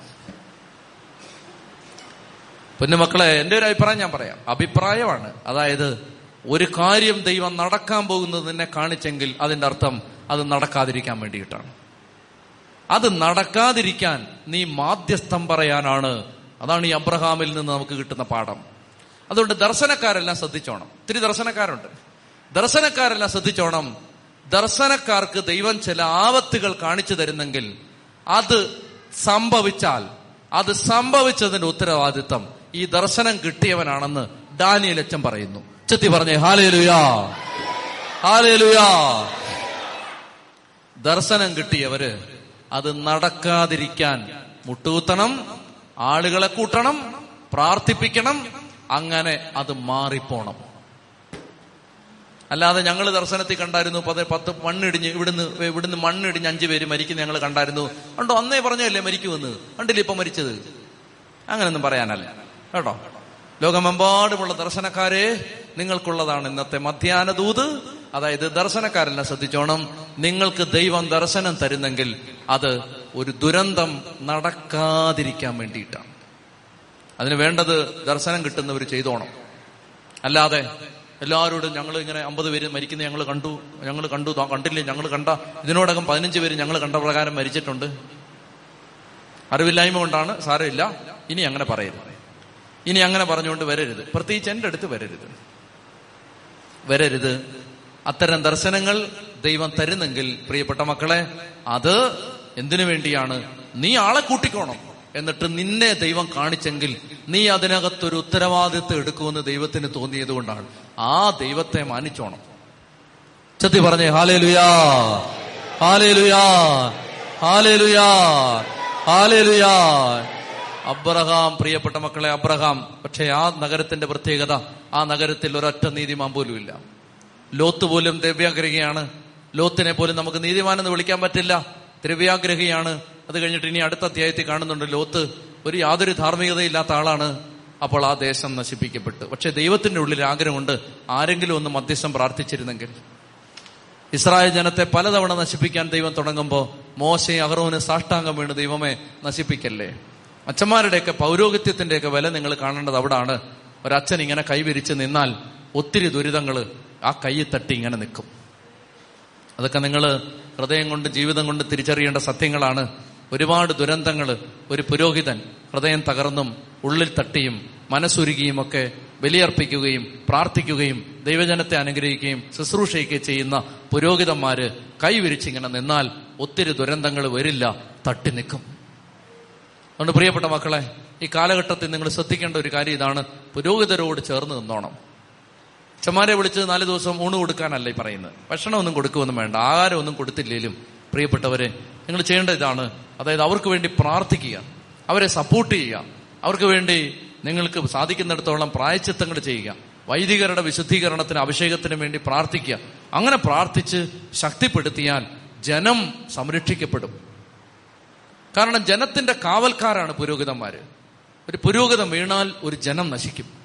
പൊന്നുമക്കളെ എന്റെ ഒരു അഭിപ്രായം ഞാൻ പറയാം. അഭിപ്രായമാണ്. അതായത് ഒരു കാര്യം ദൈവം നടക്കാൻ പോകുന്നത് നിന്നെ കാണിച്ചെങ്കിൽ അതിന്റെ അർത്ഥം അത് നടക്കാതിരിക്കാൻ വേണ്ടിയിട്ടാണ്. അത് നടക്കാതിരിക്കാൻ നീ മാധ്യസ്ഥം പറയാനാണ്. അതാണ് ഈ അബ്രഹാമിൽ നിന്ന് നമുക്ക് കിട്ടുന്ന പാഠം. അതുകൊണ്ട് ദർശനക്കാരെല്ലാം ശ്രദ്ധിച്ചോണം. ഇത്തിരി ദർശനക്കാരുണ്ട്. ദർശനക്കാരെല്ലാം ശ്രദ്ധിച്ചോണം. ദർശനക്കാർക്ക് ദൈവം ചില ആപത്തുകൾ കാണിച്ചു തരുന്നെങ്കിൽ അത് സംഭവിച്ചാൽ അത് സംഭവിച്ചതിന്റെ ഉത്തരവാദിത്തം ഈ ദർശനം കിട്ടിയവനാണെന്ന് ഡാനിയൽ അച്ഛൻ പറയുന്നു. ചെത്തി പറഞ്ഞേ ഹാലേലുയാ. ഹാലേലുയാ. ദർശനം കിട്ടിയവര് അത് നടക്കാതിരിക്കാൻ മുട്ടുകുത്തണം ആളുകളെ കൂട്ടണം പ്രാർത്ഥിപ്പിക്കണം അങ്ങനെ അത് മാറിപ്പോണം. അല്ലാതെ ഞങ്ങൾ ദർശനത്തിൽ കണ്ടായിരുന്നു പത്ത് പത്ത് മണ്ണിടിഞ്ഞ് ഇവിടുന്ന് ഇവിടുന്ന് മണ്ണിടിഞ്ഞ് അഞ്ചു പേര് മരിക്കുന്ന ഞങ്ങൾ കണ്ടായിരുന്നു. കണ്ടോ അന്നേ പറഞ്ഞല്ലേ മരിക്കുമെന്ന് കണ്ടില്ലേ ഇപ്പൊ മരിച്ചത്? അങ്ങനൊന്നും പറയാനല്ല. കേട്ടോ? ലോകമെമ്പാടുമുള്ള ദർശനക്കാരെ നിങ്ങൾക്കുള്ളതാണ് ഇന്നത്തെ മധ്യാന ദൂത്. അതായത് ദർശനക്കാരെല്ലാം ശ്രദ്ധിച്ചോണം. നിങ്ങൾക്ക് ദൈവം ദർശനം തരുന്നെങ്കിൽ അത് ഒരു ദുരന്തം നടക്കാതിരിക്കാൻ വേണ്ടിയിട്ടാണ്. അതിന് വേണ്ടത് ദർശനം കിട്ടുന്നവർ ചെയ്തോണം. അല്ലാതെ എല്ലാവരോടും ഞങ്ങൾ ഇങ്ങനെ അമ്പത് പേര് മരിക്കുന്ന ഞങ്ങൾ കണ്ടു ഞങ്ങൾ കണ്ടു കണ്ടില്ലേ ഞങ്ങൾ കണ്ട ഇതിനോടകം പതിനഞ്ച് പേര് ഞങ്ങൾ കണ്ട പ്രകാരം മരിച്ചിട്ടുണ്ട്. അറിവില്ലായ്മ കൊണ്ടാണ് സാരമില്ല. ഇനി അങ്ങനെ പറയരുത്. ഇനി അങ്ങനെ പറഞ്ഞുകൊണ്ട് വരരുത്. പ്രത്യേകിച്ച് എന്റെ അടുത്ത് വരരുത്. വരരുത്. അത്തരം ദർശനങ്ങൾ ദൈവം തരുന്നെങ്കിൽ പ്രിയപ്പെട്ട മക്കളെ അത് എന്തിനു വേണ്ടിയാണ്? നീ ആളെ കൂട്ടിക്കോണം. എന്നിട്ട് നിന്നെ ദൈവം കാണിച്ചെങ്കിൽ നീ അതിനകത്തൊരു ഉത്തരവാദിത്വം എടുക്കുമെന്ന് ദൈവത്തിന് തോന്നിയത് കൊണ്ടാണ്. ആ ദൈവത്തെ മാനിച്ചോണം. ചത്തി പറഞ്ഞേ ഹാലേ ലുയാ ഹാലേ ലുയാ ഹാലേ ലുയാ ഹാലേ ലുയാ അബ്രഹാം പ്രിയപ്പെട്ട മക്കളെ അബ്രഹാം. പക്ഷെ ആ നഗരത്തിന്റെ പ്രത്യേകത ആ നഗരത്തിൽ ഒരൊറ്റ നീതിമാൻ പോലും ഇല്ല. ലോത്ത് പോലും ദ്രവ്യാഗ്രഹിയാണ് ലോത്തിനെ പോലും നമുക്ക് നീതിമാനെന്ന് വിളിക്കാൻ പറ്റില്ല. ദ്രവ്യാഗ്രഹിയാണ് അത് കഴിഞ്ഞിട്ട് ഇനി അടുത്ത അധ്യായത്തിൽ കാണുന്നുണ്ട് ലോത്ത് ഒരു യാതൊരു ധാർമ്മികതയില്ലാത്ത ആളാണ്. അപ്പോൾ ആ ദേശം നശിപ്പിക്കപ്പെട്ടു. പക്ഷെ ദൈവത്തിന്റെ ഉള്ളിൽ ആഗ്രഹമുണ്ട് ആരെങ്കിലും ഒന്ന് മധ്യസ്ഥം പ്രാർത്ഥിച്ചിരുന്നെങ്കിൽ. ഇസ്രായേൽ ജനത്തെ പലതവണ നശിപ്പിക്കാൻ ദൈവം തുടങ്ങുമ്പോൾ മോശയും അഹറോന് സാഷ്ടാംഗം വീണ് ദൈവമേ നശിപ്പിക്കല്ലേ? അച്ഛന്മാരുടെയൊക്കെ പൗരോഹിത്യത്തിന്റെയൊക്കെ വില നിങ്ങൾ കാണേണ്ടത് അവിടാണ്. ഒരച്ഛൻ ഇങ്ങനെ കൈവിരിച്ച് നിന്നാൽ ഒത്തിരി ദുരിതങ്ങൾ ആ കൈ തട്ടി ഇങ്ങനെ നിൽക്കും. അതൊക്കെ നിങ്ങൾ ഹൃദയം കൊണ്ട് ജീവിതം കൊണ്ട് തിരിച്ചറിയേണ്ട സത്യങ്ങളാണ്. ഒരുപാട് ദുരന്തങ്ങൾ ഒരു പുരോഹിതൻ ഹൃദയം തകർന്നും ഉള്ളിൽ തട്ടിയും മനസ്സുരുകിയും ഒക്കെ ബലിയർപ്പിക്കുകയും പ്രാർത്ഥിക്കുകയും ദൈവജനത്തെ അനുഗ്രഹിക്കുകയും ശുശ്രൂഷയ്ക്കുകയും ചെയ്യുന്ന പുരോഹിതന്മാര് കൈവിരിച്ചിങ്ങനെ നിന്നാൽ ഒത്തിരി ദുരന്തങ്ങൾ വരില്ല തട്ടി നിൽക്കും. അതുകൊണ്ട് പ്രിയപ്പെട്ട മക്കളെ ഈ കാലഘട്ടത്തിൽ നിങ്ങൾ ശ്രദ്ധിക്കേണ്ട ഒരു കാര്യം ഇതാണ് പുരോഹിതരോട് ചേർന്ന് നിന്നോണം. അച്ഛന്മാരെ വിളിച്ച് നാല് ദിവസം ഊണ് കൊടുക്കാനല്ല ഈ പറയുന്നത്. ഭക്ഷണമൊന്നും കൊടുക്കുമൊന്നും വേണ്ട ആഹാരമൊന്നും കൊടുത്തില്ലേലും പ്രിയപ്പെട്ടവരെ നിങ്ങൾ ചെയ്യേണ്ട ഇതാണ് അതായത് അവർക്ക് വേണ്ടി പ്രാർത്ഥിക്കുക അവരെ സപ്പോർട്ട് ചെയ്യുക അവർക്ക് വേണ്ടി നിങ്ങൾക്ക് സാധിക്കുന്നിടത്തോളം പ്രായച്ചിത്തങ്ങൾ ചെയ്യുക വൈദികരുടെ വിശുദ്ധീകരണത്തിന് അഭിഷേകത്തിന് വേണ്ടി പ്രാർത്ഥിക്കുക. അങ്ങനെ പ്രാർത്ഥിച്ച് ശക്തിപ്പെടുത്തിയാൽ ജനം സംരക്ഷിക്കപ്പെടും. കാരണം ജനത്തിന്റെ കാവൽക്കാരാണ് പുരോഹിതന്മാര്. ഒരു പുരോഗതി വീണാൽ ഒരു ജനം നശിക്കും.